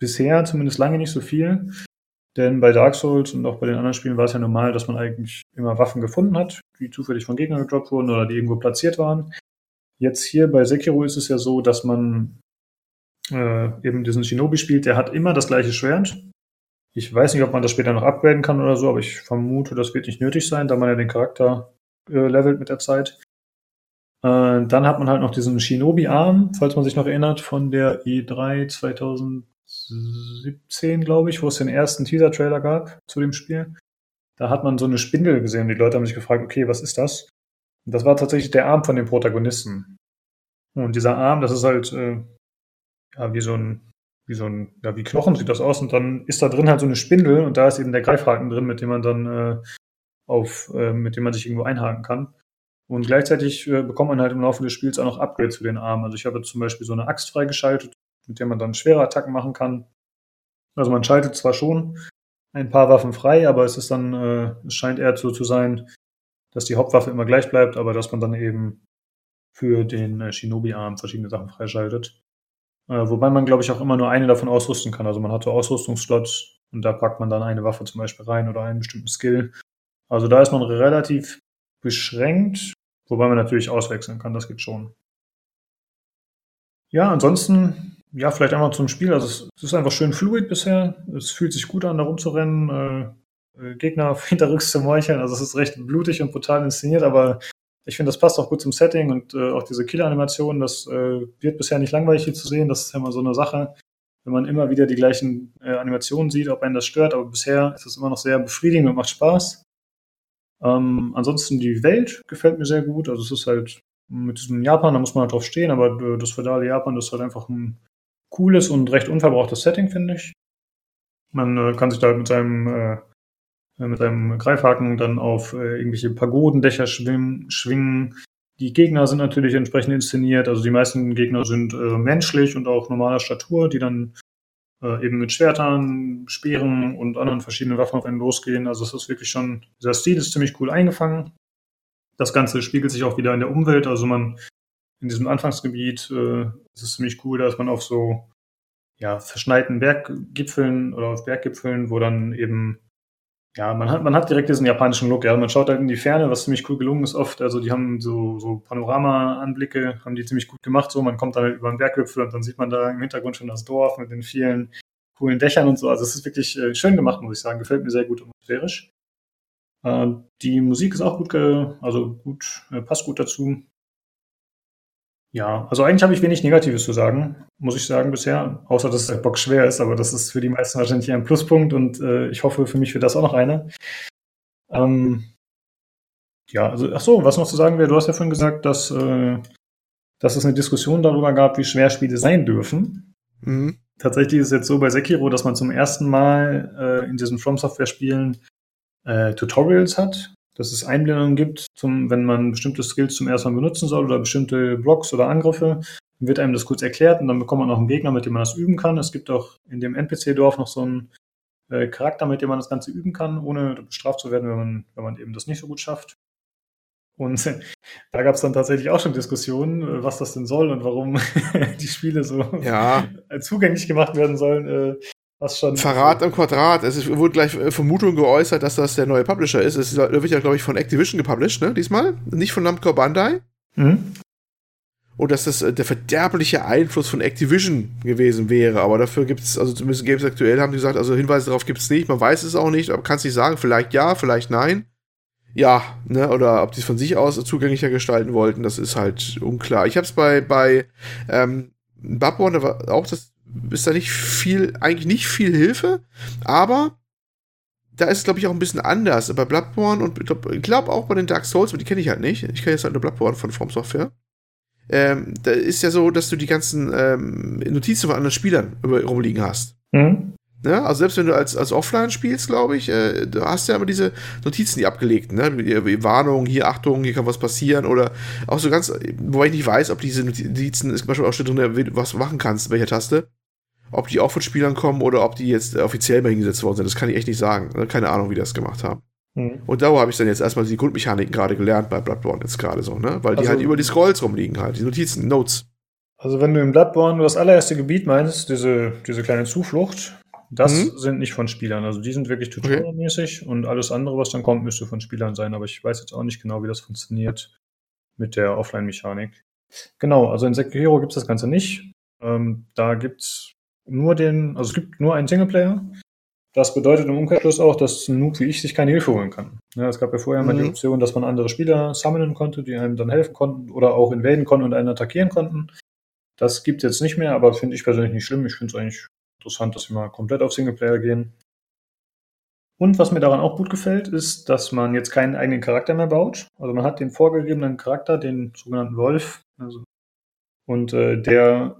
bisher zumindest lange nicht so viel. Denn bei Dark Souls und auch bei den anderen Spielen war es ja normal, dass man eigentlich immer Waffen gefunden hat, die zufällig von Gegnern gedroppt wurden oder die irgendwo platziert waren. Jetzt hier bei Sekiro ist es ja so, dass man äh, eben diesen Shinobi spielt, der hat immer das gleiche Schwert. Ich weiß nicht, ob man das später noch upgraden kann oder so, aber ich vermute, das wird nicht nötig sein, da man ja den Charakter äh, levelt mit der Zeit. Äh, dann hat man halt noch diesen Shinobi-Arm, falls man sich noch erinnert, von der E3 2017, glaube ich, wo es den ersten Teaser-Trailer gab zu dem Spiel. Da hat man so eine Spindel gesehen. Die Leute haben sich gefragt, okay, was ist das? Und das war tatsächlich der Arm von dem Protagonisten. Und dieser Arm, das ist halt äh, ja, wie so ein, wie so ein, ja, wie Knochen sieht das aus. Und dann ist da drin halt so eine Spindel und da ist eben der Greifhaken drin, mit dem man dann äh, auf, äh, mit dem man sich irgendwo einhaken kann. Und gleichzeitig äh, bekommt man halt im Laufe des Spiels auch noch Upgrades für den Arm. Also ich habe zum Beispiel so eine Axt freigeschaltet, mit der man dann schwere Attacken machen kann. Also man schaltet zwar schon ein paar Waffen frei, aber es ist dann, äh, es scheint eher so zu sein, dass die Hauptwaffe immer gleich bleibt, aber dass man dann eben für den äh, Shinobi-Arm verschiedene Sachen freischaltet. Äh, wobei man, glaube ich, auch immer nur eine davon ausrüsten kann. Also man hat so Ausrüstungsslots und da packt man dann eine Waffe zum Beispiel rein oder einen bestimmten Skill. Also da ist man relativ beschränkt, wobei man natürlich auswechseln kann, das geht schon. Ja, ansonsten, ja, vielleicht einmal zum Spiel. Also es, es ist einfach schön fluid bisher. Es fühlt sich gut an, da rumzurennen, äh, Gegner <laughs> hinterrücks zu meucheln. Also es ist recht blutig und brutal inszeniert, aber ich finde, das passt auch gut zum Setting und äh, auch diese Killer-Animation, das äh, wird bisher nicht langweilig hier zu sehen. Das ist ja immer so eine Sache, wenn man immer wieder die gleichen äh, Animationen sieht, ob einen das stört, aber bisher ist es immer noch sehr befriedigend und macht Spaß. Ähm, ansonsten die Welt gefällt mir sehr gut. Also es ist halt mit diesem Japan, da muss man halt drauf stehen, aber äh, das feudale Japan das ist halt einfach ein cooles und recht unverbrauchtes Setting, finde ich. Man äh, kann sich da halt mit seinem äh, äh, mit einem Greifhaken dann auf äh, irgendwelche Pagodendächer schwimmen, schwingen. Die Gegner sind natürlich entsprechend inszeniert. Also die meisten Gegner sind äh, menschlich und auch normaler Statur, die dann äh, eben mit Schwertern, Speeren und anderen verschiedenen Waffen auf einen losgehen. Also es ist wirklich schon, dieser Stil ist ziemlich cool eingefangen. Das Ganze spiegelt sich auch wieder in der Umwelt. Also man in diesem Anfangsgebiet äh, ist es ziemlich cool, dass man auf so ja, verschneiten Berggipfeln oder auf Berggipfeln, wo dann eben ja, man hat, man hat direkt diesen japanischen Look. Ja, man schaut halt in die Ferne, was ziemlich cool gelungen ist oft. Also die haben so, so Panorama-Anblicke, haben die ziemlich gut gemacht. So, man kommt dann halt über den Berggipfel und dann sieht man da im Hintergrund schon das Dorf mit den vielen coolen Dächern und so. Also es ist wirklich äh, schön gemacht, muss ich sagen. Gefällt mir sehr gut atmosphärisch. Äh, die Musik ist auch gut, also gut, äh, passt gut dazu. Ja, also eigentlich habe ich wenig Negatives zu sagen, muss ich sagen bisher, außer dass der Bock schwer ist, aber das ist für die meisten wahrscheinlich ein Pluspunkt und äh, ich hoffe für mich für das auch noch einer. Ähm, ja, also ach so, was noch zu sagen wäre, du hast ja vorhin gesagt, dass, äh, dass es eine Diskussion darüber gab, wie schwer Spiele sein dürfen. Mhm. Tatsächlich ist es jetzt so bei Sekiro, dass man zum ersten Mal äh, in diesen From Software Spielen äh, Tutorials hat, dass es Einblendungen gibt, zum, wenn man bestimmte Skills zum ersten Mal benutzen soll oder bestimmte Blocks oder Angriffe, dann wird einem das kurz erklärt und dann bekommt man auch einen Gegner, mit dem man das üben kann. Es gibt auch in dem NPC-Dorf noch so einen äh, Charakter, mit dem man das Ganze üben kann, ohne bestraft zu werden, wenn man, wenn man eben das nicht so gut schafft. Und <laughs> da gab es dann tatsächlich auch schon Diskussionen, äh, was das denn soll und warum <laughs> die Spiele so ja. <laughs> zugänglich gemacht werden sollen. Was schon. Verrat im Quadrat. Es wurde gleich äh, Vermutung geäußert, dass das der neue Publisher ist. Es wird ja, glaube ich, von Activision gepublished, ne? Diesmal. Nicht von Namco Bandai. Mhm. Und dass das äh, der verderbliche Einfluss von Activision gewesen wäre. Aber dafür gibt es, also zumindest Games aktuell haben die gesagt, also Hinweise darauf gibt es nicht. Man weiß es auch nicht, aber kann es nicht sagen. Vielleicht ja, vielleicht nein. Ja, ne, oder ob die es von sich aus zugänglicher gestalten wollten, das ist halt unklar. Ich habe es bei, bei ähm, Bloodborne, da war auch das ist da nicht viel, eigentlich nicht viel Hilfe, aber da ist es, glaube ich, auch ein bisschen anders. Bei Bloodborne und ich glaube glaub auch bei den Dark Souls, aber die kenne ich halt nicht. Ich kenne jetzt halt nur Bloodborne von From Software. Ähm, da ist ja so, dass du die ganzen ähm, Notizen von anderen Spielern rumliegen hast. Mhm. Ja, also selbst wenn du als, als Offline spielst, glaube ich, äh, du hast ja immer diese Notizen, die abgelegt, ne? Warnung, hier Achtung, hier kann was passieren oder auch so ganz, wobei ich nicht weiß, ob diese Notizen, ist zum Beispiel auch schon drin, was du machen kannst, welcher Taste ob die auch von Spielern kommen oder ob die jetzt offiziell mal hingesetzt worden sind. Das kann ich echt nicht sagen. Keine Ahnung, wie die das gemacht haben. Mhm. Und da habe ich dann jetzt erstmal die Grundmechaniken gerade gelernt bei Bloodborne jetzt gerade so, ne? Weil die also, halt über die Scrolls rumliegen halt, die Notizen, Notes. Also wenn du im Bloodborne das allererste Gebiet meinst, diese, diese kleine Zuflucht, das mhm. sind nicht von Spielern. Also die sind wirklich tutorialmäßig okay. und alles andere, was dann kommt, müsste von Spielern sein. Aber ich weiß jetzt auch nicht genau, wie das funktioniert mit der Offline-Mechanik. Genau, also in Sekiro gibt es das Ganze nicht. Ähm, da gibt es nur den, also es gibt nur einen Singleplayer. Das bedeutet im Umkehrschluss auch, dass ein Noob wie ich sich keine Hilfe holen kann. Ja, es gab ja vorher mhm. mal die mhm. Option, dass man andere Spieler summonen konnte, die einem dann helfen konnten oder auch invaden konnten und einen attackieren konnten. Das gibt es jetzt nicht mehr, aber finde ich persönlich nicht schlimm. Ich finde es eigentlich interessant, dass wir mal komplett auf Singleplayer gehen. Und was mir daran auch gut gefällt, ist, dass man jetzt keinen eigenen Charakter mehr baut. Also man hat den vorgegebenen Charakter, den sogenannten Wolf. Also, und äh, der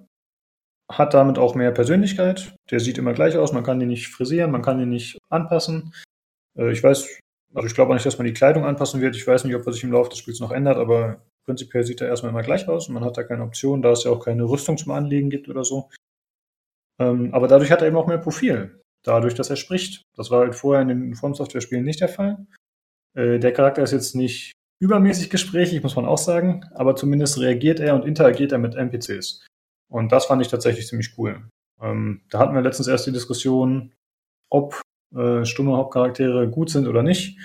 hat damit auch mehr Persönlichkeit. Der sieht immer gleich aus, man kann ihn nicht frisieren, man kann ihn nicht anpassen. Äh, ich weiß, Also ich glaube auch nicht, dass man die Kleidung anpassen wird. Ich weiß nicht, ob er sich im Laufe des Spiels noch ändert, aber prinzipiell sieht er erstmal immer gleich aus und man hat da keine Option, da es ja auch keine Rüstung zum Anlegen gibt oder so. Ähm, aber dadurch hat er eben auch mehr Profil. Dadurch, dass er spricht. Das war halt vorher in den Formsoftware-Spielen nicht der Fall. Äh, der Charakter ist jetzt nicht übermäßig gesprächig, muss man auch sagen, aber zumindest reagiert er und interagiert er mit NPCs. Und das fand ich tatsächlich ziemlich cool. Ähm, da hatten wir letztens erst die Diskussion, ob äh, stumme Hauptcharaktere gut sind oder nicht.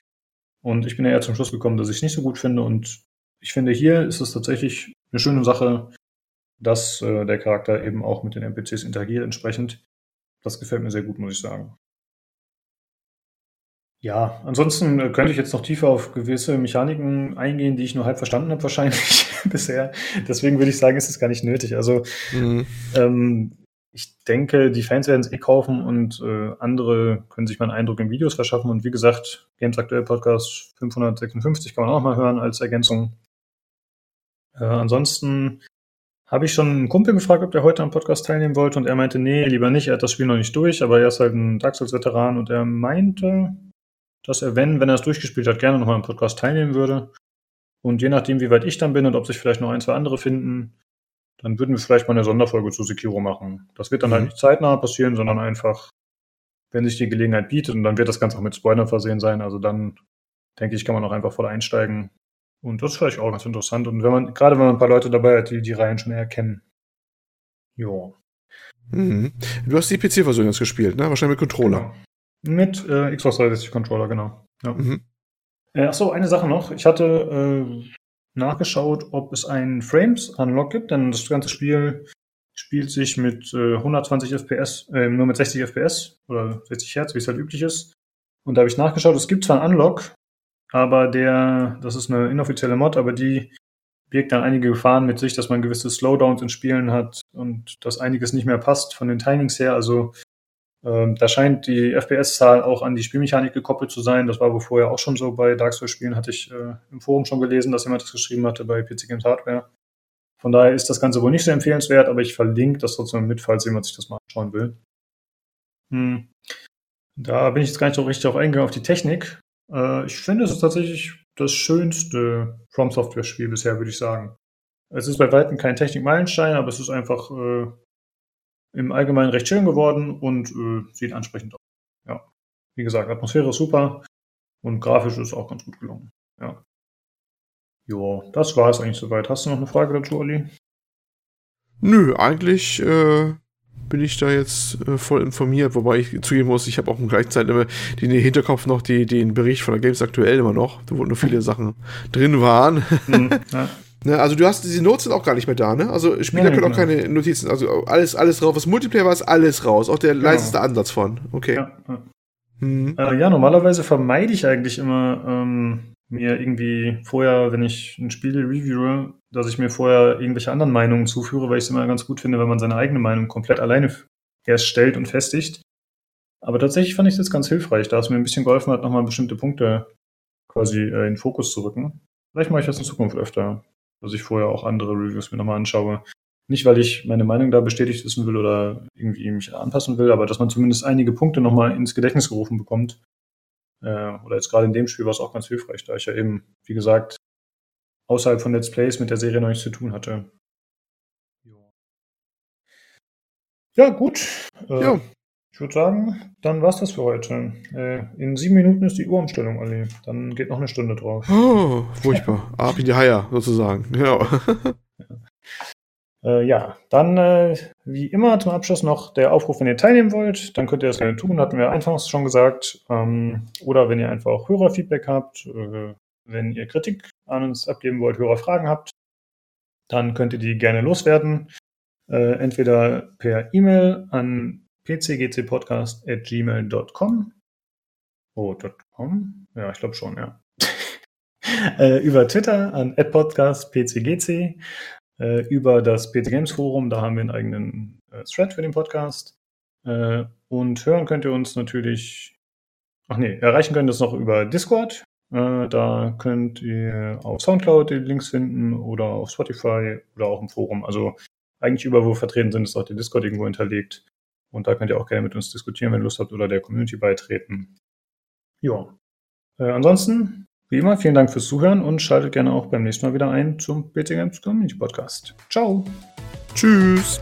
Und ich bin ja eher zum Schluss gekommen, dass ich es nicht so gut finde. Und ich finde, hier ist es tatsächlich eine schöne Sache, dass äh, der Charakter eben auch mit den NPCs interagiert entsprechend. Das gefällt mir sehr gut, muss ich sagen. Ja, ansonsten äh, könnte ich jetzt noch tiefer auf gewisse Mechaniken eingehen, die ich nur halb verstanden habe, wahrscheinlich <laughs> bisher. Deswegen würde ich sagen, ist es gar nicht nötig. Also mhm. ähm, ich denke, die Fans werden es eh kaufen und äh, andere können sich mal einen Eindruck in Videos verschaffen. Und wie gesagt, Games Aktuell Podcast 556 kann man auch mal hören als Ergänzung. Äh, ansonsten habe ich schon einen Kumpel gefragt, ob der heute am Podcast teilnehmen wollte und er meinte, nee, lieber nicht, er hat das Spiel noch nicht durch, aber er ist halt ein Dark Souls-Veteran und er meinte, dass er, wenn, wenn er es durchgespielt hat, gerne nochmal am Podcast teilnehmen würde. Und je nachdem, wie weit ich dann bin und ob sich vielleicht noch ein, zwei andere finden, dann würden wir vielleicht mal eine Sonderfolge zu Sekiro machen. Das wird dann halt mhm. halt nicht zeitnah passieren, sondern einfach, wenn sich die Gelegenheit bietet und dann wird das Ganze auch mit Spoilern versehen sein. Also dann, denke ich, kann man auch einfach voll einsteigen. Und das ist vielleicht auch ganz interessant. Und wenn man, gerade wenn man ein paar Leute dabei hat, die die Reihen schon eher kennen. Ja. Mhm. Du hast die PC-Version jetzt gespielt, ne? Wahrscheinlich mit Controller. Genau. Mit äh, Xbox 360 Controller, genau. Ja. Mhm. Äh, achso, eine Sache noch. Ich hatte äh, nachgeschaut, ob es einen Frames-Unlock gibt, denn das ganze Spiel spielt sich mit äh, 120 FPS, äh, nur mit 60 FPS oder 60 Hertz, wie es halt üblich ist. Und da habe ich nachgeschaut, es gibt zwar einen Unlock, aber der, das ist eine inoffizielle Mod, aber die birgt dann einige Gefahren mit sich, dass man gewisse Slowdowns in Spielen hat und dass einiges nicht mehr passt von den Timings her. Also ähm, da scheint die FPS-Zahl auch an die Spielmechanik gekoppelt zu sein. Das war wohl vorher auch schon so bei Dark Souls-Spielen, hatte ich äh, im Forum schon gelesen, dass jemand das geschrieben hatte bei PC Games Hardware. Von daher ist das Ganze wohl nicht so empfehlenswert, aber ich verlinke das trotzdem mit, falls jemand sich das mal anschauen will. Hm. Da bin ich jetzt gar nicht so richtig auf eingegangen, auf die Technik. Äh, ich finde, es ist tatsächlich das schönste From Software-Spiel bisher, würde ich sagen. Es ist bei weitem kein Technik-Meilenstein, aber es ist einfach äh, im Allgemeinen recht schön geworden und äh, sieht ansprechend aus. Ja. Wie gesagt, Atmosphäre ist super und grafisch ist auch ganz gut gelungen. Ja. Jo, das war es eigentlich soweit. Hast du noch eine Frage dazu, Olli? Nö, eigentlich äh, bin ich da jetzt äh, voll informiert, wobei ich zugeben muss, ich habe auch im gleichen Zeit immer den Hinterkopf noch die, den Bericht von der Games aktuell immer noch, wo nur viele Sachen drin waren. Mhm, ja. <laughs> Ne, also du hast diese Notes sind auch gar nicht mehr da, ne? Also Spieler nee, können genau. auch keine Notizen, also alles, alles drauf. Was Multiplayer war, ist alles raus. Auch der genau. leiseste Ansatz von. Okay. Ja, ja. Mhm. Äh, ja, normalerweise vermeide ich eigentlich immer ähm, mir irgendwie vorher, wenn ich ein Spiel reviewe, dass ich mir vorher irgendwelche anderen Meinungen zuführe, weil ich es immer ganz gut finde, wenn man seine eigene Meinung komplett alleine erst stellt und festigt. Aber tatsächlich fand ich das ganz hilfreich, da es mir ein bisschen geholfen hat, nochmal bestimmte Punkte quasi äh, in Fokus zu rücken. Vielleicht mache ich das in Zukunft öfter dass ich vorher auch andere Reviews mir nochmal anschaue. Nicht, weil ich meine Meinung da bestätigt wissen will oder irgendwie mich anpassen will, aber dass man zumindest einige Punkte nochmal ins Gedächtnis gerufen bekommt. Äh, oder jetzt gerade in dem Spiel war es auch ganz hilfreich, da ich ja eben, wie gesagt, außerhalb von Let's Plays mit der Serie noch nichts zu tun hatte. Ja, gut. Äh, ja. Ich würde sagen, dann war's das für heute. Äh, in sieben Minuten ist die Uhrumstellung, Olli. Dann geht noch eine Stunde drauf. Oh, furchtbar. <laughs> Ab in die Haier, sozusagen. Genau. Ja. <laughs> Äh, ja, dann äh, wie immer zum Abschluss noch der Aufruf, wenn ihr teilnehmen wollt, dann könnt ihr das gerne tun, hatten wir anfangs schon gesagt. Ähm, oder wenn ihr einfach auch Hörerfeedback habt, äh, wenn ihr Kritik an uns abgeben wollt, Hörerfragen habt, dann könnt ihr die gerne loswerden. Äh, entweder per E-Mail an pcgcpodcast.gmail.com. Oh, .com? Ja, ich glaube schon, ja. <laughs> äh, über Twitter an podcastpcgc, äh, über das PC Games Forum, da haben wir einen eigenen äh, Thread für den Podcast. Und hören könnt ihr uns natürlich, ach nee, erreichen könnt ihr es noch über Discord. Da könnt ihr auf Soundcloud die Links finden oder auf Spotify oder auch im Forum. Also eigentlich überall, wo wir vertreten sind, ist auch der Discord irgendwo hinterlegt. Und da könnt ihr auch gerne mit uns diskutieren, wenn ihr Lust habt oder der Community beitreten. Ja. Äh, ansonsten, wie immer, vielen Dank fürs Zuhören und schaltet gerne auch beim nächsten Mal wieder ein zum BT Games Community Podcast. Ciao. Tschüss.